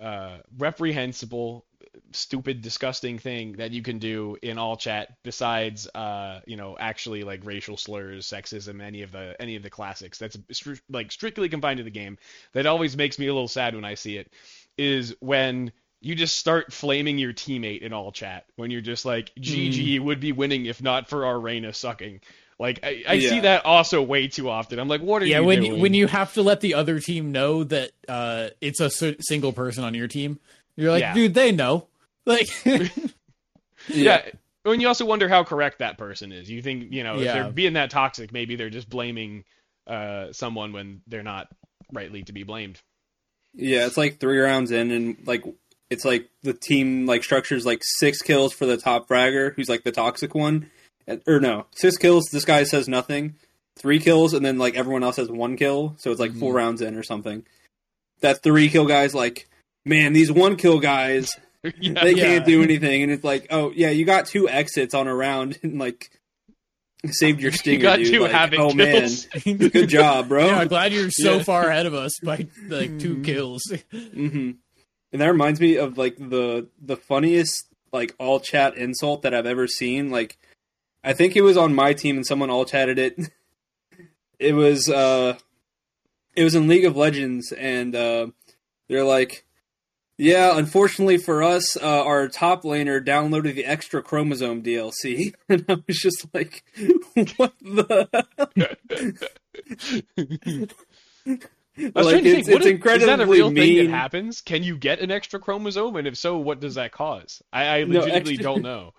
uh, reprehensible, stupid, disgusting thing that you can do in all chat, besides uh, you know actually like racial slurs, sexism, any of the any of the classics, that's stri- like strictly confined to the game. That always makes me a little sad when I see it. Is when you just start flaming your teammate in all chat when you're just like GG would be winning if not for our Reyna sucking. Like I, I see that also way too often. I'm like, what are Yeah, you when doing? you, when you have to let the other team know that uh, it's a s- single person on your team, you're like, Yeah. dude, they know. [laughs] Like, [laughs] yeah. And you also wonder how correct that person is. You think, you know, if they're being that toxic, maybe they're just blaming uh, someone when they're not rightly to be blamed. Yeah, it's like three rounds in, and like it's like the team like structures like six kills for the top fragger, who's like the toxic one, And- or no, six kills. This guy says nothing. Three kills, and then like everyone else has one kill, so it's like four Mhm. rounds in or something. That three kill guy's like, man, these one kill guys, [laughs] yeah. they Yeah. can't do anything, and it's like, oh yeah, you got two exits on a round, [laughs] and like saved your [laughs] stinger. you got dude. two Like, havoc oh kills. man, good job, bro. Yeah, glad you're so Yeah. far ahead of us by like two kills. hmm And that reminds me of like the the funniest like all chat insult that I've ever seen. Like, I think it was on my team and someone all chatted it. [laughs] It was uh, it was in League of Legends, and uh, they're like, "Yeah, unfortunately for us, uh, our top laner downloaded the extra chromosome DLC," [laughs] and I was just like, [laughs] "What the?" I was Like, trying to it's- think, what it's is, is that a real thing mean. that happens? Can you get an extra chromosome? And if so, what does that cause? I, I No, legitimately extra- don't know.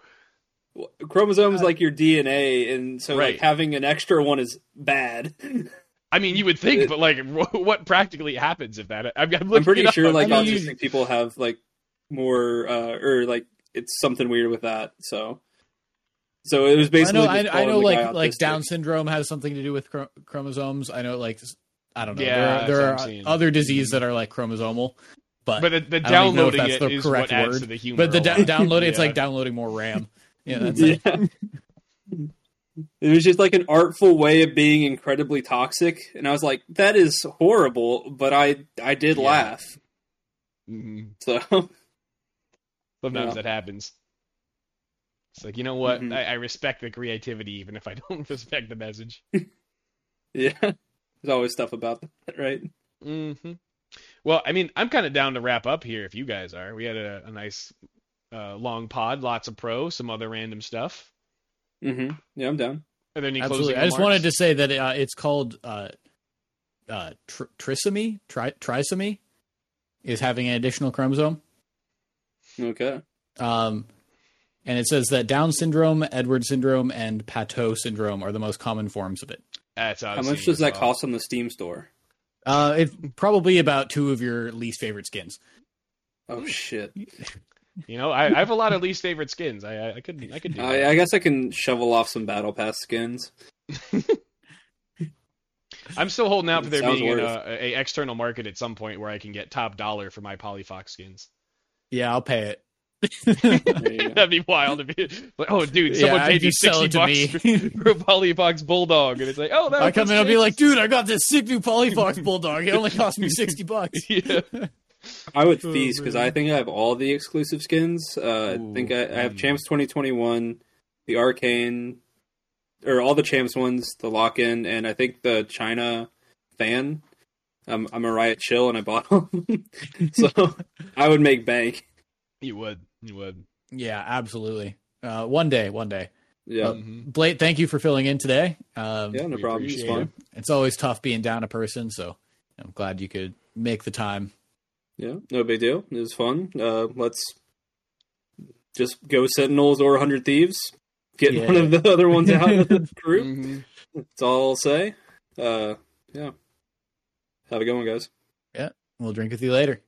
Chromosomes like your DNA, and so Right. like having an extra one is bad. I mean, you would think, but like, [laughs] what practically happens if that? I'm, I'm, I'm pretty it up. sure like I mean, autistic people have like more uh or like it's something weird with that. So so it was I basically know, I, just I know, calling the guy like like autistic. Down syndrome has something to do with chro- chromosomes. I know, like I don't know. Yeah, there are, there are I'm other diseases that are like chromosomal, but, but the, the I don't even know if downloading that's the is correct what adds word. to the humor. but the a da- lot. downloading it's [laughs] Yeah. like downloading more RAM. Yeah, that's yeah. it was just like an artful way of being incredibly toxic, and I was like, "That is horrible," but I I did Yeah. laugh. Mhm. So [laughs] Sometimes Yeah. that happens. It's like you know what? Mhm. I, I respect the creativity, even if I [laughs] don't respect the message. [laughs] yeah, there's always stuff about that, right? Mm-hmm. Well, I mean, I'm kind of down to wrap up here if you guys are. We had a, a nice uh, long pod, lots of pro, some other random stuff. Mm-hmm. Yeah, I'm down. Are there any absolutely. closing I just wanted to say that uh, it's called uh, uh, tr- trisomy. Tri- trisomy is having an additional chromosome. Okay. Um, and it says that Down syndrome, Edward syndrome, and Patau syndrome are the most common forms of it. That's How much does that well. cost on the Steam store? Uh, it's probably about two of your least favorite skins. Oh shit! [laughs] [laughs] You know, I, I have a lot of least favorite skins. I I, I could I could do that. I, I guess I can shovel off some battle pass skins. [laughs] I'm still holding out for there Sounds being an, uh, a external market at some point where I can get top dollar for my Polyfox skins. Yeah, I'll pay it. [laughs] There you go. That'd be wild to be like, oh, dude, Yeah, someone I'd paid me just sixty bucks me. for, for a Polyfox Bulldog, and it's like, oh, that I come in, and I'll be like, dude. dude, I got this sick new Polyfox Bulldog. It only cost me sixty bucks. yeah. I would Oh, feast because. I think I have all the exclusive skins. Uh, I think I, I have Champs 2021, the Arcane, or all the Champs ones, the lock in, and I think the China fan. I'm I'm a riot chill, and I bought [laughs] them, [laughs] so I would make bank. You would, you would. Yeah, absolutely. Uh, one day, one day. Yeah, Mhm. Blate, thank you for filling in today. Um, yeah, no problem. It's fun. It's always tough being down a person, so I'm glad you could make the time. Yeah, no big deal. It was fun. Uh, let's just go Sentinels or Hundred Thieves. Get Yeah. one of the other ones out of the [laughs] group. Mhm. That's all I'll say. Uh, yeah. Have a good one, guys. Yeah. We'll drink with you later.